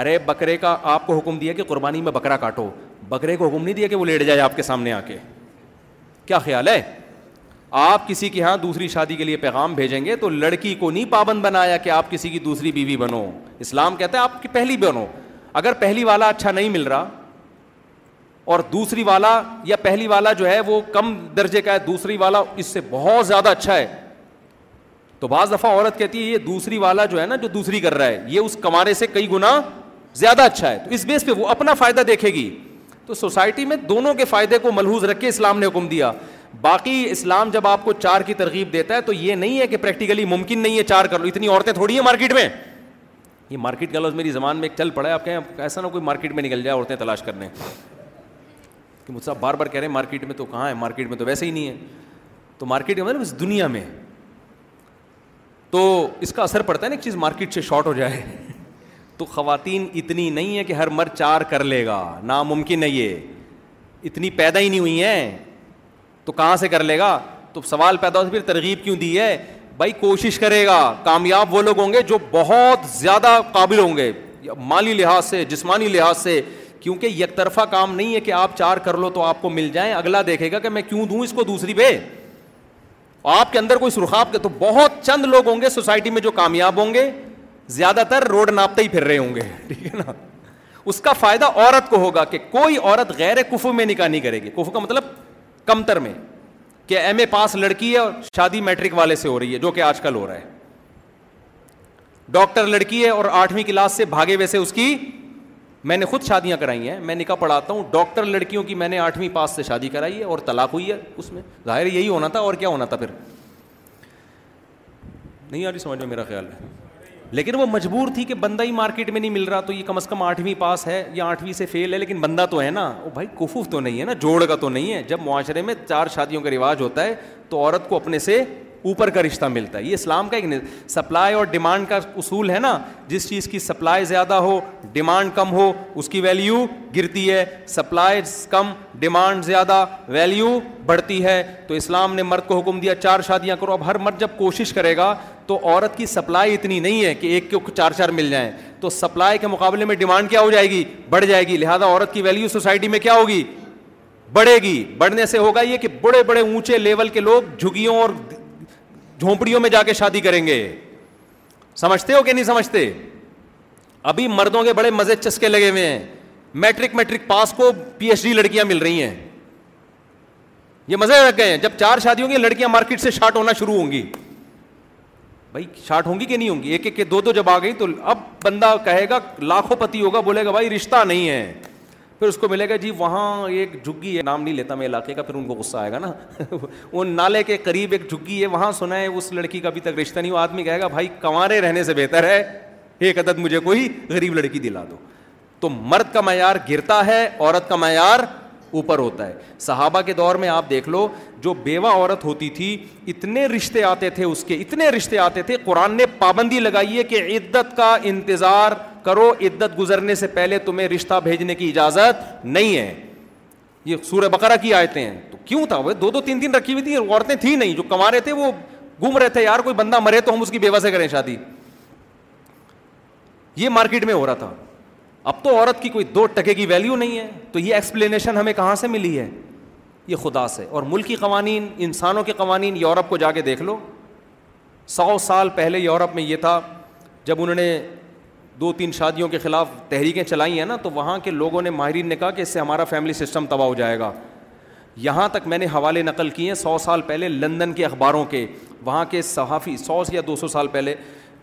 ارے بکرے کا آپ کو حکم دیا کہ قربانی میں بکرا کاٹو بکرے کو حکم نہیں دیا کہ وہ لیٹ جائے آپ کے سامنے آ کے کیا خیال ہے آپ کسی کے یہاں دوسری شادی کے لیے پیغام بھیجیں گے تو لڑکی کو نہیں پابند بنایا کہ آپ کسی کی دوسری بیوی بنو اسلام کہتا ہے آپ کی پہلی بنو اگر پہلی والا اچھا نہیں مل رہا اور دوسری والا یا پہلی والا جو ہے وہ کم درجے کا ہے دوسری والا اس سے بہت زیادہ اچھا ہے تو بعض دفعہ عورت کہتی ہے یہ دوسری والا جو ہے نا جو دوسری کر رہا ہے یہ اس کمارے سے کئی گنا زیادہ اچھا ہے تو اس بیس پہ وہ اپنا فائدہ دیکھے گی تو سوسائٹی میں دونوں کے فائدے کو ملحوظ رکھ کے اسلام نے حکم دیا باقی اسلام جب آپ کو چار کی ترغیب دیتا ہے تو یہ نہیں ہے کہ پریکٹیکلی ممکن نہیں ہے چار کر لو اتنی عورتیں تھوڑی ہیں مارکیٹ میں یہ مارکیٹ کا لفظ میری زبان میں ایک چل پڑا ہے آپ کہیں ایسا نہ کوئی مارکیٹ میں نکل جائے عورتیں تلاش کرنے کہ مجھ سے بار بار کہہ رہے ہیں مارکیٹ میں تو کہاں ہے مارکیٹ میں تو ویسے ہی نہیں ہے تو مارکیٹ میں مطلب اس دنیا میں تو اس کا اثر پڑتا ہے نا ایک چیز مارکیٹ سے شارٹ ہو جائے تو خواتین اتنی نہیں ہے کہ ہر مرد چار کر لے گا ناممکن ہے یہ اتنی پیدا ہی نہیں ہوئی ہیں تو کہاں سے کر لے گا تو سوال پیدا ہو پھر ترغیب کیوں دی ہے بھائی کوشش کرے گا کامیاب وہ لوگ ہوں گے جو بہت زیادہ قابل ہوں گے مالی لحاظ سے جسمانی لحاظ سے کیونکہ یک طرفہ کام نہیں ہے کہ آپ چار کر لو تو آپ کو مل جائیں اگلا دیکھے گا کہ میں کیوں دوں اس کو دوسری پہ آپ کے اندر کوئی سرخاب کے تو بہت چند لوگ ہوں گے سوسائٹی میں جو کامیاب ہوں گے زیادہ تر روڈ ناپتے ہی پھر رہے ہوں گے ٹھیک ہے نا اس کا فائدہ عورت کو ہوگا کہ کوئی عورت غیر کفو میں نکاح نہیں کرے گی کفو کا مطلب کمتر میں کہ ایم اے پاس لڑکی ہے اور شادی میٹرک والے سے ہو رہی ہے جو کہ آج کل ہو رہا ہے ڈاکٹر لڑکی ہے اور آٹھویں کلاس سے بھاگے ویسے اس کی میں نے خود شادیاں کرائی ہیں میں نکاح پڑھاتا ہوں ڈاکٹر لڑکیوں کی میں نے آٹھویں پاس سے شادی کرائی ہے اور طلاق ہوئی ہے اس میں ظاہر یہی ہونا تھا اور کیا ہونا تھا پھر نہیں آ رہی سمجھ میں میرا خیال ہے لیکن وہ مجبور تھی کہ بندہ ہی مارکیٹ میں نہیں مل رہا تو یہ کم از کم آٹھویں پاس ہے یا آٹھویں سے فیل ہے لیکن بندہ تو ہے نا وہ بھائی کفوف تو نہیں ہے نا جوڑ کا تو نہیں ہے جب معاشرے میں چار شادیوں کا رواج ہوتا ہے تو عورت کو اپنے سے اوپر کا رشتہ ملتا ہے یہ اسلام کا ایک سپلائی اور ڈیمانڈ کا اصول ہے نا جس چیز کی سپلائی زیادہ ہو ڈیمانڈ کم ہو اس کی ویلیو گرتی ہے سپلائی کم ڈیمانڈ زیادہ ویلیو بڑھتی ہے تو اسلام نے مرد کو حکم دیا چار شادیاں کرو اب ہر مرد جب کوشش کرے گا تو عورت کی سپلائی اتنی نہیں ہے کہ ایک کے چار چار مل جائیں تو سپلائی کے مقابلے میں ڈیمانڈ کیا ہو جائے گی بڑھ جائے گی لہٰذا عورت کی ویلیو سوسائٹی میں کیا ہوگی بڑھے گی بڑھنے سے ہوگا یہ کہ بڑے بڑے اونچے لیول کے لوگ جھگیوں اور جھونپڑیوں میں جا کے شادی کریں گے سمجھتے ہو کہ نہیں سمجھتے ابھی مردوں کے بڑے مزے چسکے لگے ہوئے ہیں میٹرک میٹرک پاس کو پی ایچ ڈی لڑکیاں مل رہی ہیں یہ مزے رکھ گئے ہیں جب چار شادی ہوں گی لڑکیاں مارکیٹ سے شارٹ ہونا شروع ہوں گی بھائی شارٹ ہوں گی کہ نہیں ہوں گی ایک ایک کے دو دو جب آ گئی تو اب بندہ کہے گا لاکھوں پتی ہوگا بولے گا بھائی رشتہ نہیں ہے پھر اس کو ملے گا جی وہاں ایک جھگی ہے نام نہیں لیتا میں علاقے کا پھر ان کو غصہ آئے گا نا وہ نالے کے قریب ایک جھگی ہے وہاں سنا ہے اس لڑکی کا ابھی تک رشتہ نہیں وہ آدمی کہے گا بھائی کنوارے رہنے سے بہتر ہے ایک عدد مجھے کوئی غریب لڑکی دلا دو تو مرد کا معیار گرتا ہے عورت کا معیار اوپر ہوتا ہے صحابہ کے دور میں آپ دیکھ لو جو بیوہ عورت ہوتی تھی اتنے رشتے آتے تھے اس کے اتنے رشتے آتے تھے قرآن نے پابندی لگائی ہے کہ عدت کا انتظار کرو عدت گزرنے سے پہلے تمہیں رشتہ بھیجنے کی اجازت نہیں ہے یہ سورہ بقرہ کی آیتیں ہیں تو کیوں تھا وہ دو دو تین دن رکھی ہوئی تھی عورتیں تھیں نہیں جو کما رہے تھے وہ گم رہے تھے یار کوئی بندہ مرے تو ہم اس کی بیوہ سے کریں شادی یہ مارکیٹ میں ہو رہا تھا اب تو عورت کی کوئی دو ٹکے کی ویلیو نہیں ہے تو یہ ایکسپلینیشن ہمیں کہاں سے ملی ہے یہ خدا سے اور ملکی قوانین انسانوں کے قوانین یورپ کو جا کے دیکھ لو سو سال پہلے یورپ میں یہ تھا جب انہوں نے دو تین شادیوں کے خلاف تحریکیں چلائی ہیں نا تو وہاں کے لوگوں نے ماہرین نے کہا کہ اس سے ہمارا فیملی سسٹم تباہ ہو جائے گا یہاں تک میں نے حوالے نقل کیے ہیں سو سال پہلے لندن کے اخباروں کے وہاں کے صحافی سو یا دو سو سال پہلے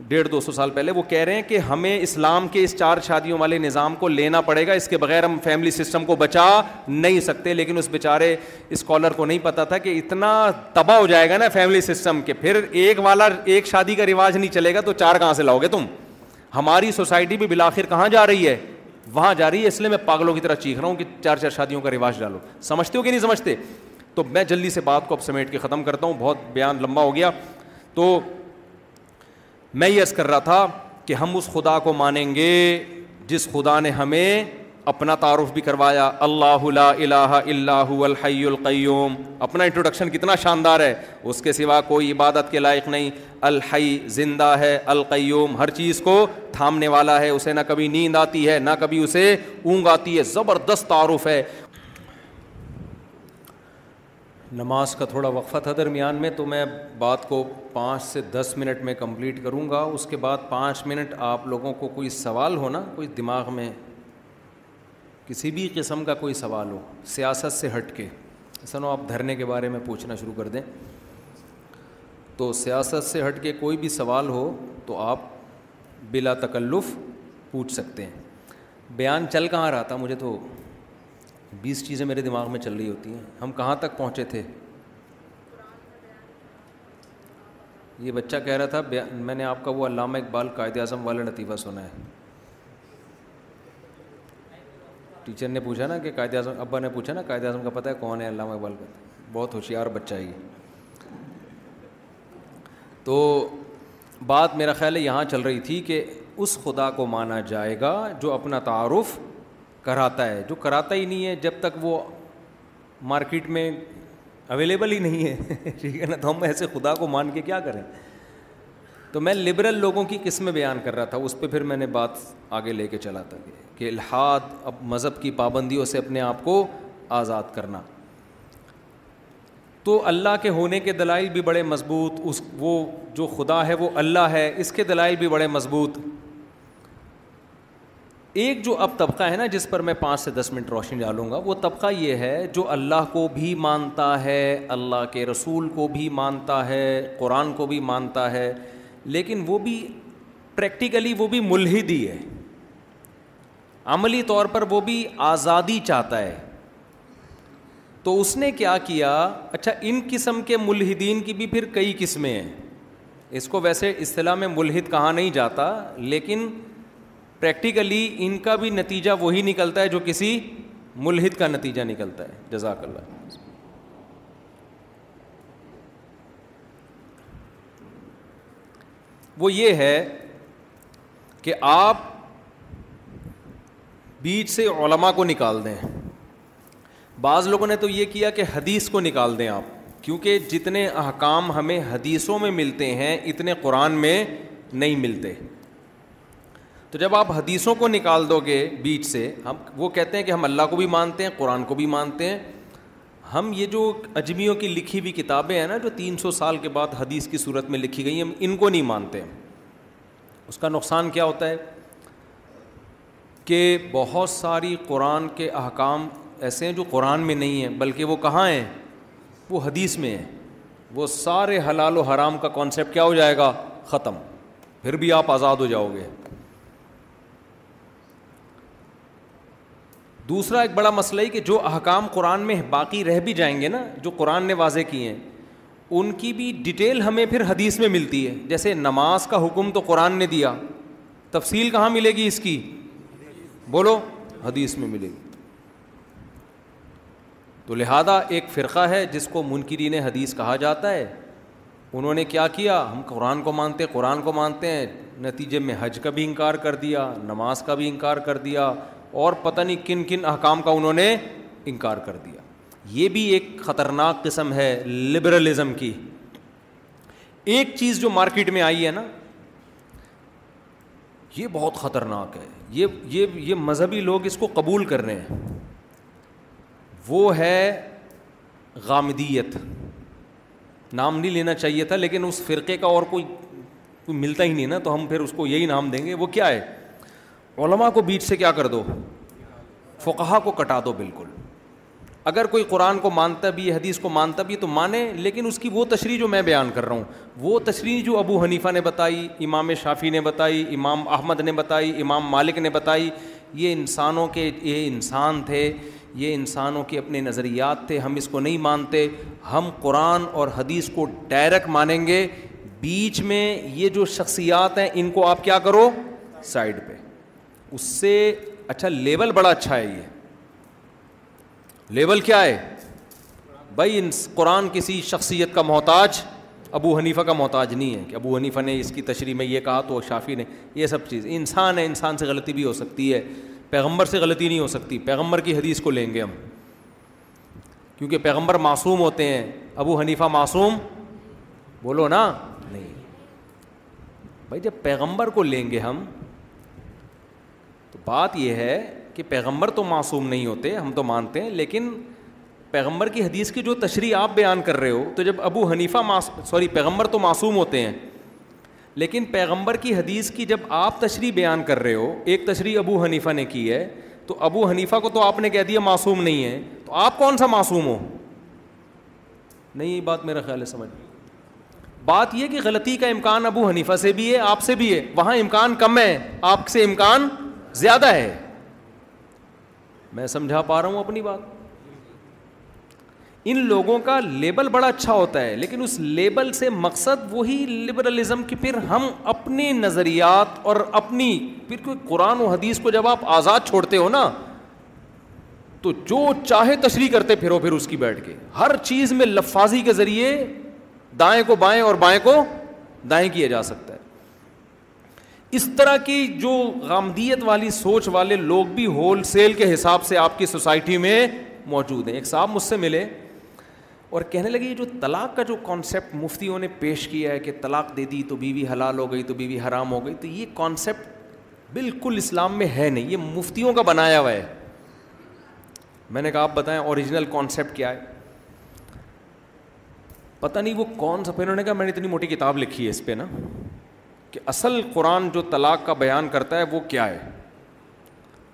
ڈیڑھ دو سو سال پہلے وہ کہہ رہے ہیں کہ ہمیں اسلام کے اس چار شادیوں والے نظام کو لینا پڑے گا اس کے بغیر ہم فیملی سسٹم کو بچا نہیں سکتے لیکن اس بیچارے اسکالر کو نہیں پتا تھا کہ اتنا تباہ ہو جائے گا نا فیملی سسٹم کہ پھر ایک والا ایک شادی کا رواج نہیں چلے گا تو چار کہاں سے لاؤ گے تم ہماری سوسائٹی بھی بلاخر کہاں جا رہی ہے وہاں جا رہی ہے اس لیے میں پاگلوں کی طرح چیخ رہا ہوں کہ چار چار شادیوں کا رواج ڈالو سمجھتے ہو کہ نہیں سمجھتے تو میں جلدی سے بات کو اب سمیٹ کے ختم کرتا ہوں بہت بیان لمبا ہو گیا تو میں یس کر رہا تھا کہ ہم اس خدا کو مانیں گے جس خدا نے ہمیں اپنا تعارف بھی کروایا اللہ الا اللہ الحی القیوم اپنا انٹروڈکشن کتنا شاندار ہے اس کے سوا کوئی عبادت کے لائق نہیں الحی زندہ ہے القیوم ہر چیز کو تھامنے والا ہے اسے نہ کبھی نیند آتی ہے نہ کبھی اسے اونگ آتی ہے زبردست تعارف ہے نماز کا تھوڑا وقفہ تھا درمیان میں تو میں بات کو پانچ سے دس منٹ میں کمپلیٹ کروں گا اس کے بعد پانچ منٹ آپ لوگوں کو کوئی سوال ہو نا کوئی دماغ میں کسی بھی قسم کا کوئی سوال ہو سیاست سے ہٹ کے سنو آپ دھرنے کے بارے میں پوچھنا شروع کر دیں تو سیاست سے ہٹ کے کوئی بھی سوال ہو تو آپ بلا تکلف پوچھ سکتے ہیں بیان چل کہاں رہا تھا مجھے تو بیس چیزیں میرے دماغ میں چل رہی ہوتی ہیں ہم کہاں تک پہنچے تھے یہ بچہ کہہ رہا تھا میں نے آپ کا وہ علامہ اقبال قائد اعظم والا لطیفہ سنا ہے ٹیچر نے پوچھا نا کہ قائد اعظم ابا نے پوچھا نا قائد اعظم کا پتہ ہے کون ہے علامہ اقبال کا بہت ہوشیار بچہ ہے یہ تو بات میرا خیال ہے یہاں چل رہی تھی کہ اس خدا کو مانا جائے گا جو اپنا تعارف کراتا ہے جو کراتا ہی نہیں ہے جب تک وہ مارکیٹ میں اویلیبل ہی نہیں ہے ٹھیک ہے نا تو ہم ایسے خدا کو مان کے کیا کریں تو میں لبرل لوگوں کی قسمیں بیان کر رہا تھا اس پہ پھر میں نے بات آگے لے کے چلا تھا کہ الحاد اب مذہب کی پابندیوں سے اپنے آپ کو آزاد کرنا تو اللہ کے ہونے کے دلائل بھی بڑے مضبوط اس وہ جو خدا ہے وہ اللہ ہے اس کے دلائل بھی بڑے مضبوط ایک جو اب طبقہ ہے نا جس پر میں پانچ سے دس منٹ روشنی ڈالوں گا وہ طبقہ یہ ہے جو اللہ کو بھی مانتا ہے اللہ کے رسول کو بھی مانتا ہے قرآن کو بھی مانتا ہے لیکن وہ بھی پریکٹیکلی وہ بھی ملحدی ہے عملی طور پر وہ بھی آزادی چاہتا ہے تو اس نے کیا کیا اچھا ان قسم کے ملحدین کی بھی پھر کئی قسمیں ہیں اس کو ویسے اصطلاح میں ملحد کہا نہیں جاتا لیکن پریکٹیکلی ان کا بھی نتیجہ وہی نکلتا ہے جو کسی ملحد کا نتیجہ نکلتا ہے جزاک اللہ وہ یہ ہے کہ آپ بیچ سے علماء کو نکال دیں بعض لوگوں نے تو یہ کیا کہ حدیث کو نکال دیں آپ کیونکہ جتنے احکام ہمیں حدیثوں میں ملتے ہیں اتنے قرآن میں نہیں ملتے تو جب آپ حدیثوں کو نکال دو گے بیچ سے ہم وہ کہتے ہیں کہ ہم اللہ کو بھی مانتے ہیں قرآن کو بھی مانتے ہیں ہم یہ جو اجمیوں کی لکھی ہوئی کتابیں ہیں نا جو تین سو سال کے بعد حدیث کی صورت میں لکھی گئی ہیں ہم ان کو نہیں مانتے اس کا نقصان کیا ہوتا ہے کہ بہت ساری قرآن کے احکام ایسے ہیں جو قرآن میں نہیں ہیں بلکہ وہ کہاں ہیں وہ حدیث میں ہیں وہ سارے حلال و حرام کا کانسیپٹ کیا ہو جائے گا ختم پھر بھی آپ آزاد ہو جاؤ گے دوسرا ایک بڑا مسئلہ ہے کہ جو احکام قرآن میں باقی رہ بھی جائیں گے نا جو قرآن نے واضح کیے ہیں ان کی بھی ڈیٹیل ہمیں پھر حدیث میں ملتی ہے جیسے نماز کا حکم تو قرآن نے دیا تفصیل کہاں ملے گی اس کی بولو حدیث میں ملے گی تو لہذا ایک فرقہ ہے جس کو منکرین حدیث کہا جاتا ہے انہوں نے کیا کیا ہم قرآن کو مانتے قرآن کو مانتے ہیں نتیجے میں حج کا بھی انکار کر دیا نماز کا بھی انکار کر دیا اور پتہ نہیں کن کن احکام کا انہوں نے انکار کر دیا یہ بھی ایک خطرناک قسم ہے لبرلزم کی ایک چیز جو مارکیٹ میں آئی ہے نا یہ بہت خطرناک ہے یہ یہ یہ مذہبی لوگ اس کو قبول کر رہے ہیں وہ ہے غامدیت نام نہیں لینا چاہیے تھا لیکن اس فرقے کا اور کوئی کوئی ملتا ہی نہیں نا تو ہم پھر اس کو یہی نام دیں گے وہ کیا ہے علماء کو بیچ سے کیا کر دو فقہ کو کٹا دو بالکل اگر کوئی قرآن کو مانتا بھی حدیث کو مانتا بھی تو مانے لیکن اس کی وہ تشریح جو میں بیان کر رہا ہوں وہ تشریح جو ابو حنیفہ نے بتائی امام شافی نے بتائی امام احمد نے بتائی امام مالک نے بتائی یہ انسانوں کے یہ انسان تھے یہ انسانوں کے اپنے نظریات تھے ہم اس کو نہیں مانتے ہم قرآن اور حدیث کو ڈائریکٹ مانیں گے بیچ میں یہ جو شخصیات ہیں ان کو آپ کیا کرو سائڈ پہ اس سے اچھا لیول بڑا اچھا ہے یہ لیول کیا ہے بھائی قرآن کسی شخصیت کا محتاج ابو حنیفہ کا محتاج نہیں ہے کہ ابو حنیفہ نے اس کی تشریح میں یہ کہا تو شافی نے یہ سب چیز انسان ہے انسان سے غلطی بھی ہو سکتی ہے پیغمبر سے غلطی نہیں ہو سکتی پیغمبر کی حدیث کو لیں گے ہم کیونکہ پیغمبر معصوم ہوتے ہیں ابو حنیفہ معصوم بولو نا نہیں بھائی جب پیغمبر کو لیں گے ہم بات یہ ہے کہ پیغمبر تو معصوم نہیں ہوتے ہم تو مانتے ہیں لیکن پیغمبر کی حدیث کی جو تشریح آپ بیان کر رہے ہو تو جب ابو حنیفہ سوری پیغمبر تو معصوم ہوتے ہیں لیکن پیغمبر کی حدیث کی جب آپ تشریح بیان کر رہے ہو ایک تشریح ابو حنیفہ نے کی ہے تو ابو حنیفہ کو تو آپ نے کہہ دیا معصوم نہیں ہے تو آپ کون سا معصوم ہو نہیں یہ بات میرا خیال ہے سمجھ بات یہ کہ غلطی کا امکان ابو حنیفہ سے بھی ہے آپ سے بھی ہے وہاں امکان کم ہے آپ سے امکان زیادہ ہے میں سمجھا پا رہا ہوں اپنی بات ان لوگوں کا لیبل بڑا اچھا ہوتا ہے لیکن اس لیبل سے مقصد وہی لبرلزم کہ پھر ہم اپنے نظریات اور اپنی پھر کوئی قرآن و حدیث کو جب آپ آزاد چھوڑتے ہو نا تو جو چاہے تشریح کرتے پھر پھر اس کی بیٹھ کے ہر چیز میں لفاظی کے ذریعے دائیں کو بائیں اور بائیں کو دائیں کیا جا سکتا ہے اس طرح کی جو غامدیت والی سوچ والے لوگ بھی ہول سیل کے حساب سے آپ کی سوسائٹی میں موجود ہیں ایک صاحب مجھ سے ملے اور کہنے لگے جو طلاق کا جو کانسیپٹ مفتیوں نے پیش کیا ہے کہ طلاق دے دی تو بیوی حلال ہو گئی تو بیوی حرام ہو گئی تو یہ کانسیپٹ بالکل اسلام میں ہے نہیں یہ مفتیوں کا بنایا ہوا ہے میں نے کہا آپ بتائیں اوریجنل کانسیپٹ کیا ہے پتہ نہیں وہ کون سا پھر انہوں نے کہا میں نے اتنی موٹی کتاب لکھی ہے اس پہ نا کہ اصل قرآن جو طلاق کا بیان کرتا ہے وہ کیا ہے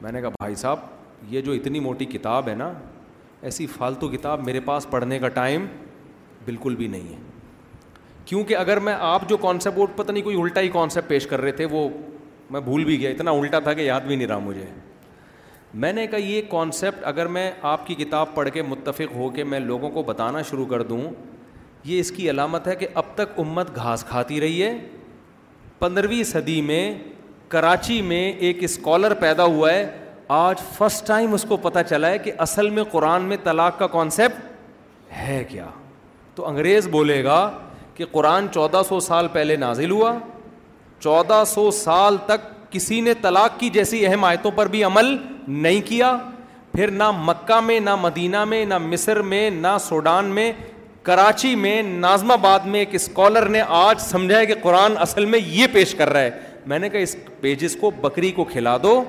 میں نے کہا بھائی صاحب یہ جو اتنی موٹی کتاب ہے نا ایسی فالتو کتاب میرے پاس پڑھنے کا ٹائم بالکل بھی نہیں ہے کیونکہ اگر میں آپ جو کانسیپٹ وہ پتہ نہیں کوئی الٹا ہی کانسیپٹ پیش کر رہے تھے وہ میں بھول بھی گیا اتنا الٹا تھا کہ یاد بھی نہیں رہا مجھے میں نے کہا یہ کانسیپٹ اگر میں آپ کی کتاب پڑھ کے متفق ہو کے میں لوگوں کو بتانا شروع کر دوں یہ اس کی علامت ہے کہ اب تک امت گھاس کھاتی رہی ہے پندرہویں صدی میں کراچی میں ایک اسکالر پیدا ہوا ہے آج فسٹ ٹائم اس کو پتہ چلا ہے کہ اصل میں قرآن میں طلاق کا کانسیپٹ ہے کیا تو انگریز بولے گا کہ قرآن چودہ سو سال پہلے نازل ہوا چودہ سو سال تک کسی نے طلاق کی جیسی اہم آیتوں پر بھی عمل نہیں کیا پھر نہ مکہ میں نہ مدینہ میں نہ مصر میں نہ سوڈان میں کراچی میں نازم آباد میں ایک اسکالر نے آج سمجھا ہے کہ قرآن اصل میں یہ پیش کر رہا ہے میں نے کہا اس پیجز کو بکری کو کھلا دو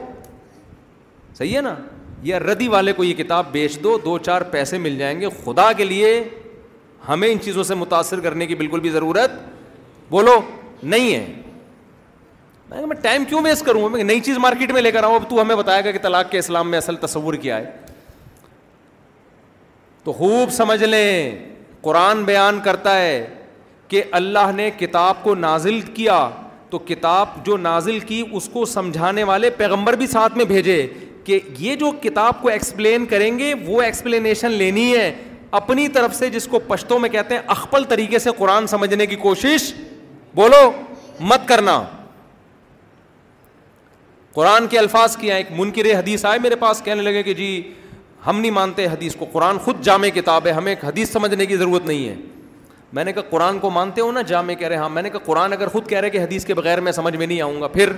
صحیح ہے نا یا ردی والے کو یہ کتاب بیچ دو دو چار پیسے مل جائیں گے خدا کے لیے ہمیں ان چیزوں سے متاثر کرنے کی بالکل بھی ضرورت بولو نہیں ہے میں میں ٹائم کیوں ویسٹ کروں میں نئی چیز مارکیٹ میں لے کر آؤں اب تو ہمیں بتائے گا کہ طلاق کے اسلام میں اصل تصور کیا ہے تو خوب سمجھ لیں قرآن بیان کرتا ہے کہ اللہ نے کتاب کو نازل کیا تو کتاب جو نازل کی اس کو سمجھانے والے پیغمبر بھی ساتھ میں بھیجے کہ یہ جو کتاب کو ایکسپلین کریں گے وہ ایکسپلینیشن لینی ہے اپنی طرف سے جس کو پشتوں میں کہتے ہیں اخپل طریقے سے قرآن سمجھنے کی کوشش بولو مت کرنا قرآن کے الفاظ کیا ایک منکر حدیث آئے میرے پاس کہنے لگے کہ جی ہم نہیں مانتے حدیث کو قرآن خود جامع کتاب ہے ہمیں حدیث سمجھنے کی ضرورت نہیں ہے میں نے کہا قرآن کو مانتے ہو نا جامع کہہ رہے ہاں میں نے کہا قرآن اگر خود کہہ رہے کہ حدیث کے بغیر میں سمجھ میں نہیں آؤں گا پھر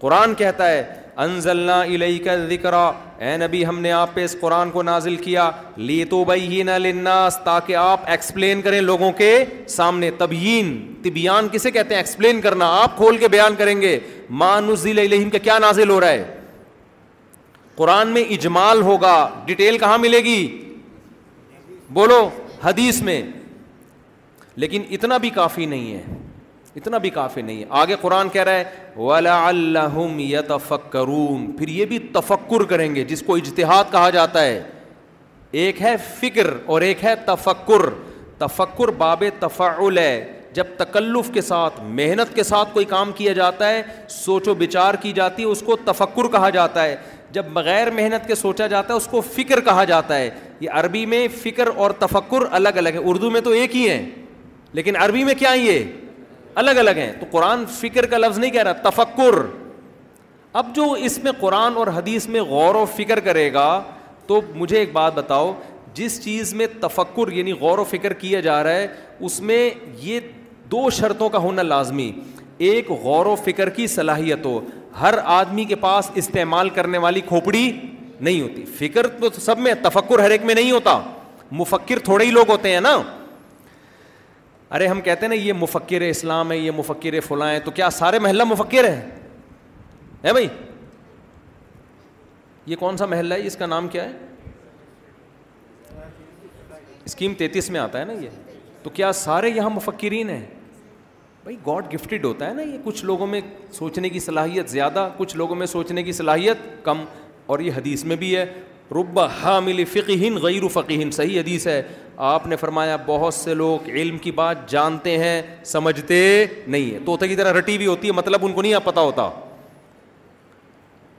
قرآن کہتا ہے انزلنا علیہ کا ذکر اے نبی ہم نے آپ پہ اس قرآن کو نازل کیا لی تو نہ لناس تاکہ آپ ایکسپلین کریں لوگوں کے سامنے تبیین تبیان کسے کہتے ہیں ایکسپلین کرنا آپ کھول کے بیان کریں گے مانزل علیہم کا کیا نازل ہو رہا ہے قرآن میں اجمال ہوگا ڈیٹیل کہاں ملے گی بولو حدیث میں لیکن اتنا بھی کافی نہیں ہے اتنا بھی کافی نہیں ہے آگے قرآن کہہ رہا ہے ولا یا یتفکرون پھر یہ بھی تفکر کریں گے جس کو اجتہاد کہا جاتا ہے ایک ہے فکر اور ایک ہے تفکر تفکر باب تفعل ہے جب تکلف کے ساتھ محنت کے ساتھ کوئی کام کیا جاتا ہے سوچ و بچار کی جاتی ہے اس کو تفکر کہا جاتا ہے جب بغیر محنت کے سوچا جاتا ہے اس کو فکر کہا جاتا ہے یہ عربی میں فکر اور تفکر الگ الگ ہے اردو میں تو ایک ہی ہے لیکن عربی میں کیا یہ الگ الگ ہیں تو قرآن فکر کا لفظ نہیں کہہ رہا تفکر اب جو اس میں قرآن اور حدیث میں غور و فکر کرے گا تو مجھے ایک بات بتاؤ جس چیز میں تفکر یعنی غور و فکر کیا جا رہا ہے اس میں یہ دو شرطوں کا ہونا لازمی ایک غور و فکر کی صلاحیت ہو ہر آدمی کے پاس استعمال کرنے والی کھوپڑی نہیں ہوتی فکر تو سب میں تفکر ہر ایک میں نہیں ہوتا مفکر تھوڑے ہی لوگ ہوتے ہیں نا ارے ہم کہتے ہیں نا یہ مفکر اسلام ہے یہ مفکر فلاں ہیں تو کیا سارے محلہ مفکر ہیں ہے بھائی یہ کون سا محلہ ہے اس کا نام کیا ہے اسکیم تینتیس میں آتا ہے نا یہ تو کیا سارے یہاں مفکرین ہیں بھائی گاڈ گفٹیڈ ہوتا ہے نا یہ کچھ لوگوں میں سوچنے کی صلاحیت زیادہ کچھ لوگوں میں سوچنے کی صلاحیت کم اور یہ حدیث میں بھی ہے رب حامل فقی غیر فقہن صحیح حدیث ہے آپ نے فرمایا بہت سے لوگ علم کی بات جانتے ہیں سمجھتے نہیں طوطے کی طرح رٹی ہوئی ہوتی ہے مطلب ان کو نہیں پتہ ہوتا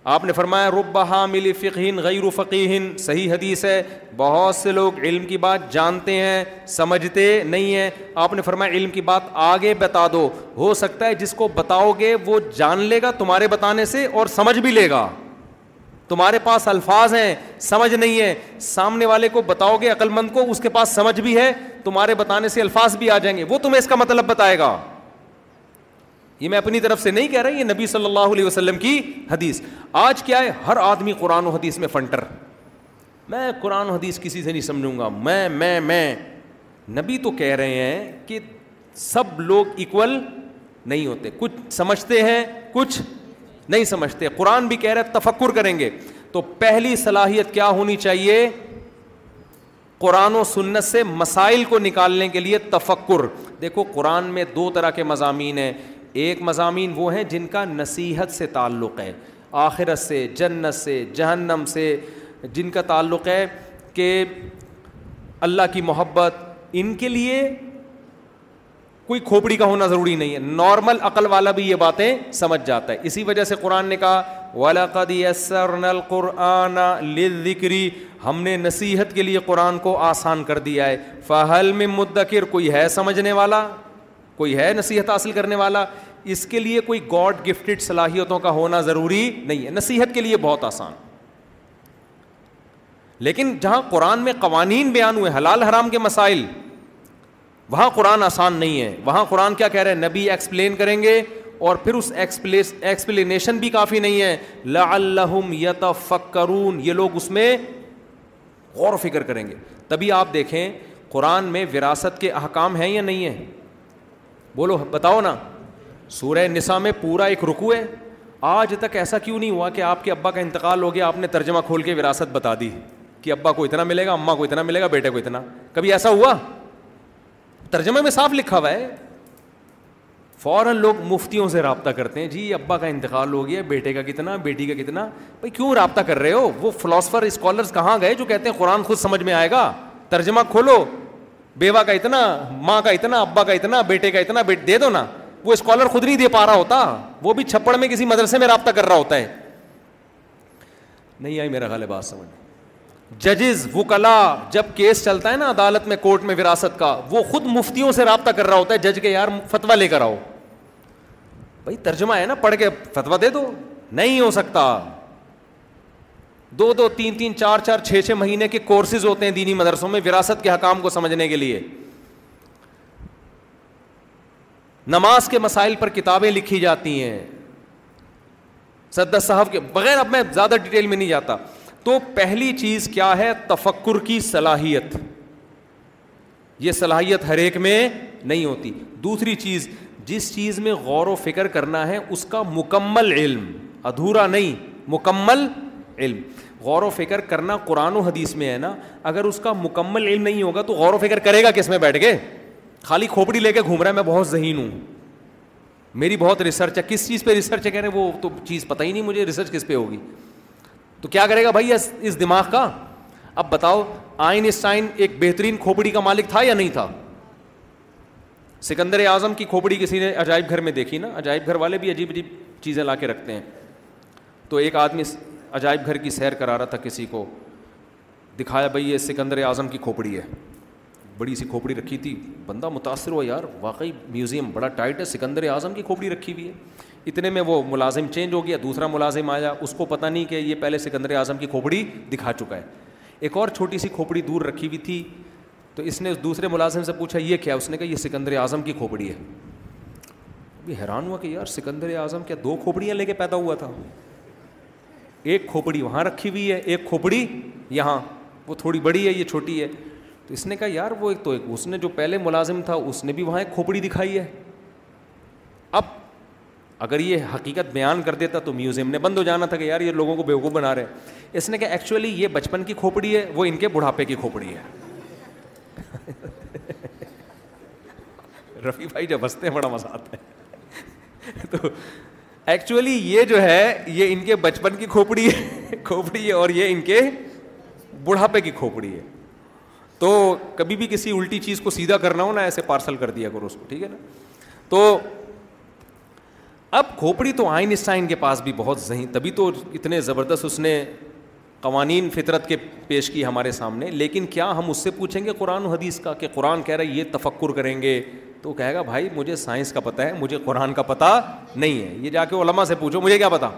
آپ نے فرمایا رب حامل علی غیر فقیہن صحیح حدیث ہے بہت سے لوگ علم کی بات جانتے ہیں سمجھتے نہیں ہیں آپ نے فرمایا علم کی بات آگے بتا دو ہو سکتا ہے جس کو بتاؤ گے وہ جان لے گا تمہارے بتانے سے اور سمجھ بھی لے گا تمہارے پاس الفاظ ہیں سمجھ نہیں ہے سامنے والے کو بتاؤ گے عقل مند کو اس کے پاس سمجھ بھی ہے تمہارے بتانے سے الفاظ بھی آ جائیں گے وہ تمہیں اس کا مطلب بتائے گا یہ میں اپنی طرف سے نہیں کہہ رہا یہ نبی صلی اللہ علیہ وسلم کی حدیث آج کیا ہے ہر آدمی قرآن و حدیث میں فنٹر میں قرآن و حدیث کسی سے نہیں سمجھوں گا میں میں نبی تو کہہ رہے ہیں کہ سب لوگ اکول نہیں ہوتے کچھ سمجھتے ہیں کچھ نہیں سمجھتے قرآن بھی کہہ رہے تفکر کریں گے تو پہلی صلاحیت کیا ہونی چاہیے قرآن و سنت سے مسائل کو نکالنے کے لیے تفکر دیکھو قرآن میں دو طرح کے مضامین ہیں ایک مضامین وہ ہیں جن کا نصیحت سے تعلق ہے آخرت سے جنت سے جہنم سے جن کا تعلق ہے کہ اللہ کی محبت ان کے لیے کوئی کھوپڑی کا ہونا ضروری نہیں ہے نارمل عقل والا بھی یہ باتیں سمجھ جاتا ہے اسی وجہ سے قرآن نے کہا ولاقد قدی نل قرآن لکری ہم نے نصیحت کے لیے قرآن کو آسان کر دیا ہے فہل میں مدکر کوئی ہے سمجھنے والا کوئی ہے نصیحت حاصل کرنے والا اس کے لیے کوئی گاڈ گفٹڈ صلاحیتوں کا ہونا ضروری نہیں ہے نصیحت کے لیے بہت آسان لیکن جہاں قرآن میں قوانین بیان ہوئے حلال حرام کے مسائل وہاں قرآن آسان نہیں ہے وہاں قرآن کیا کہہ رہے ہیں نبی ایکسپلین کریں گے اور پھر اس ایکسپلینیشن بھی کافی نہیں ہے یتفکرون یہ لوگ اس میں غور و فکر کریں گے تبھی آپ دیکھیں قرآن میں وراثت کے احکام ہیں یا نہیں ہیں بولو بتاؤ نا سورہ نسا میں پورا ایک رکو ہے آج تک ایسا کیوں نہیں ہوا کہ آپ کے ابا کا انتقال ہو گیا آپ نے ترجمہ کھول کے وراثت بتا دی کہ ابا کو اتنا ملے گا اما کو اتنا ملے گا بیٹے کو اتنا کبھی ایسا ہوا ترجمے میں صاف لکھا ہوا ہے فوراً لوگ مفتیوں سے رابطہ کرتے ہیں جی ابا کا انتقال ہو گیا بیٹے کا کتنا بیٹی کا کتنا بھائی کیوں رابطہ کر رہے ہو وہ فلاسفر اسکالرس کہاں گئے جو کہتے ہیں قرآن خود سمجھ میں آئے گا ترجمہ کھولو بیوہ کا اتنا ماں کا اتنا ابا کا اتنا بیٹے کا اتنا بیٹ دے دو نا وہ اسکالر خود نہیں دے پا رہا ہوتا وہ بھی چھپڑ میں کسی مدرسے میں رابطہ کر رہا ہوتا ہے نہیں آئی میرا خیال ہے بات سمجھ ججز وکلا جب کیس چلتا ہے نا عدالت میں کورٹ میں وراثت کا وہ خود مفتیوں سے رابطہ کر رہا ہوتا ہے جج کے یار فتوا لے کر آؤ بھائی ترجمہ ہے نا پڑھ کے فتوا دے دو نہیں ہو سکتا دو دو تین تین چار چار چھ چھ مہینے کے کورسز ہوتے ہیں دینی مدرسوں میں وراثت کے حکام کو سمجھنے کے لیے نماز کے مسائل پر کتابیں لکھی جاتی ہیں صدر صاحب کے بغیر اب میں زیادہ ڈیٹیل میں نہیں جاتا تو پہلی چیز کیا ہے تفکر کی صلاحیت یہ صلاحیت ہر ایک میں نہیں ہوتی دوسری چیز جس چیز میں غور و فکر کرنا ہے اس کا مکمل علم ادھورا نہیں مکمل علم غور و فکر کرنا قرآن و حدیث میں ہے نا اگر اس کا مکمل علم نہیں ہوگا تو غور و فکر کرے گا کس میں بیٹھ کے خالی کھوپڑی لے کے گھوم رہا ہے میں بہت ذہین ہوں میری بہت ریسرچ ہے کس چیز پہ ریسرچ ہے کہہ رہے ہیں وہ تو چیز پتہ ہی نہیں مجھے ریسرچ کس پہ ہوگی تو کیا کرے گا بھائی اس دماغ کا اب بتاؤ آئن اسٹائن ایک بہترین کھوپڑی کا مالک تھا یا نہیں تھا سکندر اعظم کی کھوپڑی کسی نے عجائب گھر میں دیکھی نا عجائب گھر والے بھی عجیب عجیب چیزیں لا کے رکھتے ہیں تو ایک آدمی عجائب گھر کی سیر کرا رہا تھا کسی کو دکھایا بھائی یہ سکندر اعظم کی کھوپڑی ہے بڑی سی کھوپڑی رکھی تھی بندہ متاثر ہوا یار واقعی میوزیم بڑا ٹائٹ ہے سکندر اعظم کی کھوپڑی رکھی ہوئی ہے اتنے میں وہ ملازم چینج ہو گیا دوسرا ملازم آیا اس کو پتہ نہیں کہ یہ پہلے سکندر اعظم کی کھوپڑی دکھا چکا ہے ایک اور چھوٹی سی کھوپڑی دور رکھی ہوئی تھی تو اس نے اس دوسرے ملازم سے پوچھا یہ کیا اس نے کہا یہ سکندر اعظم کی کھوپڑی ہے ابھی حیران ہوا کہ یار سکندر اعظم کیا دو کھوپڑیاں لے کے پیدا ہوا تھا ایک کھوپڑی وہاں رکھی ہوئی ہے ایک کھوپڑی یہاں وہ تھوڑی بڑی ہے یہ چھوٹی ہے تو اس نے کہا یار وہ ایک تو ایک اس نے جو پہلے ملازم تھا اس نے بھی وہاں ایک کھوپڑی دکھائی ہے اب اگر یہ حقیقت بیان کر دیتا تو میوزیم نے بند ہو جانا تھا کہ یار یہ لوگوں کو بیوقوف بنا رہے ہیں اس نے کہا ایکچولی یہ بچپن کی کھوپڑی ہے وہ ان کے بڑھاپے کی کھوپڑی ہے رفیع بھائی جب ہنستے ہیں بڑا مزہ آتا ہے تو ایکچولی یہ جو ہے یہ ان کے بچپن کی کھوپڑی ہے کھوپڑی ہے اور یہ ان کے بڑھاپے کی کھوپڑی ہے تو کبھی بھی کسی الٹی چیز کو سیدھا کرنا ہو نا ایسے پارسل کر دیا کرو اس کو ٹھیک ہے نا تو اب کھوپڑی تو آئن آئین کے پاس بھی بہت ذہین تبھی تو اتنے زبردست اس نے قوانین فطرت کے پیش کی ہمارے سامنے لیکن کیا ہم اس سے پوچھیں گے قرآن و حدیث کا کہ قرآن کہہ رہا ہے یہ تفکر کریں گے تو کہے گا بھائی مجھے سائنس کا پتہ ہے مجھے قرآن کا پتہ نہیں ہے یہ جا کے علما سے پوچھو مجھے کیا پتا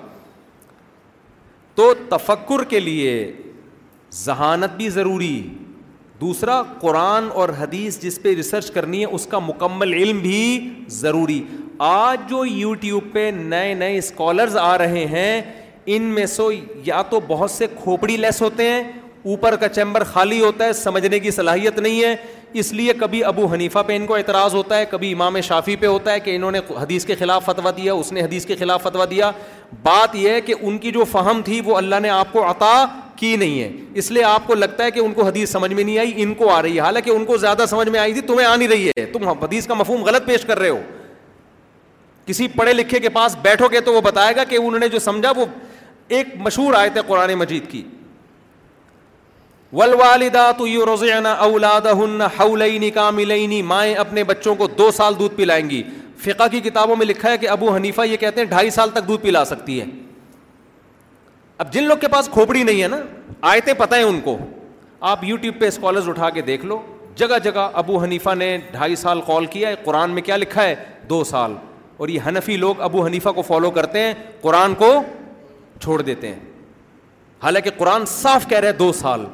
تو تفکر کے لیے ذہانت بھی ضروری دوسرا قرآن اور حدیث جس پہ ریسرچ کرنی ہے اس کا مکمل علم بھی ضروری آج جو یوٹیوب پہ نئے نئے اسکالرز آ رہے ہیں ان میں سو یا تو بہت سے کھوپڑی لیس ہوتے ہیں اوپر کا چیمبر خالی ہوتا ہے سمجھنے کی صلاحیت نہیں ہے اس لیے کبھی ابو حنیفہ پہ ان کو اعتراض ہوتا ہے کبھی امام شافی پہ ہوتا ہے کہ انہوں نے حدیث کے خلاف فتویٰ دیا اس نے حدیث کے خلاف فتویٰ دیا بات یہ ہے کہ ان کی جو فہم تھی وہ اللہ نے آپ کو عطا کی نہیں ہے اس لیے آپ کو لگتا ہے کہ ان کو حدیث سمجھ میں نہیں آئی ان کو آ رہی ہے حالانکہ ان کو زیادہ سمجھ میں آئی تھی تمہیں آ نہیں رہی ہے تم حدیث کا مفہوم غلط پیش کر رہے ہو کسی پڑھے لکھے کے پاس بیٹھو گے تو وہ بتائے گا کہ انہوں نے جو سمجھا وہ ایک مشہور آیت ہے قرآن مجید کی وا توانہ اولاد ہن کا ملئی مائیں اپنے بچوں کو دو سال دودھ پلائیں گی فقہ کی کتابوں میں لکھا ہے کہ ابو حنیفہ یہ کہتے ہیں ڈھائی سال تک دودھ پلا سکتی ہے اب جن لوگ کے پاس کھوپڑی نہیں ہے نا آیتیں پتہ ہیں ان کو آپ یو ٹیوب پہ اسکالرز اٹھا کے دیکھ لو جگہ جگہ ابو حنیفہ نے ڈھائی سال کال کیا ہے قرآن میں کیا لکھا ہے دو سال اور یہ حنفی لوگ ابو حنیفہ کو فالو کرتے ہیں قرآن کو چھوڑ دیتے ہیں حالانکہ قرآن صاف کہہ رہے دو سال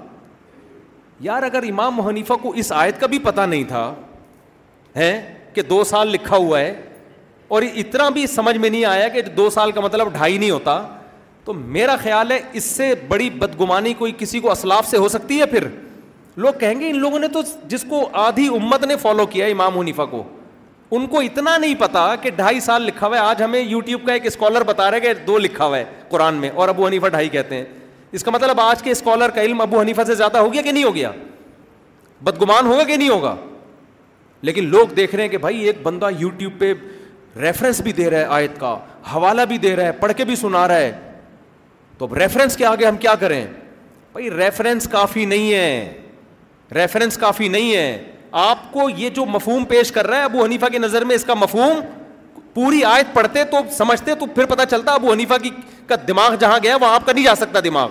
یار اگر امام حنیفہ کو اس آیت کا بھی پتہ نہیں تھا ہے کہ دو سال لکھا ہوا ہے اور اتنا بھی سمجھ میں نہیں آیا کہ دو سال کا مطلب ڈھائی نہیں ہوتا تو میرا خیال ہے اس سے بڑی بدگمانی کوئی کسی کو اسلاف سے ہو سکتی ہے پھر لوگ کہیں گے ان لوگوں نے تو جس کو آدھی امت نے فالو کیا امام حنیفہ کو ان کو اتنا نہیں پتا کہ ڈھائی سال لکھا ہوا ہے آج ہمیں یوٹیوب کا ایک اسکالر بتا رہے کہ دو لکھا ہوا ہے قرآن میں اور ابو حنیفہ ڈھائی کہتے ہیں اس کا مطلب آج کے اسکالر کا علم ابو حنیفہ سے زیادہ ہو گیا کہ نہیں ہو گیا بدگمان ہوگا کہ نہیں ہوگا لیکن لوگ دیکھ رہے ہیں کہ بھائی ایک بندہ یو ٹیوب پہ ریفرنس بھی دے رہا ہے آیت کا حوالہ بھی دے رہا ہے پڑھ کے بھی سنا رہا ہے تو اب ریفرنس کے آگے ہم کیا کریں بھائی ریفرنس کافی نہیں ہے ریفرنس کافی نہیں ہے آپ کو یہ جو مفہوم پیش کر رہا ہے ابو حنیفہ کی نظر میں اس کا مفہوم پوری آیت پڑھتے تو سمجھتے تو پھر پتا چلتا ابو حنیفہ کی کا دماغ جہاں گیا وہاں آپ کا نہیں جا سکتا دماغ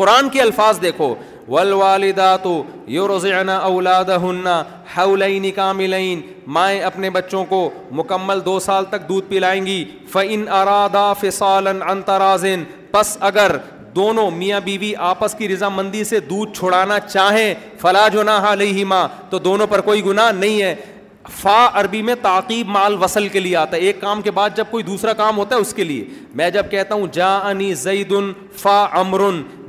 قرآن کے الفاظ دیکھو ول والدہ تو یو روزانا اولاد ہننا حولین کاملین مائیں اپنے بچوں کو مکمل دو سال تک دودھ پلائیں گی فعن ارادہ فصالن انترازن پس اگر دونوں میاں بیوی بی آپس کی رضامندی سے دودھ چھڑانا چاہیں فلاں جو نہ ماں تو دونوں پر کوئی گناہ نہیں ہے فا عربی میں تعقیب مال وصل کے لیے آتا ہے ایک کام کے بعد جب کوئی دوسرا کام ہوتا ہے اس کے لیے میں جب کہتا ہوں جا انی زید فا امر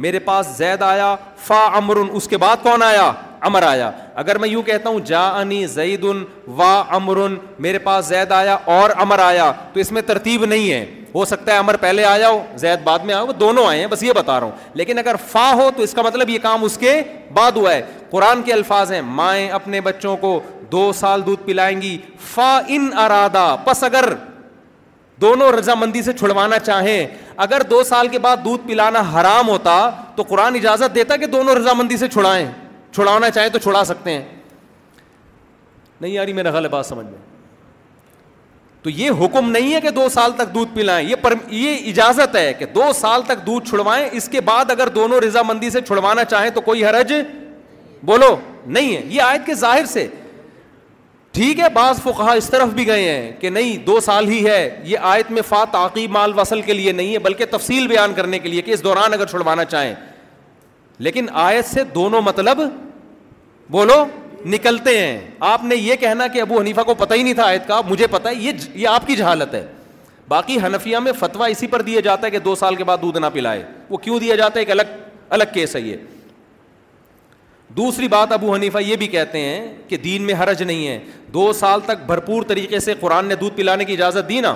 میرے پاس زید آیا فا امر اس کے بعد کون آیا امر آیا اگر میں یوں کہتا ہوں جا انی زید ان میرے پاس زید آیا اور امر آیا تو اس میں ترتیب نہیں ہے ہو سکتا ہے امر پہلے آیا ہو زید بعد میں آیا ہو وہ دونوں آئے ہیں بس یہ بتا رہا ہوں لیکن اگر فا ہو تو اس کا مطلب یہ کام اس کے بعد ہوا ہے قرآن کے الفاظ ہیں مائیں اپنے بچوں کو دو سال دودھ پلائیں گی فا ان ارادہ پس اگر دونوں رضامندی سے چھڑوانا چاہیں اگر دو سال کے بعد دودھ پلانا حرام ہوتا تو قرآن اجازت دیتا کہ دونوں رضامندی سے چھڑائیں چھڑانا چاہیں تو چھڑا سکتے ہیں نہیں یاری میرا غلط بات سمجھ میں تو یہ حکم نہیں ہے کہ دو سال تک دودھ پلائیں یہ پر یہ اجازت ہے کہ دو سال تک دودھ چھڑوائیں اس کے بعد اگر دونوں رضامندی سے چھڑوانا چاہیں تو کوئی حرج بولو نہیں ہے یہ آیت کے ظاہر سے ٹھیک ہے بعض فقہ اس طرف بھی گئے ہیں کہ نہیں دو سال ہی ہے یہ آیت میں فاطاقی مال وصل کے لیے نہیں ہے بلکہ تفصیل بیان کرنے کے لیے کہ اس دوران اگر چھڑوانا چاہیں لیکن آیت سے دونوں مطلب بولو نکلتے ہیں آپ نے یہ کہنا کہ ابو حنیفہ کو پتہ ہی نہیں تھا آیت کا مجھے پتا یہ آپ کی جہالت ہے باقی حنفیہ میں فتویٰ اسی پر دیا جاتا ہے کہ دو سال کے بعد دودھ نہ پلائے وہ کیوں دیا جاتا ہے ایک الگ الگ کیس ہے یہ دوسری بات ابو حنیفہ یہ بھی کہتے ہیں کہ دین میں حرج نہیں ہے دو سال تک بھرپور طریقے سے قرآن نے دودھ پلانے کی اجازت دی نا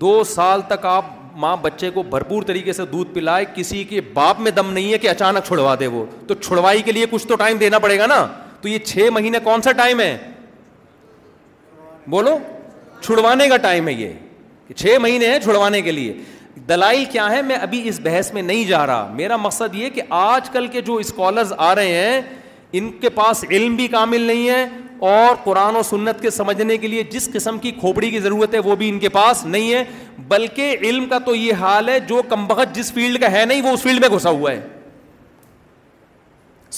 دو سال تک آپ ماں بچے کو بھرپور طریقے سے دودھ پلائے کسی کے باپ میں دم نہیں ہے کہ اچانک چھڑوا دے وہ تو چھڑوائی کے لیے کچھ تو ٹائم دینا پڑے گا نا تو یہ چھ مہینے کون سا ٹائم ہے بولو چھڑوانے کا ٹائم ہے یہ چھ مہینے ہیں چھڑوانے کے لیے دلائل کیا ہے میں ابھی اس بحث میں نہیں جا رہا میرا مقصد یہ کہ آج کل کے جو اسکالرز آ رہے ہیں ان کے پاس علم بھی کامل نہیں ہے اور قرآن و سنت کے سمجھنے کے لیے جس قسم کی کھوپڑی کی ضرورت ہے وہ بھی ان کے پاس نہیں ہے بلکہ علم کا تو یہ حال ہے جو کم جس فیلڈ کا ہے نہیں وہ اس فیلڈ میں گھسا ہوا ہے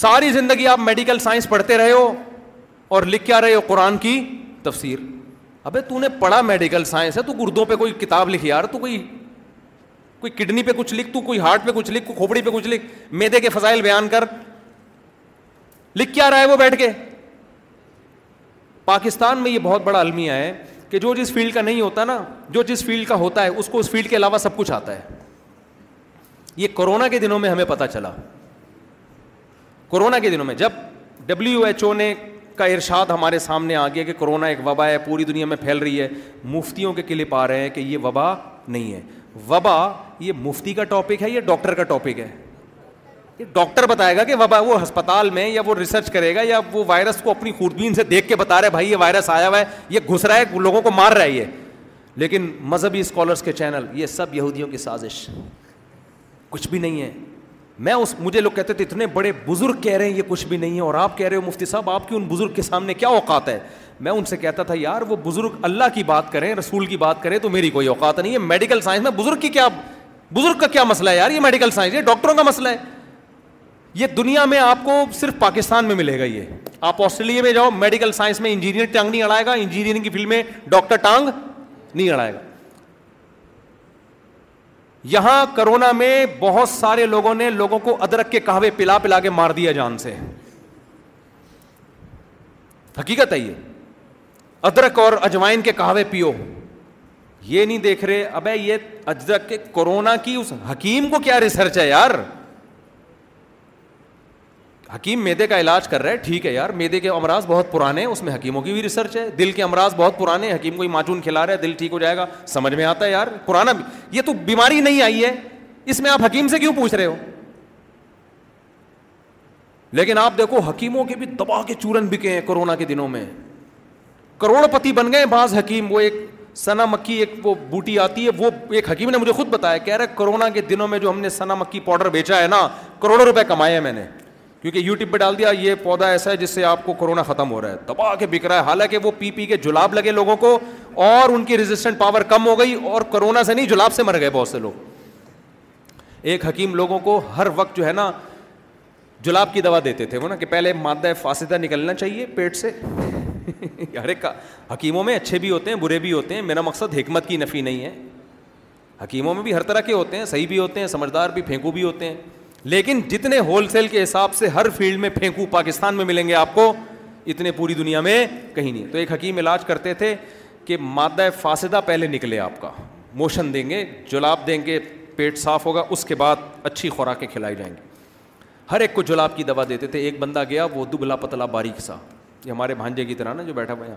ساری زندگی آپ میڈیکل سائنس پڑھتے رہے ہو اور لکھ کیا رہے ہو قرآن کی تفسیر ابھی تو نے پڑھا میڈیکل سائنس ہے تو گردوں پہ کوئی کتاب لکھی یار تو کوئی کوئی کڈنی پہ کچھ لکھ تو کوئی ہارٹ پہ کچھ لکھ کوئی کھوپڑی پہ کچھ لکھ میدے کے فضائل بیان کر لکھ کیا رہا ہے وہ بیٹھ کے پاکستان میں یہ بہت بڑا المیا ہے کہ جو جس فیلڈ کا نہیں ہوتا نا جو جس فیلڈ کا ہوتا ہے اس کو اس فیلڈ کے علاوہ سب کچھ آتا ہے یہ کورونا کے دنوں میں ہمیں پتہ چلا کورونا کے دنوں میں جب ڈبلو ایچ او نے کا ارشاد ہمارے سامنے آ گیا کہ کورونا ایک وبا ہے پوری دنیا میں پھیل رہی ہے مفتیوں کے قلعے پا رہے ہیں کہ یہ وبا نہیں ہے وبا یہ مفتی کا ٹاپک ہے یا ڈاکٹر کا ٹاپک ہے یہ ڈاکٹر بتائے گا کہ وبا وہ ہسپتال میں یا وہ ریسرچ کرے گا یا وہ وائرس کو اپنی خوردین سے دیکھ کے بتا رہے بھائی یہ وائرس آیا ہوا ہے یہ گھس رہا ہے لوگوں کو مار رہا ہے یہ لیکن مذہبی اسکالرس کے چینل یہ سب یہودیوں کی سازش کچھ بھی نہیں ہے میں اس مجھے لوگ کہتے تھے اتنے بڑے بزرگ کہہ رہے ہیں یہ کچھ بھی نہیں ہے اور آپ کہہ رہے ہو مفتی صاحب آپ کی ان بزرگ کے سامنے کیا اوقات ہے میں ان سے کہتا تھا یار وہ بزرگ اللہ کی بات کریں رسول کی بات کریں تو میری کوئی اوقات نہیں ہے میڈیکل سائنس میں بزرگ کی کیا بزرگ کا کیا مسئلہ ہے یار یہ میڈیکل سائنس یہ ڈاکٹروں کا مسئلہ ہے یہ دنیا میں آپ کو صرف پاکستان میں ملے گا یہ آپ آسٹریلیا میں جاؤ میڈیکل سائنس میں انجینئر ٹانگ نہیں اڑائے گا انجینئرنگ کی فیلڈ میں ڈاکٹر ٹانگ نہیں اڑائے گا یہاں کرونا میں بہت سارے لوگوں نے لوگوں کو ادرک کے کہوے پلا پلا کے مار دیا جان سے حقیقت ہے یہ ادرک اور اجوائن کے کہاوے پیو یہ نہیں دیکھ رہے ابے یہ ادرک کے کورونا کی اس حکیم کو کیا ریسرچ ہے یار حکیم میدے کا علاج کر رہا ہے ٹھیک ہے یار میدے کے امراض بہت پرانے اس میں حکیموں کی بھی ریسرچ ہے دل کے امراض بہت پرانے حکیم کو یہ ماچون کھلا رہا ہے دل ٹھیک ہو جائے گا سمجھ میں آتا ہے یار بھی. یہ تو بیماری نہیں آئی ہے اس میں آپ حکیم سے کیوں پوچھ رہے ہو لیکن آپ دیکھو حکیموں کے بھی دبا کے چورن بکے ہیں کورونا کے دنوں میں کروڑ پتی بن گئے بعض حکیم وہ ایک سنا مکھی ایک وہ بوٹی آتی ہے وہ ایک حکیم نے مجھے خود بتایا کہہ کرونا کے دنوں میں جو ہم نے سنا مکھی پاؤڈر بیچا ہے نا کروڑوں روپئے کمائے ہیں میں نے یو ٹیوب پہ ڈال دیا یہ پودا ایسا ہے جس سے آپ کو کرونا ختم ہو رہا ہے دبا کے بک رہا ہے حالانکہ وہ پی پی کے جلاب لگے لوگوں کو اور ان کی ریزسٹنٹ پاور کم ہو گئی اور کرونا سے نہیں جلاب سے مر گئے بہت سے لوگ ایک حکیم لوگوں کو ہر وقت جو ہے نا جلاب کی دوا دیتے تھے وہ نا کہ پہلے مادہ فاسدہ نکلنا چاہیے پیٹ سے ہر ایک کا حکیموں میں اچھے بھی ہوتے ہیں برے بھی ہوتے ہیں میرا مقصد حکمت کی نفی نہیں ہے حکیموں میں بھی ہر طرح کے ہوتے ہیں صحیح بھی ہوتے ہیں سمجھدار بھی پھینکو بھی ہوتے ہیں لیکن جتنے ہول سیل کے حساب سے ہر فیلڈ میں پھینکو پاکستان میں ملیں گے آپ کو اتنے پوری دنیا میں کہیں نہیں تو ایک حکیم علاج کرتے تھے کہ مادہ فاصدہ پہلے نکلے آپ کا موشن دیں گے جلاب دیں گے پیٹ صاف ہوگا اس کے بعد اچھی خوراکیں کھلائی جائیں گی ہر ایک کو جلاب کی دوا دیتے تھے ایک بندہ گیا وہ دبلا پتلا باریک سا یہ ہمارے بھانجے کی طرح نا جو بیٹھا ہوا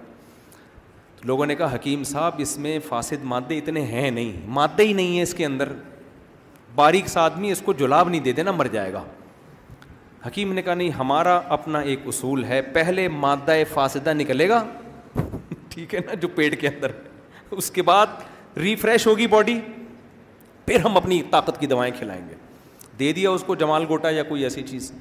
لوگوں نے کہا حکیم صاحب اس میں فاسد مادے اتنے ہیں نہیں مادے ہی نہیں ہیں اس کے اندر باریک سا آدمی اس کو جلاب نہیں دے دینا مر جائے گا حکیم نے کہا نہیں ہمارا اپنا ایک اصول ہے پہلے مادہ فاسدہ نکلے گا ٹھیک ہے نا جو پیٹ کے اندر اس کے بعد ریفریش ہوگی باڈی پھر ہم اپنی طاقت کی دوائیں کھلائیں گے دے دیا اس کو جمال گوٹا یا کوئی ایسی چیز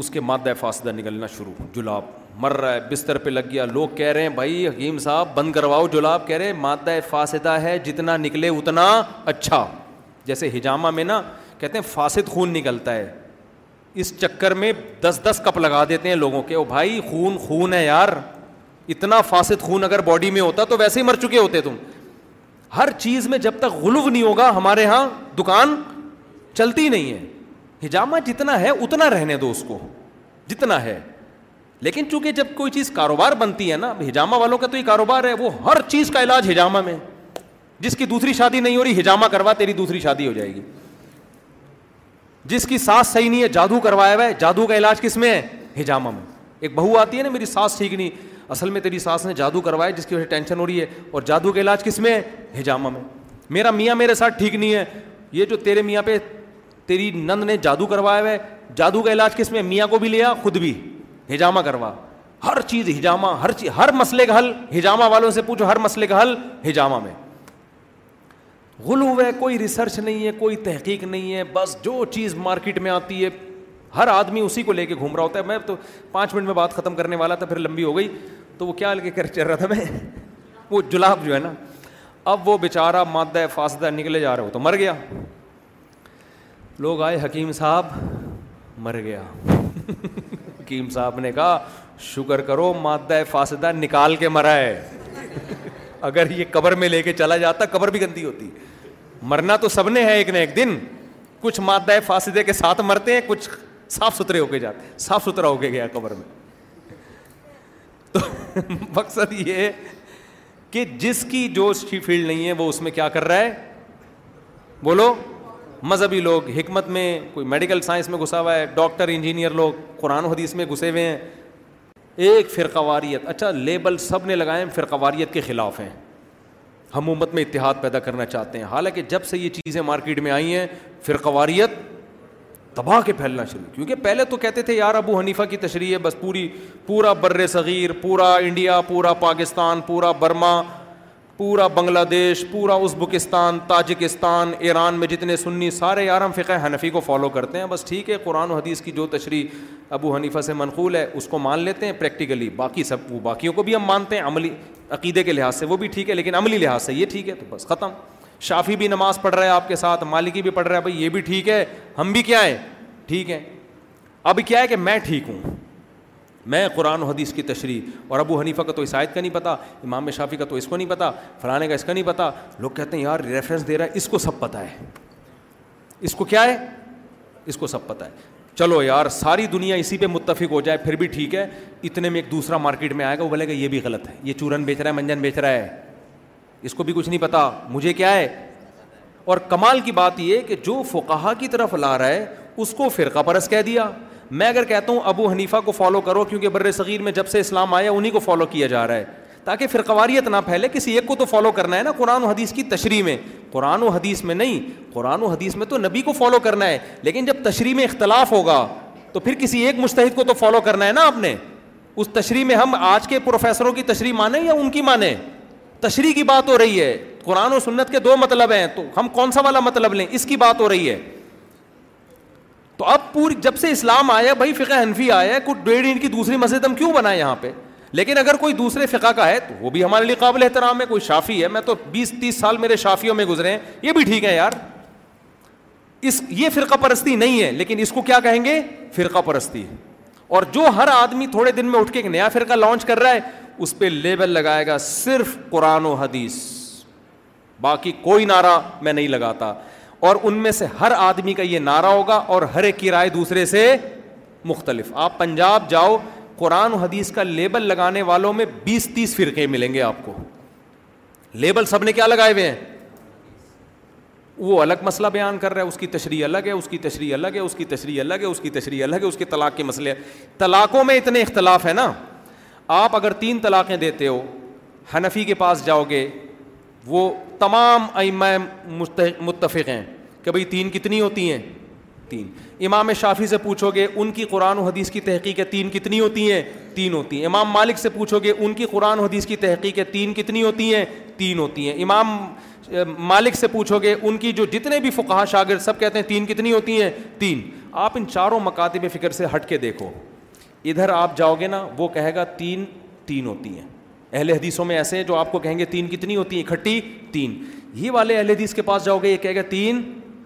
اس کے مادہ فاصدہ نکلنا شروع جلاب مر رہا ہے بستر پہ لگ گیا لوگ کہہ رہے ہیں بھائی حکیم صاحب بند کرواؤ جلاب کہہ رہے مادہ فاصدہ ہے جتنا نکلے اتنا اچھا جیسے ہجامہ میں نا کہتے ہیں فاسد خون نکلتا ہے اس چکر میں دس دس کپ لگا دیتے ہیں لوگوں کے او بھائی خون خون ہے یار اتنا فاسد خون اگر باڈی میں ہوتا تو ویسے ہی مر چکے ہوتے تم ہر چیز میں جب تک غلو نہیں ہوگا ہمارے یہاں دکان چلتی نہیں ہے ہجامہ جتنا ہے اتنا رہنے دو اس کو جتنا ہے لیکن چونکہ جب کوئی چیز کاروبار بنتی ہے نا ہجامہ والوں کا تو یہ کاروبار ہے وہ ہر چیز کا علاج ہجامہ میں جس کی دوسری شادی نہیں ہو رہی ہجامہ کروا تیری دوسری شادی ہو جائے گی جس کی سانس صحیح نہیں ہے جادو کروایا ہوا ہے جادو کا علاج کس میں ہے ہجامہ میں ایک بہو آتی ہے نا میری سانس ٹھیک نہیں اصل میں تیری سانس نے جادو کروایا جس کی وجہ سے ٹینشن ہو رہی ہے اور جادو کا علاج کس میں ہے ہجامہ میں میرا میاں میرے ساتھ ٹھیک نہیں ہے یہ جو تیرے میاں پہ تیری نند نے جادو کروایا ہے جادو کا علاج کس میں میاں کو بھی لیا خود بھی ہجامہ کروا ہر چیز ہجامہ ہر چیز ہر مسئلے کا حل ہجامہ والوں سے پوچھو ہر مسئلے کا حل ہجامہ میں ہے کوئی ریسرچ نہیں ہے کوئی تحقیق نہیں ہے بس جو چیز مارکیٹ میں آتی ہے ہر آدمی اسی کو لے کے گھوم رہا ہوتا ہے میں تو پانچ منٹ میں بات ختم کرنے والا تھا پھر لمبی ہو گئی تو وہ کیا لے کے کر چل رہا تھا میں وہ جلاب جو ہے نا اب وہ بیچارہ مادہ فاسدہ نکلے جا رہا ہو تو مر گیا لوگ آئے حکیم صاحب مر گیا حکیم صاحب نے کہا شکر کرو مادہ فاصدہ نکال کے مرا ہے اگر یہ قبر میں لے کے چلا جاتا قبر بھی گندی ہوتی مرنا تو سب نے ہے ایک نہ ایک دن کچھ مادہ فاصدے کے ساتھ مرتے ہیں کچھ صاف ستھرے ہو کے جاتے ہیں صاف ستھرا ہو کے گیا قبر میں تو مقصد یہ کہ جس کی جو اچھی فیلڈ نہیں ہے وہ اس میں کیا کر رہا ہے بولو مذہبی لوگ حکمت میں کوئی میڈیکل سائنس میں گھسا ہوا ہے ڈاکٹر انجینئر لوگ قرآن و حدیث میں گھسے ہوئے ہیں ایک فرقواریت اچھا لیبل سب نے لگائے فرقواریت کے خلاف ہیں ہم امت میں اتحاد پیدا کرنا چاہتے ہیں حالانکہ جب سے یہ چیزیں مارکیٹ میں آئی ہیں فرقواریت تباہ کے پھیلنا شروع کیونکہ پہلے تو کہتے تھے یار ابو حنیفہ کی تشریح ہے بس پوری پورا بر صغیر پورا انڈیا پورا پاکستان پورا برما پورا بنگلہ دیش پورا ازبکستان تاجکستان ایران میں جتنے سنی سارے یارم فقہ حنفی کو فالو کرتے ہیں بس ٹھیک ہے قرآن و حدیث کی جو تشریح ابو حنیفہ سے منقول ہے اس کو مان لیتے ہیں پریکٹیکلی باقی سب وہ باقیوں کو بھی ہم مانتے ہیں عملی عقیدے کے لحاظ سے وہ بھی ٹھیک ہے لیکن عملی لحاظ سے یہ ٹھیک ہے تو بس ختم شافی بھی نماز پڑھ رہا ہے آپ کے ساتھ مالکی بھی پڑھ رہا ہے بھائی یہ بھی ٹھیک ہے ہم بھی کیا ہیں ٹھیک ہیں اب کیا ہے کہ میں ٹھیک ہوں میں قرآن و حدیث کی تشریح اور ابو حنیفہ کا تو اس آیت کا نہیں پتہ امام شافی کا تو اس کو نہیں پتہ فلاں کا اس کا نہیں پتہ لوگ کہتے ہیں یار ریفرنس دے رہا ہے اس کو سب پتہ ہے اس کو کیا ہے اس کو سب پتہ ہے چلو یار ساری دنیا اسی پہ متفق ہو جائے پھر بھی ٹھیک ہے اتنے میں ایک دوسرا مارکیٹ میں آئے گا وہ بولے گا یہ بھی غلط ہے یہ چورن بیچ رہا ہے منجن بیچ رہا ہے اس کو بھی کچھ نہیں پتا مجھے کیا ہے اور کمال کی بات یہ کہ جو فقہا کی طرف لا رہا ہے اس کو فرقہ پرس کہہ دیا میں اگر کہتا ہوں ابو حنیفہ کو فالو کرو کیونکہ بر صغیر میں جب سے اسلام آیا انہیں کو فالو کیا جا رہا ہے تاکہ فرقواریت نہ پھیلے کسی ایک کو تو فالو کرنا ہے نا قرآن و حدیث کی تشریح میں قرآن و حدیث میں نہیں قرآن و حدیث میں تو نبی کو فالو کرنا ہے لیکن جب تشریح میں اختلاف ہوگا تو پھر کسی ایک مشتحد کو تو فالو کرنا ہے نا آپ نے اس تشریح میں ہم آج کے پروفیسروں کی تشریح مانیں یا ان کی مانیں تشریح کی بات ہو رہی ہے قرآن و سنت کے دو مطلب ہیں تو ہم کون سا والا مطلب لیں اس کی بات ہو رہی ہے تو اب پوری جب سے اسلام آیا بھائی فقہ حنفی آیا ہے کچھ ڈیڑھ ان کی دوسری مسجد ہم کیوں بنائے یہاں پہ لیکن اگر کوئی دوسرے فقہ کا ہے تو وہ بھی ہمارے لیے قابل احترام ہے کوئی شافی ہے میں تو بیس تیس سال میرے شافیوں میں گزرے ہیں یہ بھی ٹھیک ہے یار اس یہ فرقہ پرستی نہیں ہے لیکن اس کو کیا کہیں گے فرقہ پرستی ہے اور جو ہر آدمی تھوڑے دن میں اٹھ کے ایک نیا فرقہ لانچ کر رہا ہے اس پہ لیبل لگائے گا صرف قرآن و حدیث باقی کوئی نعرہ میں نہیں لگاتا اور ان میں سے ہر آدمی کا یہ نعرہ ہوگا اور ہر ایک کی رائے دوسرے سے مختلف آپ پنجاب جاؤ قرآن و حدیث کا لیبل لگانے والوں میں بیس تیس فرقے ملیں گے آپ کو لیبل سب نے کیا لگائے ہوئے ہیں وہ الگ مسئلہ بیان کر رہا ہے اس کی تشریح الگ ہے اس کی تشریح الگ ہے اس کی تشریح الگ ہے اس کی تشریح الگ ہے اس کے طلاق کے مسئلے طلاقوں میں اتنے اختلاف ہیں نا آپ اگر تین طلاقیں دیتے ہو حنفی کے پاس جاؤ گے وہ تمام ائمہ متفق ہیں کہ بھائی تین کتنی ہوتی ہیں تین امام شافی سے پوچھو گے ان کی قرآن و حدیث کی تحقیق ہے تین کتنی ہوتی ہیں تین ہوتی ہیں امام مالک سے پوچھو گے ان کی قرآن و حدیث کی تحقیق ہے تین کتنی ہوتی ہیں تین ہوتی ہیں امام مالک سے پوچھو گے ان کی جو جتنے بھی فقہ شاگر سب کہتے ہیں تین کتنی ہوتی ہیں تین آپ ان چاروں مکاتب فکر سے ہٹ کے دیکھو ادھر آپ جاؤ گے نا وہ کہے گا تین تین ہوتی ہیں اہل حدیثوں میں ایسے ہیں جو آپ کو کہیں گے تین کتنی ہوتی ہیں اکٹھی تین یہ والے اہل حدیث کے پاس جاؤ گے یہ کہے گا تین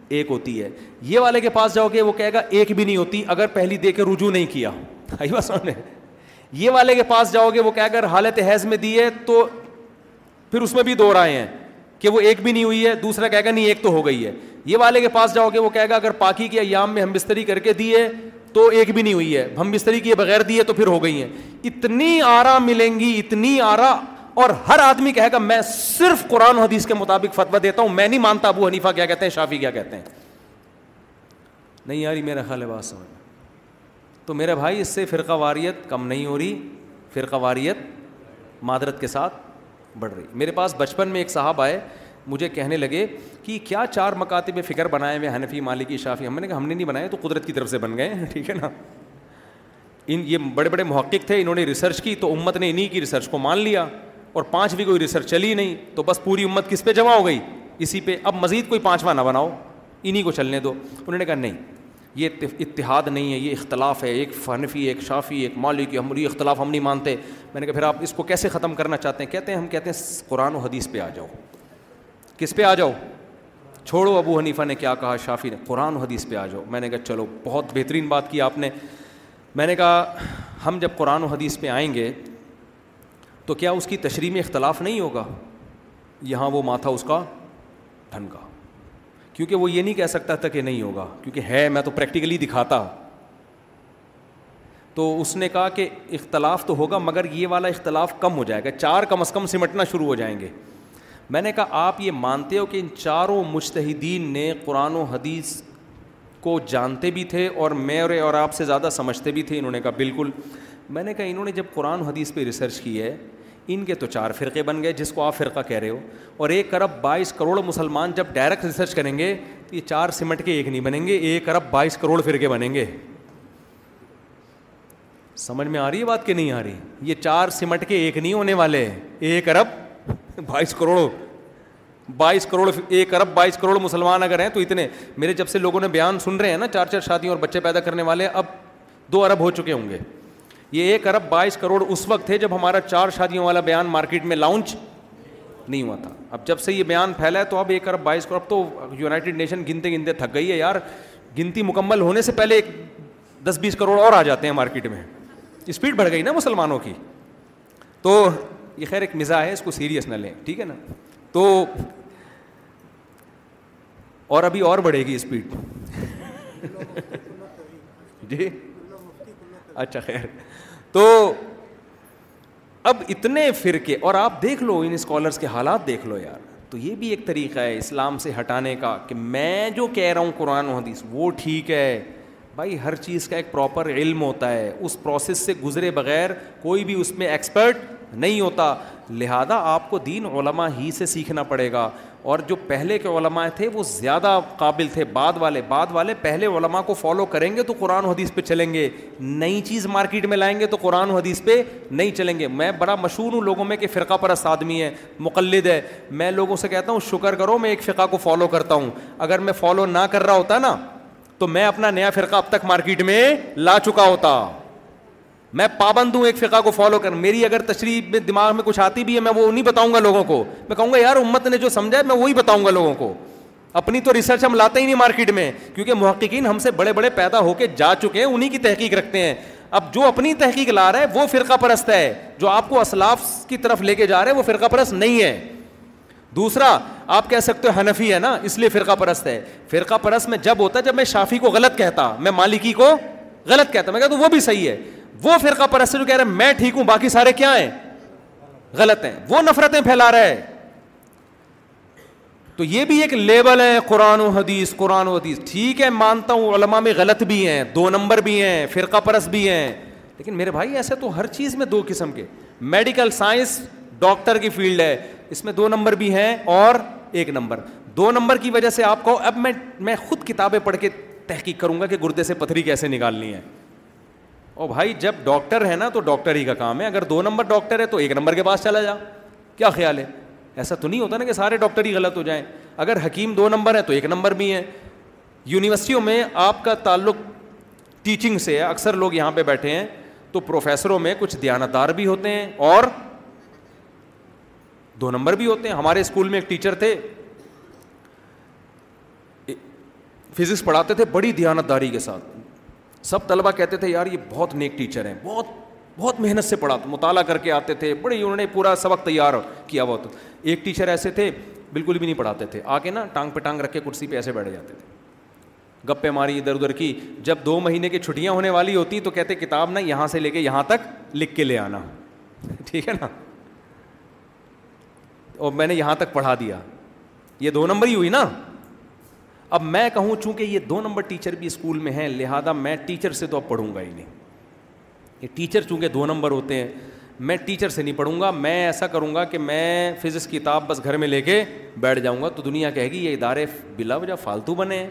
ایک ہوتی ہے یہ والے کے پاس جاؤ گے وہ کہے گا ایک بھی نہیں ہوتی اگر پہلی دے کے رجوع نہیں کیا یہ والے کے پاس جاؤ گے وہ کہے اگر حالت حیض میں دی ہے تو پھر اس میں بھی دو رائے ہیں کہ وہ ایک بھی نہیں ہوئی ہے دوسرا کہے گا نہیں ایک تو ہو گئی ہے یہ والے کے پاس جاؤ گے وہ کہے گا اگر پاکی کے ایام میں ہم بستری کر کے دیے تو ایک بھی نہیں ہوئی ہے ہم بستری کی بغیر دیے تو پھر ہو گئی ہیں اتنی آرا ملیں گی اتنی آرا اور ہر آدمی کہے گا میں صرف قرآن و حدیث کے مطابق فتویٰ دیتا ہوں میں نہیں مانتا ابو حنیفا کیا کہتے ہیں شافی کیا کہتے ہیں نہیں یاری میرا خیال بات سمجھ تو میرے بھائی اس سے فرقہ واریت کم نہیں ہو رہی فرقہ واریت معدرت کے ساتھ بڑھ رہی میرے پاس بچپن میں ایک صاحب آئے مجھے کہنے لگے کہ کیا چار مکاتب میں فکر بنائے ہوئے حنفی مالکی شافی ہم نے کہا ہم نے نہیں بنائے تو قدرت کی طرف سے بن گئے ٹھیک ہے نا ان یہ بڑے بڑے محقق تھے انہوں نے ریسرچ کی تو امت نے انہیں کی ریسرچ کو مان لیا اور پانچ بھی کوئی ریسرچ چلی نہیں تو بس پوری امت کس پہ جمع ہو گئی اسی پہ اب مزید کوئی پانچواں نہ بناؤ انہیں کو چلنے دو انہوں نے کہا نہیں یہ اتحاد نہیں ہے یہ اختلاف ہے ایک فنفی ایک شافی ایک مالک یہ اختلاف ہم نہیں مانتے میں نے کہا پھر آپ اس کو کیسے ختم کرنا چاہتے ہیں کہتے ہیں ہم کہتے ہیں قرآن و حدیث پہ آ جاؤ کس پہ آ جاؤ چھوڑو ابو حنیفہ نے کیا کہا شافی نے قرآن و حدیث پہ آ جاؤ میں نے کہا چلو بہت بہترین بات کی آپ نے میں نے کہا ہم جب قرآن و حدیث پہ آئیں گے تو کیا اس کی تشریح میں اختلاف نہیں ہوگا یہاں وہ ماتھا اس کا ٹھن کا کیونکہ وہ یہ نہیں کہہ سکتا تھا کہ نہیں ہوگا کیونکہ ہے میں تو پریکٹیکلی دکھاتا تو اس نے کہا کہ اختلاف تو ہوگا مگر یہ والا اختلاف کم ہو جائے گا چار کم از کم سمٹنا شروع ہو جائیں گے میں نے کہا آپ یہ مانتے ہو کہ ان چاروں مشتحدین نے قرآن و حدیث کو جانتے بھی تھے اور میرے اور آپ سے زیادہ سمجھتے بھی تھے انہوں نے کہا بالکل میں نے کہا انہوں نے جب قرآن و حدیث پہ ریسرچ کی ہے ان کے تو چار فرقے بن گئے جس کو آپ فرقہ کہہ رہے ہو اور ایک ارب بائیس کروڑ مسلمان جب ڈائریکٹ ریسرچ کریں گے تو یہ چار سمٹ کے ایک نہیں بنیں گے ایک ارب بائیس کروڑ فرقے بنیں گے سمجھ میں آ رہی ہے بات کہ نہیں آ رہی یہ چار سمٹ کے ایک نہیں ہونے والے ایک ارب بائیس کروڑ بائیس کروڑ ایک ارب بائیس کروڑ مسلمان اگر ہیں تو اتنے میرے جب سے لوگوں نے بیان سن رہے ہیں نا چار چار شادیوں اور بچے پیدا کرنے والے اب دو ارب ہو چکے ہوں گے یہ ایک ارب بائیس کروڑ اس وقت تھے جب ہمارا چار شادیوں والا بیان مارکیٹ میں لانچ نہیں ہوا تھا اب جب سے یہ بیان پھیلا ہے تو اب ایک ارب بائیس کروڑ اب تو یونائٹیڈ نیشن گنتے گنتے تھک گئی ہے یار گنتی مکمل ہونے سے پہلے ایک دس بیس کروڑ اور آ جاتے ہیں مارکیٹ میں اسپیڈ بڑھ گئی نا مسلمانوں کی تو یہ خیر ایک مزاح ہے اس کو سیریس نہ لیں ٹھیک ہے نا تو اور ابھی اور بڑھے گی اسپیڈ جی اچھا خیر تو اب اتنے فرقے اور آپ دیکھ لو ان اسکالرس کے حالات دیکھ لو یار تو یہ بھی ایک طریقہ ہے اسلام سے ہٹانے کا کہ میں جو کہہ رہا ہوں قرآن و حدیث وہ ٹھیک ہے بھائی ہر چیز کا ایک پراپر علم ہوتا ہے اس پروسیس سے گزرے بغیر کوئی بھی اس میں ایکسپرٹ نہیں ہوتا لہٰذا آپ کو دین علماء ہی سے سیکھنا پڑے گا اور جو پہلے کے علماء تھے وہ زیادہ قابل تھے بعد والے بعد والے پہلے علماء کو فالو کریں گے تو قرآن و حدیث پہ چلیں گے نئی چیز مارکیٹ میں لائیں گے تو قرآن و حدیث پہ نہیں چلیں گے میں بڑا مشہور ہوں لوگوں میں کہ فرقہ پرست آدمی ہے مقلد ہے میں لوگوں سے کہتا ہوں شکر کرو میں ایک فرقہ کو فالو کرتا ہوں اگر میں فالو نہ کر رہا ہوتا نا تو میں اپنا نیا فرقہ اب تک مارکیٹ میں لا چکا ہوتا میں پابند ہوں ایک فقہ کو فالو کر میری اگر تشریح میں دماغ میں کچھ آتی بھی ہے میں وہ نہیں بتاؤں گا لوگوں کو میں کہوں گا یار امت نے جو سمجھا ہے میں وہی بتاؤں گا لوگوں کو اپنی تو ریسرچ ہم لاتے ہی نہیں مارکیٹ میں کیونکہ محققین ہم سے بڑے بڑے پیدا ہو کے جا چکے ہیں انہیں کی تحقیق رکھتے ہیں اب جو اپنی تحقیق لا رہا ہے وہ فرقہ پرست ہے جو آپ کو اسلاف کی طرف لے کے جا رہے ہیں وہ فرقہ پرست نہیں ہے دوسرا آپ کہہ سکتے ہو حنفی ہے نا اس لیے فرقہ پرست ہے فرقہ پرست میں جب ہوتا ہے جب میں شافی کو غلط کہتا میں مالکی کو غلط کہتا میں کہتا ہوں وہ بھی صحیح ہے وہ فرقہ پرست جو کہہ رہے میں ٹھیک ہوں باقی سارے کیا ہیں غلط ہیں وہ نفرتیں پھیلا رہا ہے تو یہ بھی ایک لیبل ہے قرآن و حدیث قرآن و حدیث ٹھیک ہے مانتا ہوں علماء میں غلط بھی ہیں دو نمبر بھی ہیں فرقہ پرست بھی ہیں لیکن میرے بھائی ایسے تو ہر چیز میں دو قسم کے میڈیکل سائنس ڈاکٹر کی فیلڈ ہے اس میں دو نمبر بھی ہیں اور ایک نمبر دو نمبر کی وجہ سے آپ کو اب میں میں خود کتابیں پڑھ کے تحقیق کروں گا کہ گردے سے پتھری کیسے نکالنی ہے بھائی جب ڈاکٹر ہے نا تو ڈاکٹر ہی کا کام ہے اگر دو نمبر ڈاکٹر ہے تو ایک نمبر کے پاس چلا جا کیا خیال ہے ایسا تو نہیں ہوتا نا کہ سارے ڈاکٹر ہی غلط ہو جائیں اگر حکیم دو نمبر ہے تو ایک نمبر بھی ہے یونیورسٹیوں میں آپ کا تعلق ٹیچنگ سے ہے اکثر لوگ یہاں پہ بیٹھے ہیں تو پروفیسروں میں کچھ دیانتدار بھی ہوتے ہیں اور دو نمبر بھی ہوتے ہیں ہمارے اسکول میں ایک ٹیچر تھے فزکس پڑھاتے تھے بڑی دھیانتداری کے ساتھ سب طلبہ کہتے تھے یار یہ بہت نیک ٹیچر ہیں بہت بہت محنت سے پڑھا مطالعہ کر کے آتے تھے بڑے انہوں نے پورا سبق تیار کیا وہ تو ایک ٹیچر ایسے تھے بالکل بھی نہیں پڑھاتے تھے آ کے نا ٹانگ پہ ٹانگ رکھ کے کرسی پہ ایسے بیٹھ جاتے تھے گپے ماری ادھر ادھر کی جب دو مہینے کی چھٹیاں ہونے والی ہوتی تو کہتے کتاب نہ یہاں سے لے کے یہاں تک لکھ کے لے آنا ٹھیک ہے نا اور میں نے یہاں تک پڑھا دیا یہ دو نمبر ہی ہوئی نا اب میں کہوں چونکہ یہ دو نمبر ٹیچر بھی اسکول میں ہیں لہٰذا میں ٹیچر سے تو اب پڑھوں گا ہی نہیں یہ ٹیچر چونکہ دو نمبر ہوتے ہیں میں ٹیچر سے نہیں پڑھوں گا میں ایسا کروں گا کہ میں فزکس کتاب بس گھر میں لے کے بیٹھ جاؤں گا تو دنیا کہے گی یہ ادارے بلا وجہ فالتو بنے ہیں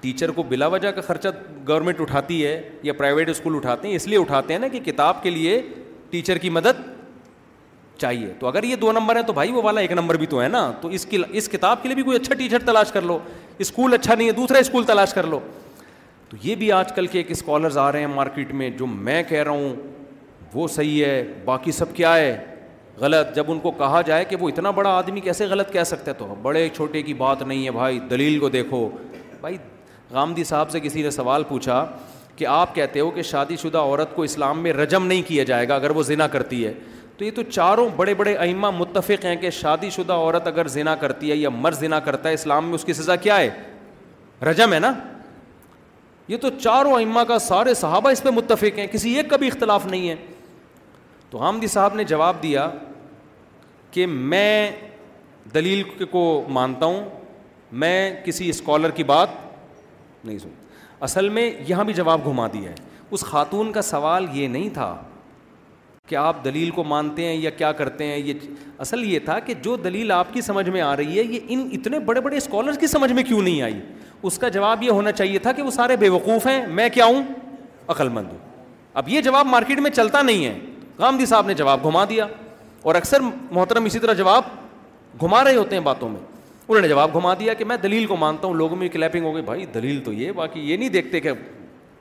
ٹیچر کو بلا وجہ کا خرچہ گورنمنٹ اٹھاتی ہے یا پرائیویٹ اسکول اٹھاتے ہیں اس لیے اٹھاتے ہیں نا کہ کتاب کے لیے ٹیچر کی مدد چاہیے تو اگر یہ دو نمبر ہیں تو بھائی وہ والا ایک نمبر بھی تو ہے نا تو اس کی اس کتاب کے لیے بھی کوئی اچھا ٹیچر تلاش کر لو اسکول اچھا نہیں ہے دوسرا اسکول تلاش کر لو تو یہ بھی آج کل کے ایک اسکالرز آ رہے ہیں مارکیٹ میں جو میں کہہ رہا ہوں وہ صحیح ہے باقی سب کیا ہے غلط جب ان کو کہا جائے کہ وہ اتنا بڑا آدمی کیسے غلط کہہ سکتا ہے تو بڑے چھوٹے کی بات نہیں ہے بھائی دلیل کو دیکھو بھائی غام دی صاحب سے کسی نے سوال پوچھا کہ آپ کہتے ہو کہ شادی شدہ عورت کو اسلام میں رجم نہیں کیا جائے گا اگر وہ ذنا کرتی ہے تو یہ تو چاروں بڑے بڑے ائمہ متفق ہیں کہ شادی شدہ عورت اگر زنا کرتی ہے یا مر زنا کرتا ہے اسلام میں اس کی سزا کیا ہے رجم ہے نا یہ تو چاروں ائمہ کا سارے صحابہ اس پہ متفق ہیں کسی ایک کا بھی اختلاف نہیں ہے تو آمدی صاحب نے جواب دیا کہ میں دلیل کو مانتا ہوں میں کسی اسکالر کی بات نہیں سن اصل میں یہاں بھی جواب گھما دیا ہے اس خاتون کا سوال یہ نہیں تھا آپ دلیل کو مانتے ہیں یا کیا کرتے ہیں یہ اصل یہ تھا کہ جو دلیل آپ کی سمجھ میں آ رہی ہے یہ ان اتنے بڑے بڑے اسکالر کی سمجھ میں کیوں نہیں آئی اس کا جواب یہ ہونا چاہیے تھا کہ وہ سارے بے وقوف ہیں میں کیا ہوں عقل مند ہوں اب یہ جواب مارکیٹ میں چلتا نہیں ہے گاندھی صاحب نے جواب گھما دیا اور اکثر محترم اسی طرح جواب گھما رہے ہوتے ہیں باتوں میں انہوں نے جواب گھما دیا کہ میں دلیل کو مانتا ہوں لوگوں میں کلیپنگ ہو گئی بھائی دلیل تو یہ باقی یہ نہیں دیکھتے کہ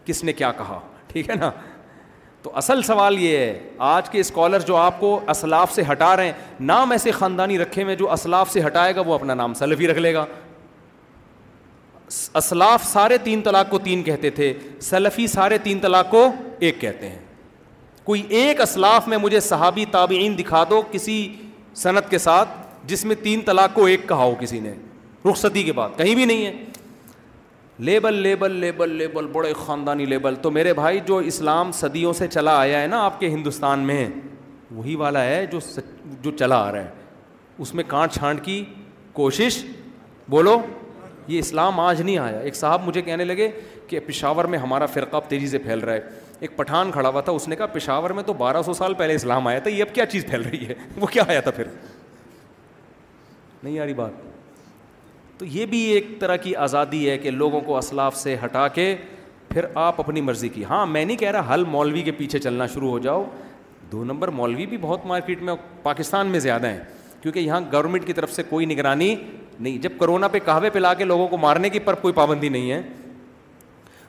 کس نے کیا کہا ٹھیک ہے نا تو اصل سوال یہ ہے آج کے اسکالر جو آپ کو اسلاف سے ہٹا رہے ہیں نام ایسے خاندانی رکھے ہوئے جو اسلاف سے ہٹائے گا وہ اپنا نام سلفی رکھ لے گا اسلاف سارے تین طلاق کو تین کہتے تھے سلفی سارے تین طلاق کو ایک کہتے ہیں کوئی ایک اسلاف میں مجھے صحابی تابعین دکھا دو کسی صنعت کے ساتھ جس میں تین طلاق کو ایک کہا ہو کسی نے رخصتی کے بعد کہیں بھی نہیں ہے لیبل لیبل لیبل لیبل بڑے خاندانی لیبل تو میرے بھائی جو اسلام صدیوں سے چلا آیا ہے نا آپ کے ہندوستان میں وہی والا ہے جو سچ جو چلا آ رہا ہے اس میں کانٹ چھانٹ کی کوشش بولو یہ اسلام آج نہیں آیا ایک صاحب مجھے کہنے لگے کہ پشاور میں ہمارا فرقہ تیزی سے پھیل رہا ہے ایک پٹھان کھڑا ہوا تھا اس نے کہا پشاور میں تو بارہ سو سال پہلے اسلام آیا تھا یہ اب کیا چیز پھیل رہی ہے وہ کیا آیا تھا پھر نہیں آ رہی بات تو یہ بھی ایک طرح کی آزادی ہے کہ لوگوں کو اسلاف سے ہٹا کے پھر آپ اپنی مرضی کی ہاں میں نہیں کہہ رہا ہل مولوی کے پیچھے چلنا شروع ہو جاؤ دو نمبر مولوی بھی بہت مارکیٹ میں پاکستان میں زیادہ ہیں کیونکہ یہاں گورنمنٹ کی طرف سے کوئی نگرانی نہیں جب کرونا پہ کہاوے پلا کے لوگوں کو مارنے کی پر کوئی پابندی نہیں ہے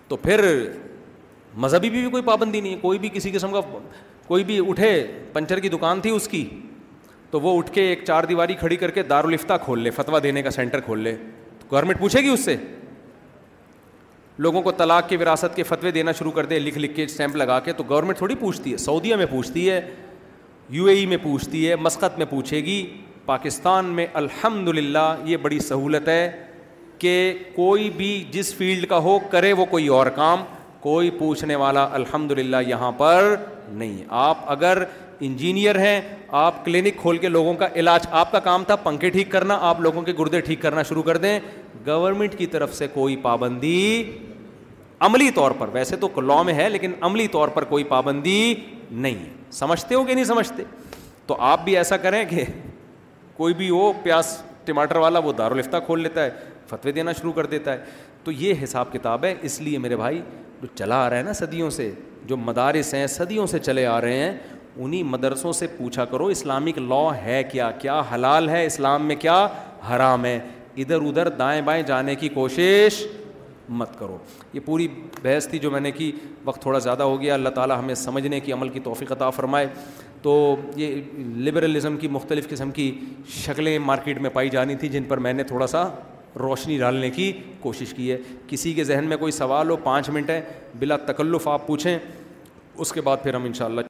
تو پھر مذہبی بھی کوئی پابندی نہیں ہے کوئی بھی کسی قسم کا کوئی بھی اٹھے پنچر کی دکان تھی اس کی تو وہ اٹھ کے ایک چار دیواری کھڑی کر کے دارالفتہ کھول لے فتویٰ دینے کا سینٹر کھول لے تو گورنمنٹ پوچھے گی اس سے لوگوں کو طلاق کے وراثت کے فتوے دینا شروع کر دے لکھ لکھ کے اسٹیمپ لگا کے تو گورنمنٹ تھوڑی پوچھتی ہے سعودیہ میں پوچھتی ہے یو اے ای میں پوچھتی ہے مسقط میں پوچھے گی پاکستان میں الحمد للہ یہ بڑی سہولت ہے کہ کوئی بھی جس فیلڈ کا ہو کرے وہ کوئی اور کام کوئی پوچھنے والا الحمد للہ یہاں پر نہیں آپ اگر انجینئر ہیں آپ کلینک کھول کے لوگوں کا علاج آپ کا کام تھا پنکھے ٹھیک کرنا آپ لوگوں کے گردے ٹھیک کرنا شروع کر دیں گورنمنٹ کی طرف سے کوئی پابندی عملی طور پر ویسے تو لاء میں ہے لیکن عملی طور پر کوئی پابندی نہیں سمجھتے ہو کہ نہیں سمجھتے تو آپ بھی ایسا کریں کہ کوئی بھی ہو پیاس ٹماٹر والا وہ دار الفتہ کھول لیتا ہے فتوی دینا شروع کر دیتا ہے تو یہ حساب کتاب ہے اس لیے میرے بھائی جو چلا آ رہا ہے نا صدیوں سے جو مدارس ہیں صدیوں سے چلے آ رہے ہیں انہیں مدرسوں سے پوچھا کرو اسلامک لا ہے کیا کیا حلال ہے اسلام میں کیا حرام ہے ادھر ادھر دائیں بائیں جانے کی کوشش مت کرو یہ پوری بحث تھی جو میں نے کی وقت تھوڑا زیادہ ہو گیا اللہ تعالیٰ ہمیں سمجھنے کی عمل کی توفیق عطا فرمائے تو یہ لبرلزم کی مختلف قسم کی شکلیں مارکیٹ میں پائی جانی تھیں جن پر میں نے تھوڑا سا روشنی ڈالنے کی کوشش کی ہے کسی کے ذہن میں کوئی سوال ہو پانچ منٹ ہے بلا تکلف آپ پوچھیں اس کے بعد پھر ہم انشاءاللہ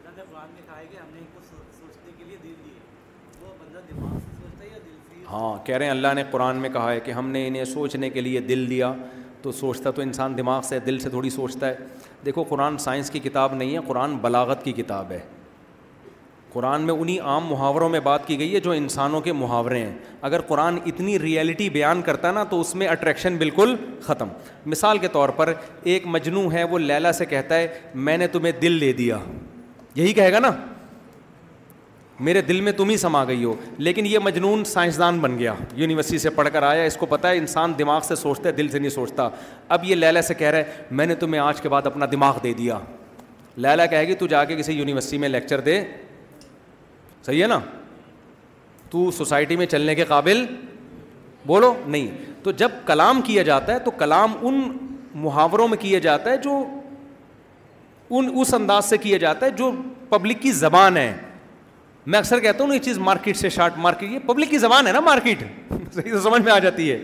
ہاں کہہ رہے ہیں اللہ نے قرآن میں کہا ہے کہ ہم نے انہیں سوچنے کے لیے دل دیا تو سوچتا تو انسان دماغ سے دل سے تھوڑی سوچتا ہے دیکھو قرآن سائنس کی کتاب نہیں ہے قرآن بلاغت کی کتاب ہے قرآن میں انہیں عام محاوروں میں بات کی گئی ہے جو انسانوں کے محاورے ہیں اگر قرآن اتنی ریئلٹی بیان کرتا نا تو اس میں اٹریکشن بالکل ختم مثال کے طور پر ایک مجنو ہے وہ لیلا سے کہتا ہے میں نے تمہیں دل لے دیا یہی کہے گا نا میرے دل میں تم ہی سما گئی ہو لیکن یہ مجنون سائنسدان بن گیا یونیورسٹی سے پڑھ کر آیا اس کو پتا ہے انسان دماغ سے سوچتا ہے دل سے نہیں سوچتا اب یہ لیلا سے کہہ رہا ہے میں نے تمہیں آج کے بعد اپنا دماغ دے دیا لیلا کہے گی تو جا کے کسی یونیورسٹی میں لیکچر دے صحیح ہے نا تو سوسائٹی میں چلنے کے قابل بولو نہیں تو جب کلام کیا جاتا ہے تو کلام ان محاوروں میں کیا جاتا ہے جو ان اس انداز سے کیا جاتا ہے جو پبلک کی زبان ہے میں اکثر کہتا ہوں یہ چیز مارکیٹ سے شارٹ مارکیٹ یہ پبلک کی زبان ہے نا مارکیٹ صحیح سمجھ میں آ جاتی ہے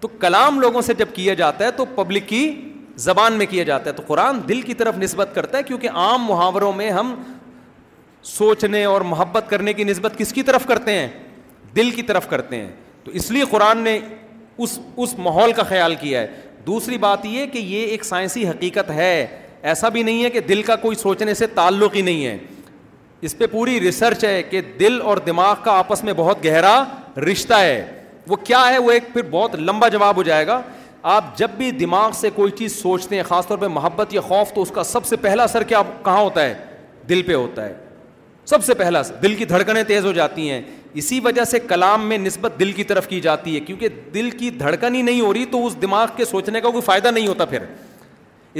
تو کلام لوگوں سے جب کیا جاتا ہے تو پبلک کی زبان میں کیا جاتا ہے تو قرآن دل کی طرف نسبت کرتا ہے کیونکہ عام محاوروں میں ہم سوچنے اور محبت کرنے کی نسبت کس کی طرف کرتے ہیں دل کی طرف کرتے ہیں تو اس لیے قرآن نے اس اس ماحول کا خیال کیا ہے دوسری بات یہ کہ یہ ایک سائنسی حقیقت ہے ایسا بھی نہیں ہے کہ دل کا کوئی سوچنے سے تعلق ہی نہیں ہے اس پہ پوری ریسرچ ہے کہ دل اور دماغ کا آپس میں بہت گہرا رشتہ ہے وہ کیا ہے وہ ایک پھر بہت لمبا جواب ہو جائے گا آپ جب بھی دماغ سے کوئی چیز سوچتے ہیں خاص طور پہ محبت یا خوف تو اس کا سب سے پہلا اثر کیا کہاں ہوتا ہے دل پہ ہوتا ہے سب سے پہلا دل کی دھڑکنیں تیز ہو جاتی ہیں اسی وجہ سے کلام میں نسبت دل کی طرف کی جاتی ہے کیونکہ دل کی دھڑکن ہی نہیں ہو رہی تو اس دماغ کے سوچنے کا کوئی فائدہ نہیں ہوتا پھر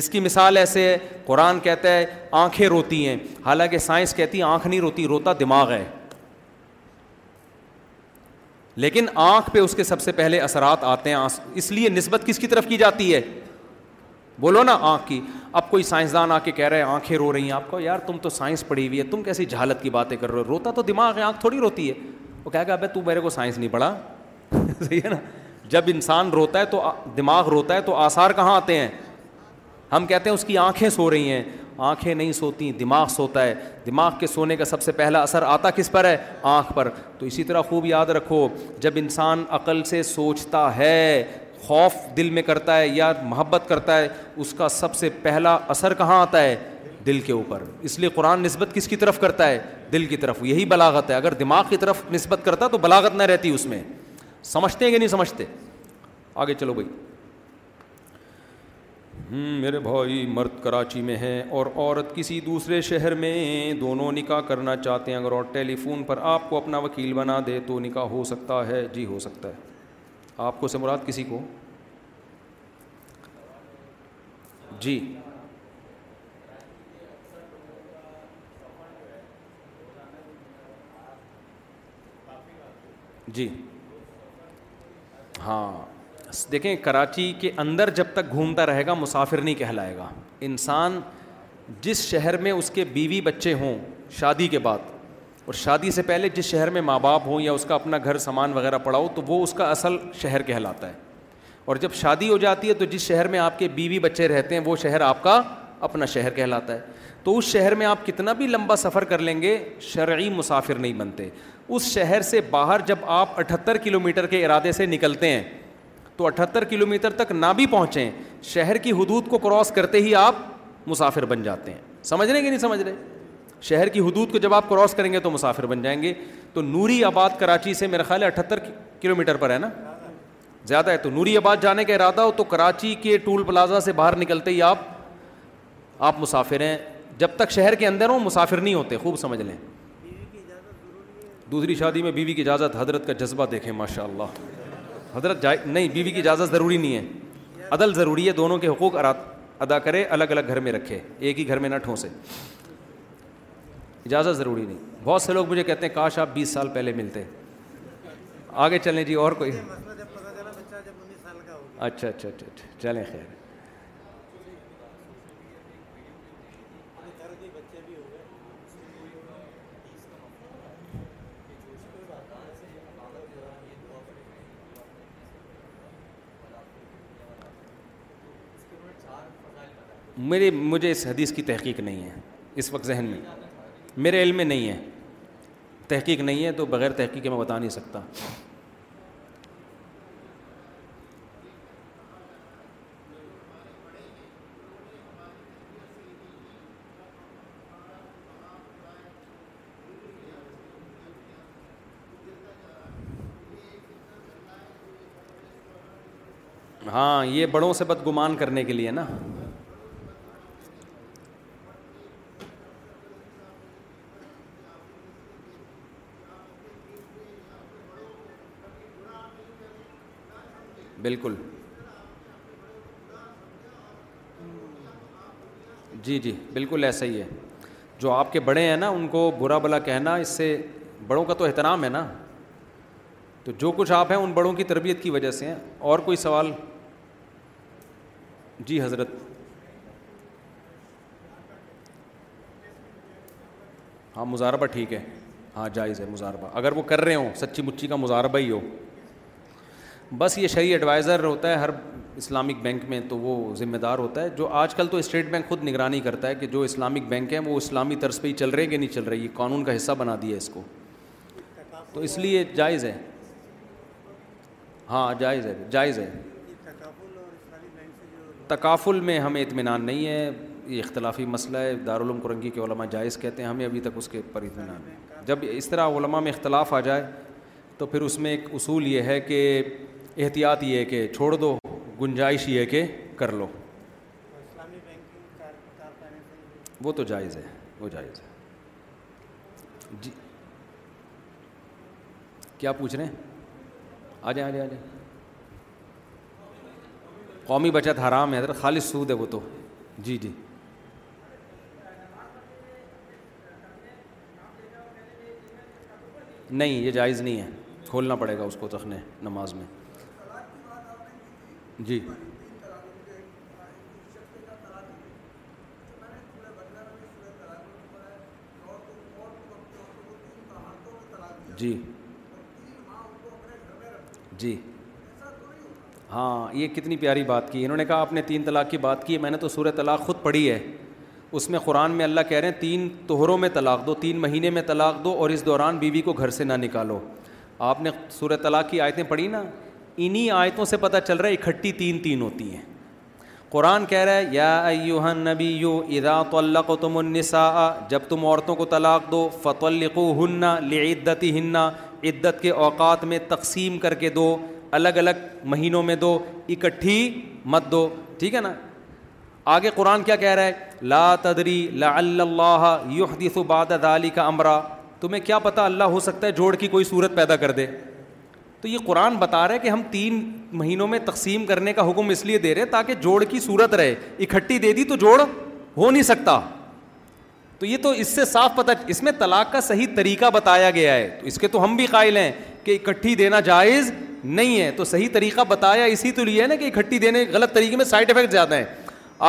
اس کی مثال ایسے ہے قرآن کہتا ہے آنکھیں روتی ہیں حالانکہ سائنس کہتی آنکھ نہیں روتی روتا دماغ ہے لیکن آنکھ پہ اس کے سب سے پہلے اثرات آتے ہیں اس لیے نسبت کس کی طرف کی جاتی ہے بولو نا آنکھ کی اب کوئی سائنسدان آ کے کہہ رہے ہیں آنکھیں رو رہی ہیں آپ کو یار تم تو سائنس پڑھی ہوئی ہے تم کیسی جھالت کی باتیں کر رہے ہو روتا تو دماغ ہے آنکھ تھوڑی روتی ہے وہ کہہ گیا تو میرے کو سائنس نہیں پڑھا صحیح ہے نا جب انسان روتا ہے تو دماغ روتا ہے تو آثار کہاں آتے ہیں ہم کہتے ہیں اس کی آنکھیں سو رہی ہیں آنکھیں نہیں سوتی دماغ سوتا ہے دماغ کے سونے کا سب سے پہلا اثر آتا کس پر ہے آنکھ پر تو اسی طرح خوب یاد رکھو جب انسان عقل سے سوچتا ہے خوف دل میں کرتا ہے یا محبت کرتا ہے اس کا سب سے پہلا اثر کہاں آتا ہے دل کے اوپر اس لیے قرآن نسبت کس کی طرف کرتا ہے دل کی طرف یہی بلاغت ہے اگر دماغ کی طرف نسبت کرتا تو بلاغت نہ رہتی اس میں سمجھتے ہیں کہ نہیں سمجھتے آگے چلو بھائی ہوں میرے بھائی مرد کراچی میں ہے اور عورت کسی دوسرے شہر میں دونوں نکاح کرنا چاہتے ہیں اگر اور ٹیلی فون پر آپ کو اپنا وکیل بنا دے تو نکاح ہو سکتا ہے جی ہو سکتا ہے آپ کو سمراد کسی کو جی جی ہاں دیکھیں کراچی کے اندر جب تک گھومتا رہے گا مسافر نہیں کہلائے گا انسان جس شہر میں اس کے بیوی بچے ہوں شادی کے بعد اور شادی سے پہلے جس شہر میں ماں باپ ہوں یا اس کا اپنا گھر سامان وغیرہ ہو تو وہ اس کا اصل شہر کہلاتا ہے اور جب شادی ہو جاتی ہے تو جس شہر میں آپ کے بیوی بچے رہتے ہیں وہ شہر آپ کا اپنا شہر کہلاتا ہے تو اس شہر میں آپ کتنا بھی لمبا سفر کر لیں گے شرعی مسافر نہیں بنتے اس شہر سے باہر جب آپ اٹھتر کلو میٹر کے ارادے سے نکلتے ہیں تو اٹھہتر کلو میٹر تک نہ بھی پہنچیں شہر کی حدود کو کراس کرتے ہی آپ مسافر بن جاتے ہیں سمجھ رہے کہ نہیں سمجھ رہے شہر کی حدود کو جب آپ کراس کریں گے تو مسافر بن جائیں گے تو نوری آباد کراچی سے میرا خیال ہے اٹھہتر کلو میٹر پر ہے نا زیادہ ہے تو نوری آباد جانے کا ارادہ ہو تو کراچی کے ٹول پلازا سے باہر نکلتے ہی آپ آپ مسافر ہیں جب تک شہر کے اندر ہوں مسافر نہیں ہوتے خوب سمجھ لیں دوسری شادی میں بیوی کی اجازت حضرت کا جذبہ دیکھیں ماشاء اللہ حضرت جائے نہیں بیوی کی اجازت ضروری نہیں ہے عدل ضروری ہے دونوں کے حقوق ادا کرے الگ الگ گھر میں رکھے ایک ہی گھر میں نہ ٹھونسے اجازت ضروری نہیں بہت سے لوگ مجھے کہتے ہیں کاش آپ بیس سال پہلے ملتے آگے چلیں جی اور کوئی اچھا اچھا اچھا اچھا چلیں خیر میرے مجھے اس حدیث کی تحقیق نہیں ہے اس وقت ذہن میں میرے علم میں نہیں ہے تحقیق نہیں ہے تو بغیر تحقیق میں بتا نہیں سکتا ہاں یہ بڑوں سے بد گمان کرنے کے لیے نا بالکل جی جی بالکل ایسا ہی ہے جو آپ کے بڑے ہیں نا ان کو برا بلا کہنا اس سے بڑوں کا تو احترام ہے نا تو جو کچھ آپ ہیں ان بڑوں کی تربیت کی وجہ سے ہیں اور کوئی سوال جی حضرت ہاں مزاربہ ٹھیک ہے ہاں جائز ہے مضاربہ اگر وہ کر رہے ہوں سچی مچی کا مضاربہ ہی ہو بس یہ شہری ایڈوائزر ہوتا ہے ہر اسلامک بینک میں تو وہ ذمہ دار ہوتا ہے جو آج کل تو اسٹیٹ بینک خود نگرانی کرتا ہے کہ جو اسلامک بینک ہیں وہ اسلامی طرز پہ ہی چل رہے کہ نہیں چل رہے یہ قانون کا حصہ بنا دیا اس کو تو اس لیے جائز ہے ہاں جائز ہے جائز ہے تقافل میں ہمیں اطمینان نہیں ہے یہ اختلافی مسئلہ ہے دارالعلوم کرنگی کے علماء جائز کہتے ہیں ہمیں ابھی تک اس کے پر اطمینان ہے جب اس طرح علماء میں اختلاف آ جائے تو پھر اس میں ایک اصول یہ ہے کہ احتیاط یہ ہے کہ چھوڑ دو گنجائش یہ ہے کہ کر لو وہ تو جائز ہے وہ جائز ہے جی کیا پوچھ رہے ہیں آ جائیں آ جائیں آ جائیں قومی بچت حرام ہے حضرت خالص سود ہے وہ تو جی جی نہیں یہ جائز نہیں ہے کھولنا پڑے گا اس کو تخنے نماز میں جی جی جی ہاں یہ کتنی پیاری بات کی انہوں نے کہا آپ نے تین طلاق کی بات کی میں نے تو سورہ طلاق خود پڑھی ہے اس میں قرآن میں اللہ کہہ رہے ہیں تین توہروں میں طلاق دو تین مہینے میں طلاق دو اور اس دوران بیوی کو گھر سے نہ نکالو آپ نے سورہ طلاق کی آیتیں پڑھی نا انہیں آیتوں سے پتہ چل رہا ہے اکٹھی تین تین ہوتی ہیں قرآن کہہ رہا ہے یا یوحََََََََََ نبی یو اداط اللہ كو تم النسا جب تم عورتوں کو طلاق دو فت و القو ہن عدت کے اوقات میں تقسیم کر کے دو الگ الگ مہینوں میں دو اکٹھی مت دو ٹھیک ہے نا آگے قرآن کیا کہہ رہا ہے لا تدری لا اللہ یحدث بعد و باد دالى كا امرا تمہیں کیا پتہ اللہ ہو سکتا ہے جوڑ کی کوئی صورت پیدا کر دے تو یہ قرآن بتا رہے کہ ہم تین مہینوں میں تقسیم کرنے کا حکم اس لیے دے رہے تاکہ جوڑ کی صورت رہے اکٹھی دے دی تو جوڑ ہو نہیں سکتا تو یہ تو اس سے صاف پتہ اس میں طلاق کا صحیح طریقہ بتایا گیا ہے تو اس کے تو ہم بھی قائل ہیں کہ اکٹھی دینا جائز نہیں ہے تو صحیح طریقہ بتایا اسی تو لیے ہے نا کہ اکٹھی دینے غلط طریقے میں سائڈ افیکٹ زیادہ ہیں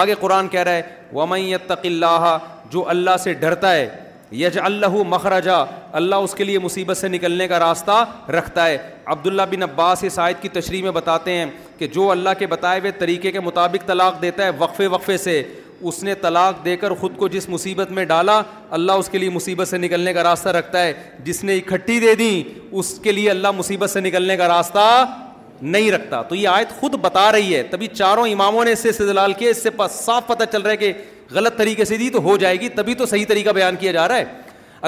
آگے قرآن کہہ رہا ہے وم تقلّہ جو اللہ سے ڈرتا ہے یج اللہ مخرجہ اللہ اس کے لیے مصیبت سے نکلنے کا راستہ رکھتا ہے عبداللہ بن عباس اس آیت کی تشریح میں بتاتے ہیں کہ جو اللہ کے بتائے ہوئے طریقے کے مطابق طلاق دیتا ہے وقفے وقفے سے اس نے طلاق دے کر خود کو جس مصیبت میں ڈالا اللہ اس کے لیے مصیبت سے نکلنے کا راستہ رکھتا ہے جس نے اکٹھی دے دی اس کے لیے اللہ مصیبت سے نکلنے کا راستہ نہیں رکھتا تو یہ آیت خود بتا رہی ہے تبھی چاروں اماموں نے اس سے سزلال کیا اس سے پاس صاف پتہ چل رہا ہے کہ غلط طریقے سے دی تو ہو جائے گی تبھی تو صحیح طریقہ بیان کیا جا رہا ہے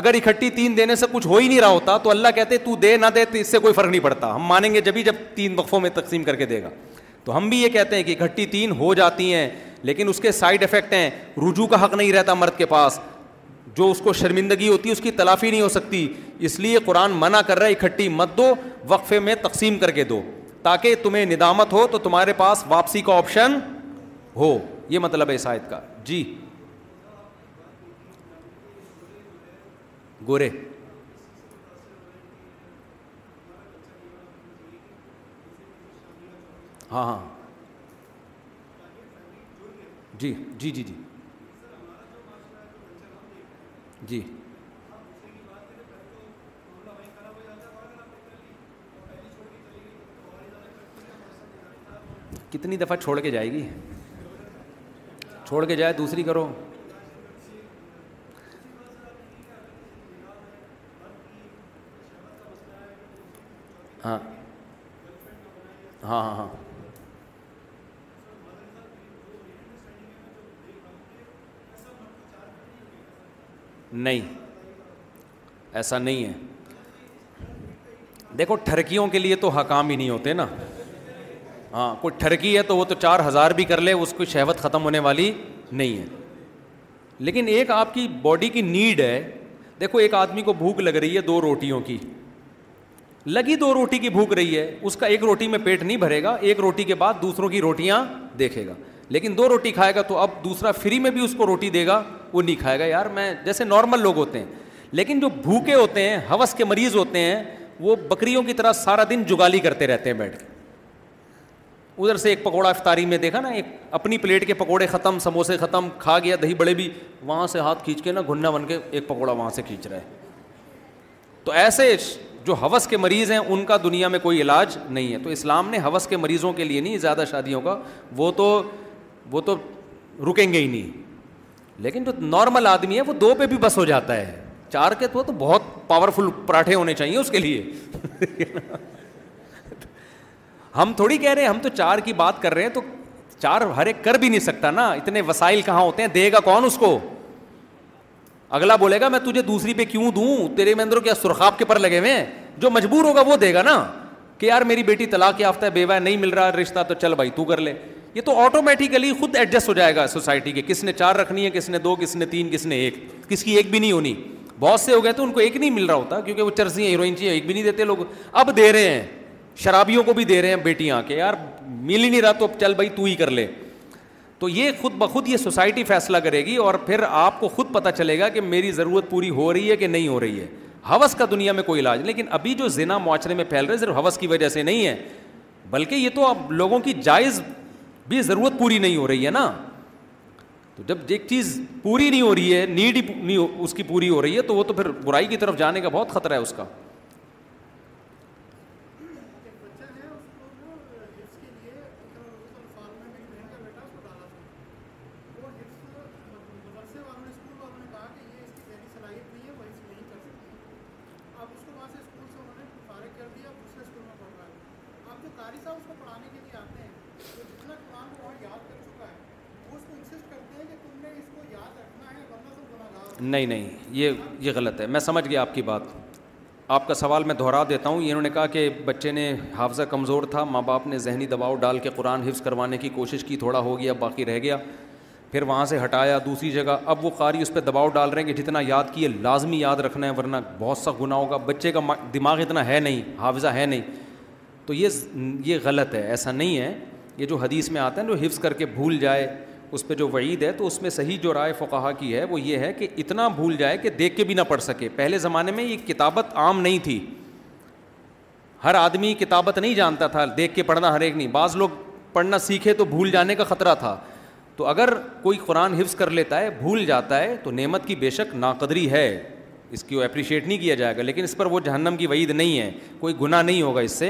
اگر اکٹھی تین دینے سے کچھ ہو ہی نہیں رہا ہوتا تو اللہ کہتے تو دے نہ دے تو اس سے کوئی فرق نہیں پڑتا ہم مانیں گے جبھی جب تین وقفوں میں تقسیم کر کے دے گا تو ہم بھی یہ کہتے ہیں کہ اکٹھی تین ہو جاتی ہیں لیکن اس کے سائڈ افیکٹ ہیں رجوع کا حق نہیں رہتا مرد کے پاس جو اس کو شرمندگی ہوتی ہے اس کی تلافی نہیں ہو سکتی اس لیے قرآن منع کر رہا ہے اکٹھی مت دو وقفے میں تقسیم کر کے دو تاکہ تمہیں ندامت ہو تو تمہارے پاس واپسی کا آپشن ہو یہ مطلب ہے سایت کا جی گورے ہاں ہاں جی جی جی جی جی کتنی دفعہ چھوڑ کے جائے گی چھوڑ کے جائے دوسری کرو ہاں ہاں ہاں ہاں نہیں ایسا نہیں ہے دیکھو ٹھرکیوں کے لیے تو حکام ہی نہیں ہوتے نا ہاں کوئی ٹھڑکی ہے تو وہ تو چار ہزار بھی کر لے اس کی شہوت ختم ہونے والی نہیں ہے لیکن ایک آپ کی باڈی کی نیڈ ہے دیکھو ایک آدمی کو بھوک لگ رہی ہے دو روٹیوں کی لگی دو روٹی کی بھوک رہی ہے اس کا ایک روٹی میں پیٹ نہیں بھرے گا ایک روٹی کے بعد دوسروں کی روٹیاں دیکھے گا لیکن دو روٹی کھائے گا تو اب دوسرا فری میں بھی اس کو روٹی دے گا وہ نہیں کھائے گا یار میں جیسے نارمل لوگ ہوتے ہیں لیکن جو بھوکے ہوتے ہیں ہوس کے مریض ہوتے ہیں وہ بکریوں کی طرح سارا دن جگالی کرتے رہتے ہیں بیٹھ کے ادھر سے ایک پکوڑا افطاری میں دیکھا نا ایک اپنی پلیٹ کے پکوڑے ختم سموسے ختم کھا گیا دہی بڑے بھی وہاں سے ہاتھ کھینچ کے نا گھننا بن کے ایک پکوڑا وہاں سے کھینچ رہا ہے تو ایسے جو حوث کے مریض ہیں ان کا دنیا میں کوئی علاج نہیں ہے تو اسلام نے حوث کے مریضوں کے لیے نہیں زیادہ شادیوں کا وہ تو وہ تو رکیں گے ہی نہیں لیکن جو نارمل آدمی ہے وہ دو پہ بھی بس ہو جاتا ہے چار کے تو بہت پاورفل پراٹھے ہونے چاہیے اس کے لیے ہم تھوڑی کہہ رہے ہیں ہم تو چار کی بات کر رہے ہیں تو چار ہر ایک کر بھی نہیں سکتا نا اتنے وسائل کہاں ہوتے ہیں دے گا کون اس کو اگلا بولے گا میں تجھے دوسری پہ کیوں دوں تیرے میں اندروں کیا سرخاب کے پر لگے ہوئے ہیں جو مجبور ہوگا وہ دے گا نا کہ یار میری بیٹی طلاق یافتہ ہے بیوہ نہیں مل رہا رشتہ تو چل بھائی تو کر لے یہ تو آٹومیٹیکلی خود ایڈجسٹ ہو جائے گا سوسائٹی کے کس نے چار رکھنی ہے کس نے دو کس نے تین کس نے ایک کس کی ایک بھی نہیں ہونی بہت سے ہو گئے تو ان کو ایک نہیں مل رہا ہوتا کیونکہ وہ ہیں ہیروئن چیزیں ایک بھی نہیں دیتے لوگ اب دے رہے ہیں شرابیوں کو بھی دے رہے ہیں بیٹیاں کہ یار مل ہی نہیں رہا تو اب چل بھائی تو ہی کر لے تو یہ خود بخود یہ سوسائٹی فیصلہ کرے گی اور پھر آپ کو خود پتہ چلے گا کہ میری ضرورت پوری ہو رہی ہے کہ نہیں ہو رہی ہے حوث کا دنیا میں کوئی علاج لیکن ابھی جو زنا معاشرے میں پھیل رہے ہیں صرف حوث کی وجہ سے نہیں ہے بلکہ یہ تو اب لوگوں کی جائز بھی ضرورت پوری نہیں ہو رہی ہے نا تو جب ایک چیز پوری نہیں ہو رہی ہے نیڈ نہیں اس کی پوری ہو رہی ہے تو وہ تو پھر برائی کی طرف جانے کا بہت خطرہ ہے اس کا نہیں نہیں یہ یہ غلط ہے میں سمجھ گیا آپ کی بات آپ کا سوال میں دہرا دیتا ہوں انہوں نے کہا کہ بچے نے حافظہ کمزور تھا ماں باپ نے ذہنی دباؤ ڈال کے قرآن حفظ کروانے کی کوشش کی تھوڑا ہو گیا باقی رہ گیا پھر وہاں سے ہٹایا دوسری جگہ اب وہ قاری اس پہ دباؤ ڈال رہے ہیں کہ جتنا یاد کیے لازمی یاد رکھنا ہے ورنہ بہت سا گناہ ہوگا بچے کا دماغ اتنا ہے نہیں حافظہ ہے نہیں تو یہ یہ غلط ہے ایسا نہیں ہے یہ جو حدیث میں آتا ہے جو حفظ کر کے بھول جائے اس پہ جو وعید ہے تو اس میں صحیح جو رائے فقہا کی ہے وہ یہ ہے کہ اتنا بھول جائے کہ دیکھ کے بھی نہ پڑھ سکے پہلے زمانے میں یہ کتابت عام نہیں تھی ہر آدمی کتابت نہیں جانتا تھا دیکھ کے پڑھنا ہر ایک نہیں بعض لوگ پڑھنا سیکھے تو بھول جانے کا خطرہ تھا تو اگر کوئی قرآن حفظ کر لیتا ہے بھول جاتا ہے تو نعمت کی بے شک ناقدری ہے اس کی اپریشیٹ نہیں کیا جائے گا لیکن اس پر وہ جہنم کی وعید نہیں ہے کوئی گناہ نہیں ہوگا اس سے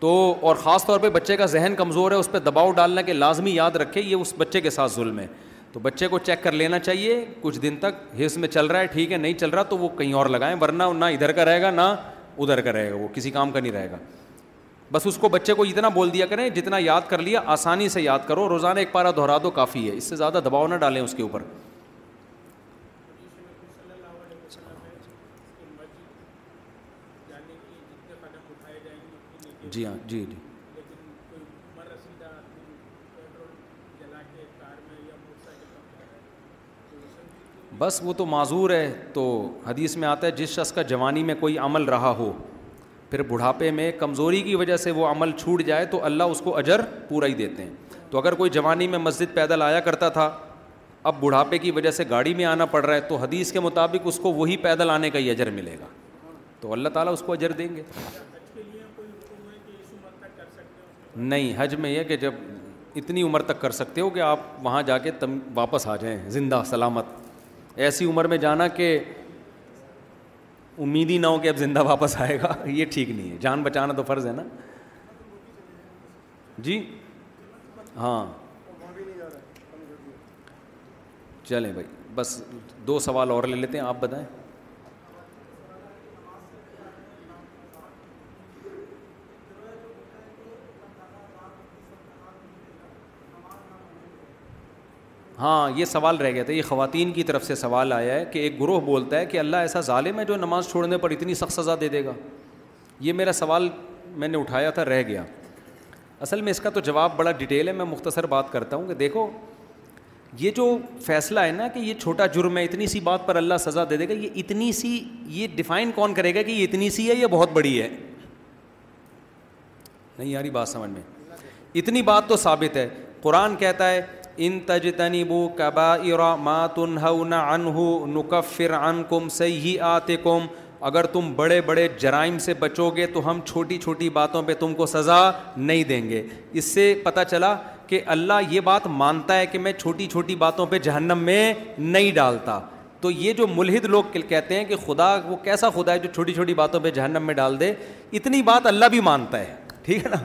تو اور خاص طور پہ بچے کا ذہن کمزور ہے اس پہ دباؤ ڈالنا کہ لازمی یاد رکھے یہ اس بچے کے ساتھ ظلم ہے تو بچے کو چیک کر لینا چاہیے کچھ دن تک حص میں چل رہا ہے ٹھیک ہے نہیں چل رہا تو وہ کہیں اور لگائیں ورنہ نہ ادھر کا رہے گا نہ ادھر کا رہے گا وہ کسی کام کا نہیں رہے گا بس اس کو بچے کو اتنا بول دیا کریں جتنا یاد کر لیا آسانی سے یاد کرو روزانہ ایک پارا دہرا دو کافی ہے اس سے زیادہ دباؤ نہ ڈالیں اس کے اوپر جی ہاں جی جی بس وہ تو معذور ہے تو حدیث میں آتا ہے جس شخص کا جوانی میں کوئی عمل رہا ہو پھر بڑھاپے میں کمزوری کی وجہ سے وہ عمل چھوٹ جائے تو اللہ اس کو اجر پورا ہی دیتے ہیں تو اگر کوئی جوانی میں مسجد پیدل آیا کرتا تھا اب بڑھاپے کی وجہ سے گاڑی میں آنا پڑ رہا ہے تو حدیث کے مطابق اس کو وہی پیدل آنے کا ہی اجر ملے گا تو اللہ تعالیٰ اس کو اجر دیں گے نہیں حج میں یہ کہ جب اتنی عمر تک کر سکتے ہو کہ آپ وہاں جا کے تم واپس آ جائیں زندہ سلامت ایسی عمر میں جانا کہ امید ہی نہ ہو کہ اب زندہ واپس آئے گا یہ ٹھیک نہیں ہے جان بچانا تو فرض ہے نا جی ہاں چلیں بھائی بس دو سوال اور لے لیتے ہیں آپ بتائیں ہاں یہ سوال رہ گیا تھا یہ خواتین کی طرف سے سوال آیا ہے کہ ایک گروہ بولتا ہے کہ اللہ ایسا ظالم ہے جو نماز چھوڑنے پر اتنی سخت سزا دے دے گا یہ میرا سوال میں نے اٹھایا تھا رہ گیا اصل میں اس کا تو جواب بڑا ڈیٹیل ہے میں مختصر بات کرتا ہوں کہ دیکھو یہ جو فیصلہ ہے نا کہ یہ چھوٹا جرم ہے اتنی سی بات پر اللہ سزا دے دے گا یہ اتنی سی یہ ڈیفائن کون کرے گا کہ یہ اتنی سی ہے یہ بہت بڑی ہے نہیں یاری بات سمجھ میں اتنی بات تو ثابت ہے قرآن کہتا ہے ان تجتنبو کبائر بو کبا عنہ نکفر عنکم ہن ان ان ہی آتے اگر تم بڑے بڑے جرائم سے بچو گے تو ہم چھوٹی چھوٹی باتوں پہ تم کو سزا نہیں دیں گے اس سے پتہ چلا کہ اللہ یہ بات مانتا ہے کہ میں چھوٹی چھوٹی باتوں پہ جہنم میں نہیں ڈالتا تو یہ جو ملحد لوگ کہتے ہیں کہ خدا وہ کیسا خدا ہے جو چھوٹی چھوٹی باتوں پہ جہنم میں ڈال دے اتنی بات اللہ بھی مانتا ہے ٹھیک ہے نا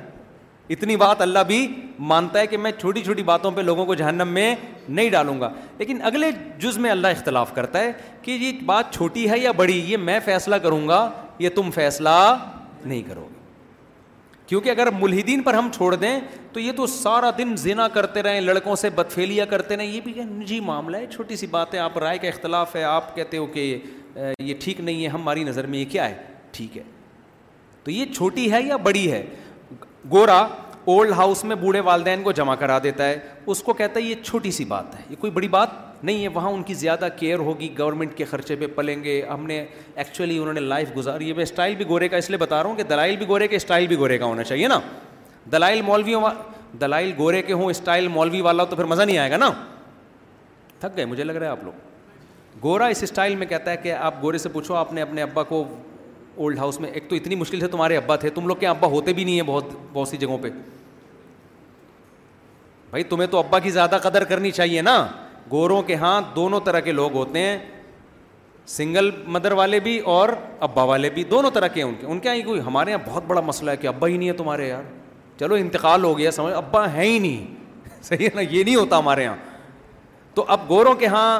اتنی بات اللہ بھی مانتا ہے کہ میں چھوٹی چھوٹی باتوں پہ لوگوں کو جہنم میں نہیں ڈالوں گا لیکن اگلے جز میں اللہ اختلاف کرتا ہے کہ یہ بات چھوٹی ہے یا بڑی یہ میں فیصلہ کروں گا یہ تم فیصلہ نہیں کرو گے کیونکہ اگر ملحدین پر ہم چھوڑ دیں تو یہ تو سارا دن زنا کرتے رہیں لڑکوں سے بدفیلیاں کرتے رہیں یہ بھی نجی معاملہ ہے چھوٹی سی بات ہے آپ رائے کا اختلاف ہے آپ کہتے ہو کہ یہ ٹھیک نہیں ہے ہماری نظر میں یہ کیا ہے ٹھیک ہے تو یہ چھوٹی ہے یا بڑی ہے گورا اولڈ ہاؤس میں بوڑھے والدین کو جمع کرا دیتا ہے اس کو کہتا ہے یہ چھوٹی سی بات ہے یہ کوئی بڑی بات نہیں ہے وہاں ان کی زیادہ کیئر ہوگی گورنمنٹ کے خرچے پہ پلیں گے ہم نے ایکچولی انہوں نے لائف گزاری ہے میں اسٹائل بھی گورے کا اس لیے بتا رہا ہوں کہ دلائل بھی گورے کے اسٹائل بھی گورے کا ہونا چاہیے نا دلائل مولوی دلائل گورے کے ہوں اسٹائل مولوی والا تو پھر مزہ نہیں آئے گا نا تھک گئے مجھے لگ رہا ہے آپ لوگ گورا اس اسٹائل میں کہتا ہے کہ آپ گورے سے پوچھو آپ نے اپنے ابا کو اولڈ ہاؤس میں ایک تو اتنی مشکل سے تمہارے ابا تھے تم لوگ کے ابا ہوتے بھی نہیں ہیں بہت بہت سی جگہوں پہ بھائی تمہیں تو ابا کی زیادہ قدر کرنی چاہیے نا گوروں کے ہاں دونوں طرح کے لوگ ہوتے ہیں سنگل مدر والے بھی اور ابا والے بھی دونوں طرح کے ہیں ان کے ان کے یہاں کوئی ہمارے یہاں بہت بڑا مسئلہ ہے کہ ابا ہی نہیں ہے تمہارے یار چلو انتقال ہو گیا سمجھ ابا ہے ہی نہیں صحیح ہے نا یہ نہیں ہوتا ہمارے یہاں تو اب گوروں کے ہاں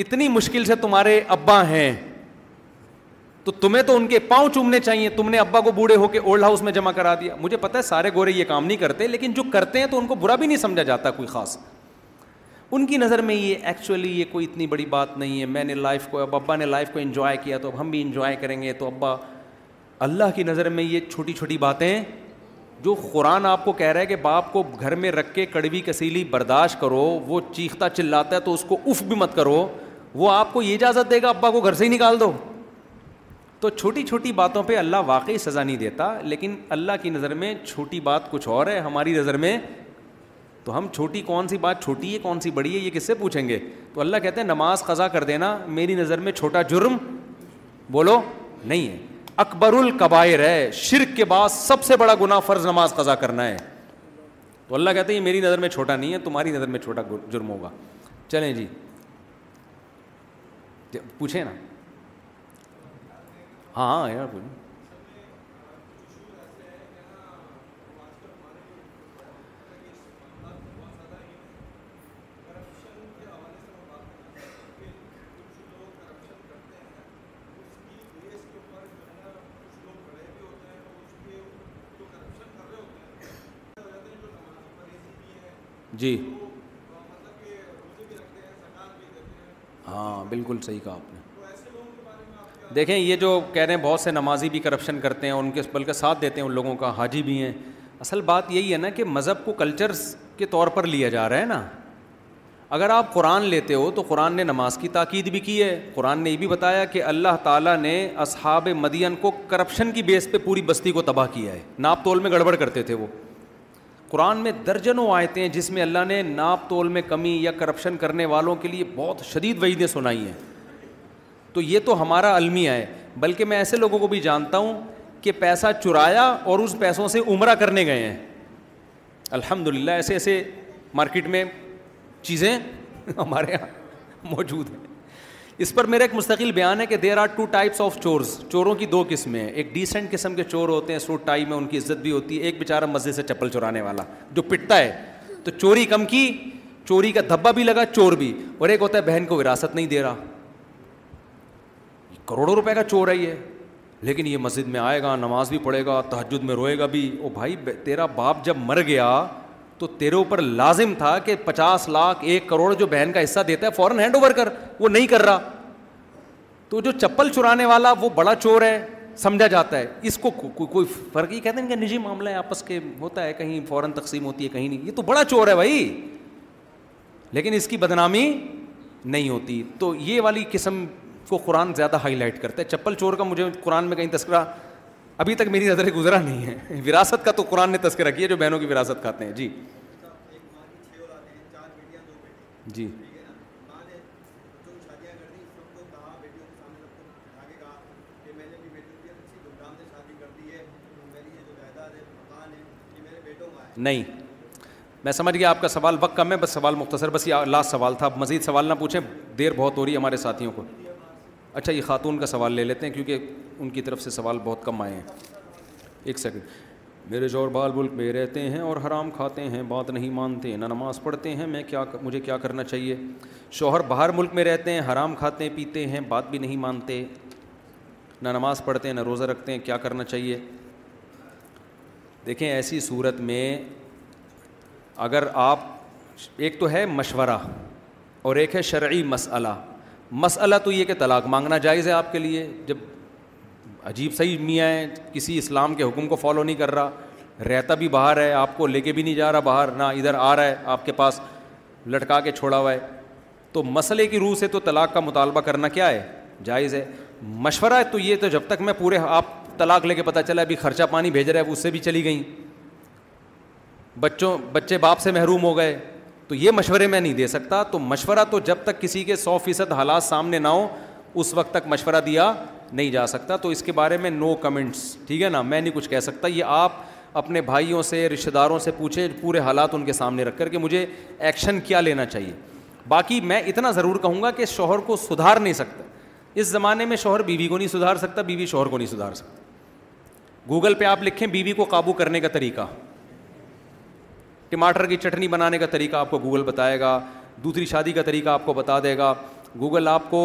اتنی مشکل سے تمہارے ابا ہیں تو تمہیں تو ان کے پاؤں چومنے چاہیے تم نے ابا کو بوڑھے ہو کے اولڈ ہاؤس میں جمع کرا دیا مجھے پتا ہے سارے گورے یہ کام نہیں کرتے لیکن جو کرتے ہیں تو ان کو برا بھی نہیں سمجھا جاتا کوئی خاص ان کی نظر میں یہ ایکچولی یہ کوئی اتنی بڑی بات نہیں ہے میں نے لائف کو اب ابا نے لائف کو انجوائے کیا تو اب ہم بھی انجوائے کریں گے تو ابا اللہ کی نظر میں یہ چھوٹی چھوٹی باتیں جو قرآن آپ کو کہہ رہا ہے کہ باپ کو گھر میں رکھ کے کڑوی کسیلی برداشت کرو وہ چیختا چلاتا ہے تو اس کو اف بھی مت کرو وہ آپ کو یہ اجازت دے گا ابا کو گھر سے ہی نکال دو تو چھوٹی چھوٹی باتوں پہ اللہ واقعی سزا نہیں دیتا لیکن اللہ کی نظر میں چھوٹی بات کچھ اور ہے ہماری نظر میں تو ہم چھوٹی کون سی بات چھوٹی ہے کون سی بڑی ہے یہ کس سے پوچھیں گے تو اللہ کہتے ہیں نماز قضا کر دینا میری نظر میں چھوٹا جرم بولو نہیں ہے اکبر القبائر ہے شرک کے بعد سب سے بڑا گناہ فرض نماز قضا کرنا ہے تو اللہ کہتے ہیں یہ میری نظر میں چھوٹا نہیں ہے تمہاری نظر میں چھوٹا جرم ہوگا چلیں جی پوچھیں نا ہاں بولیے جی ہاں بالکل صحیح کہا آپ نے دیکھیں یہ جو کہہ رہے ہیں بہت سے نمازی بھی کرپشن کرتے ہیں ان کے بلکہ ساتھ دیتے ہیں ان لوگوں کا حاجی بھی ہیں اصل بات یہی ہے نا کہ مذہب کو کلچرس کے طور پر لیا جا رہا ہے نا اگر آپ قرآن لیتے ہو تو قرآن نے نماز کی تاکید بھی کی ہے قرآن نے یہ بھی بتایا کہ اللہ تعالیٰ نے اصحاب مدین کو کرپشن کی بیس پہ پوری بستی کو تباہ کیا ہے ناپ تول میں گڑبڑ کرتے تھے وہ قرآن میں درجنوں آئے ہیں جس میں اللہ نے ناپ تول میں کمی یا کرپشن کرنے والوں کے لیے بہت شدید وعیدیں سنائی ہیں تو یہ تو ہمارا المیہ ہے بلکہ میں ایسے لوگوں کو بھی جانتا ہوں کہ پیسہ چرایا اور اس پیسوں سے عمرہ کرنے گئے ہیں الحمد للہ ایسے ایسے مارکیٹ میں چیزیں ہمارے یہاں موجود ہیں اس پر میرا ایک مستقل بیان ہے کہ there are two types of chores چوروں کی دو قسمیں ایک ڈیسنٹ قسم کے چور ہوتے ہیں سوٹ ٹائی میں ان کی عزت بھی ہوتی ہے ایک بیچارہ مسجد مزے سے چپل چرانے والا جو پٹتا ہے تو چوری کم کی چوری کا دھبا بھی لگا چور بھی اور ایک ہوتا ہے بہن کو وراثت نہیں دے رہا کروڑوں روپے کا چور ہے یہ لیکن یہ مسجد میں آئے گا نماز بھی پڑھے گا تحجد میں روئے گا بھی او بھائی تیرا باپ جب مر گیا تو تیرے اوپر لازم تھا کہ پچاس لاکھ ایک کروڑ جو بہن کا حصہ دیتا ہے فوراً ہینڈ اوور کر وہ نہیں کر رہا تو جو چپل چرانے والا وہ بڑا چور ہے سمجھا جاتا ہے اس کو کوئی فرق ہی کہتے ہیں کہ نجی معاملہ ہے آپس کے ہوتا ہے کہیں فوراً تقسیم ہوتی ہے کہیں نہیں یہ تو بڑا چور ہے بھائی لیکن اس کی بدنامی نہیں ہوتی تو یہ والی قسم کو قرآن زیادہ ہائی لائٹ کرتا ہے چپل چور کا مجھے قرآن میں کہیں تذکرہ ابھی تک میری نظر گزرا نہیں ہے وراثت کا تو قرآن نے تذکرہ کیا جو بہنوں کی وراثت کھاتے ہیں جی جی نہیں میں سمجھ گیا آپ کا سوال وقت کم ہے بس سوال مختصر بس یہ لاسٹ سوال تھا مزید سوال نہ پوچھیں دیر بہت ہو رہی ہے ہمارے ساتھیوں کو اچھا یہ خاتون کا سوال لے لیتے ہیں کیونکہ ان کی طرف سے سوال بہت کم آئے ہیں ایک سیکنڈ میرے شوہر بال بلک میں رہتے ہیں اور حرام کھاتے ہیں بات نہیں مانتے نہ نماز پڑھتے ہیں میں کیا مجھے کیا کرنا چاہیے شوہر باہر ملک میں رہتے ہیں حرام کھاتے پیتے ہیں بات بھی نہیں مانتے نہ نماز پڑھتے ہیں نہ روزہ رکھتے ہیں کیا کرنا چاہیے دیکھیں ایسی صورت میں اگر آپ ایک تو ہے مشورہ اور ایک ہے شرعی مسئلہ مسئلہ تو یہ کہ طلاق مانگنا جائز ہے آپ کے لیے جب عجیب صحیح میاں ہیں کسی اسلام کے حکم کو فالو نہیں کر رہا رہتا بھی باہر ہے آپ کو لے کے بھی نہیں جا رہا باہر نہ ادھر آ رہا ہے آپ کے پاس لٹکا کے چھوڑا ہوا ہے تو مسئلے کی روح سے تو طلاق کا مطالبہ کرنا کیا ہے جائز ہے مشورہ ہے تو یہ تو جب تک میں پورے آپ طلاق لے کے پتہ چلا ابھی خرچہ پانی بھیج رہا ہے اس سے بھی چلی گئیں بچوں بچے باپ سے محروم ہو گئے تو یہ مشورے میں نہیں دے سکتا تو مشورہ تو جب تک کسی کے سو فیصد حالات سامنے نہ ہوں اس وقت تک مشورہ دیا نہیں جا سکتا تو اس کے بارے میں نو کمنٹس ٹھیک ہے نا میں نہیں کچھ کہہ سکتا یہ آپ اپنے بھائیوں سے رشتہ داروں سے پوچھیں پورے حالات ان کے سامنے رکھ کر کہ مجھے ایکشن کیا لینا چاہیے باقی میں اتنا ضرور کہوں گا کہ شوہر کو سدھار نہیں سکتا اس زمانے میں شوہر بیوی کو نہیں سدھار سکتا بیوی شوہر کو نہیں سدھار سکتا گوگل پہ آپ لکھیں بیوی کو قابو کرنے کا طریقہ ٹماٹر کی چٹنی بنانے کا طریقہ آپ کو گوگل بتائے گا دوسری شادی کا طریقہ آپ کو بتا دے گا گوگل آپ کو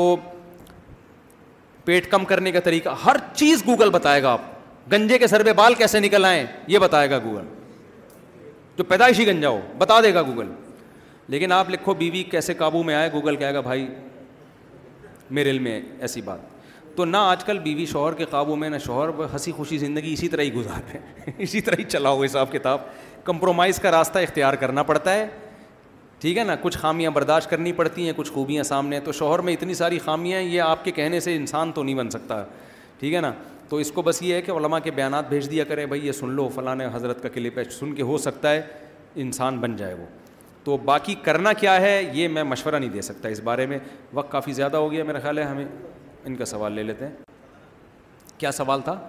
پیٹ کم کرنے کا طریقہ ہر چیز گوگل بتائے گا آپ گنجے کے سر پہ بال کیسے نکل آئیں یہ بتائے گا گوگل جو پیدائشی گنجا ہو بتا دے گا گوگل لیکن آپ لکھو بیوی بی کیسے قابو میں آئے گوگل کہے گا بھائی میرے علم میں ایسی بات تو نہ آج کل بیوی بی شوہر کے قابو میں نہ شوہر ہنسی خوشی زندگی اسی طرح ہی گزارے اسی طرح ہی چلاؤ حساب کتاب کمپرومائز کا راستہ اختیار کرنا پڑتا ہے ٹھیک ہے نا کچھ خامیاں برداشت کرنی پڑتی ہیں کچھ خوبیاں سامنے تو شوہر میں اتنی ساری خامیاں ہیں یہ آپ کے کہنے سے انسان تو نہیں بن سکتا ٹھیک ہے نا تو اس کو بس یہ ہے کہ علماء کے بیانات بھیج دیا کرے بھائی یہ سن لو فلاں حضرت کا کلپ ہے سن کے ہو سکتا ہے انسان بن جائے وہ تو باقی کرنا کیا ہے یہ میں مشورہ نہیں دے سکتا اس بارے میں وقت کافی زیادہ ہو گیا میرا خیال ہے ہمیں ان کا سوال لے لیتے ہیں کیا سوال تھا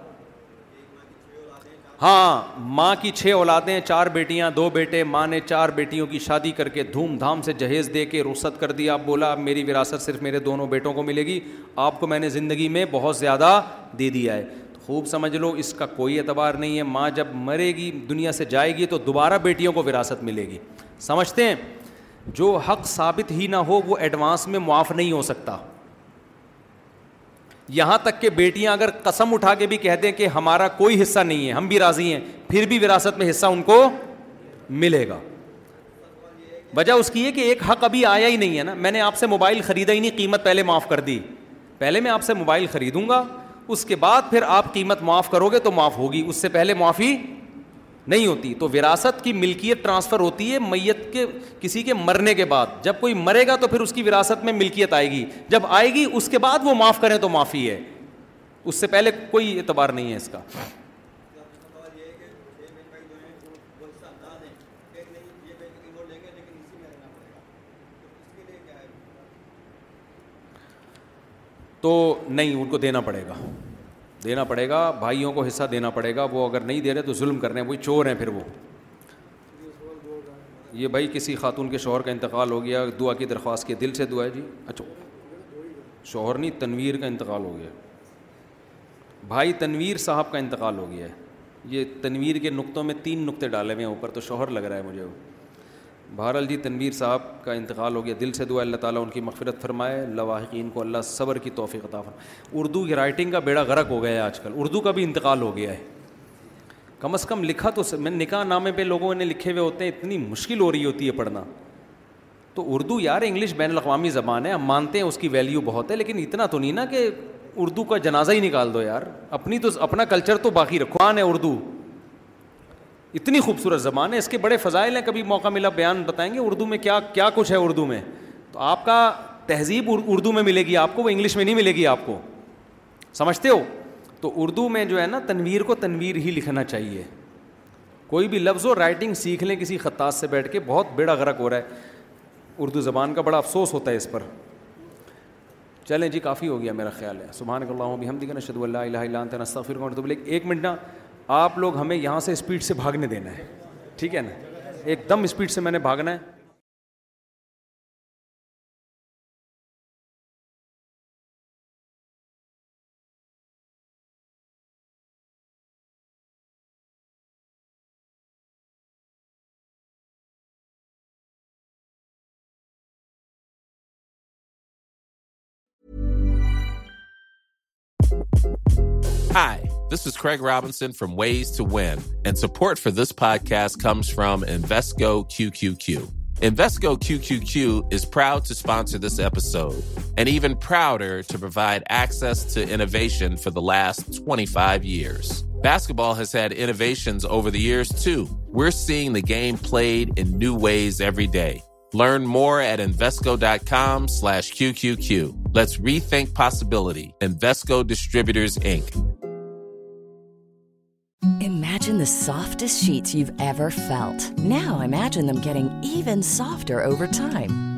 ہاں ماں کی چھ اولادیں چار بیٹیاں دو بیٹے ماں نے چار بیٹیوں کی شادی کر کے دھوم دھام سے جہیز دے کے رخصت کر دیا آپ بولا اب میری وراثت صرف میرے دونوں بیٹوں کو ملے گی آپ کو میں نے زندگی میں بہت زیادہ دے دیا ہے خوب سمجھ لو اس کا کوئی اعتبار نہیں ہے ماں جب مرے گی دنیا سے جائے گی تو دوبارہ بیٹیوں کو وراثت ملے گی سمجھتے ہیں جو حق ثابت ہی نہ ہو وہ ایڈوانس میں معاف نہیں ہو سکتا یہاں تک کہ بیٹیاں اگر قسم اٹھا کے بھی کہہ دیں کہ ہمارا کوئی حصہ نہیں ہے ہم بھی راضی ہیں پھر بھی وراثت میں حصہ ان کو ملے گا وجہ اس کی ہے کہ ایک حق ابھی آیا ہی نہیں ہے نا میں نے آپ سے موبائل خریدا ہی نہیں قیمت پہلے معاف کر دی پہلے میں آپ سے موبائل خریدوں گا اس کے بعد پھر آپ قیمت معاف کرو گے تو معاف ہوگی اس سے پہلے معافی نہیں ہوتی تو وراثت کی ملکیت ٹرانسفر ہوتی ہے میت کے کسی کے مرنے کے بعد جب کوئی مرے گا تو پھر اس کی وراثت میں ملکیت آئے گی جب آئے گی اس کے بعد وہ معاف کریں تو معافی ہے اس سے پہلے کوئی اعتبار نہیں ہے اس کا تو نہیں ان کو دینا پڑے گا دینا پڑے گا بھائیوں کو حصہ دینا پڑے گا وہ اگر نہیں دے رہے تو ظلم کر رہے ہیں وہی چور ہیں پھر وہ یہ بھائی کسی خاتون کے شوہر کا انتقال ہو گیا دعا کی درخواست کی دل سے دعا ہے جی اچھا شوہر نہیں تنویر کا انتقال ہو گیا بھائی تنویر صاحب کا انتقال ہو گیا ہے یہ تنویر کے نقطوں میں تین نقطے ڈالے ہوئے ہیں اوپر تو شوہر لگ رہا ہے مجھے وہ بہرحال جی تنویر صاحب کا انتقال ہو گیا دل سے دعا اللہ تعالیٰ ان کی مغفرت فرمائے لواحقین کو اللہ صبر کی توفیق عطا فرمائے اردو کی رائٹنگ کا بیڑا غرق ہو گیا ہے آج کل اردو کا بھی انتقال ہو گیا ہے کم از کم لکھا تو میں نکاح نامے پہ لوگوں نے لکھے ہوئے ہوتے ہیں اتنی مشکل ہو رہی ہوتی ہے پڑھنا تو اردو یار انگلش بین الاقوامی زبان ہے ہم مانتے ہیں اس کی ویلیو بہت ہے لیکن اتنا تو نہیں نا کہ اردو کا جنازہ ہی نکال دو یار اپنی تو اپنا کلچر تو باقی رکھوان ہے اردو اتنی خوبصورت زبان ہے اس کے بڑے فضائل ہیں کبھی موقع ملا بیان بتائیں گے اردو میں کیا کیا کچھ ہے اردو میں تو آپ کا تہذیب اردو میں ملے گی آپ کو وہ انگلش میں نہیں ملے گی آپ کو سمجھتے ہو تو اردو میں جو ہے نا تنویر کو تنویر ہی لکھنا چاہیے کوئی بھی لفظ ہو رائٹنگ سیکھ لیں کسی خطاط سے بیٹھ کے بہت بیڑا غرق ہو رہا ہے اردو زبان کا بڑا افسوس ہوتا ہے اس پر چلیں جی کافی ہو گیا میرا خیال ہے سبحان اللہ ہوں ہم دیکھنا نشد اللہ اللہ تصاف بولے ایک منٹ نا آپ لوگ ہمیں یہاں سے اسپیڈ سے بھاگنے دینا ہے ٹھیک ہے نا ایک دم اسپیڈ سے میں نے بھاگنا ہے game played every day learn مورسکو dot com slash کی Imagine the softest sheets you've ever felt. Now imagine them getting even softer over time.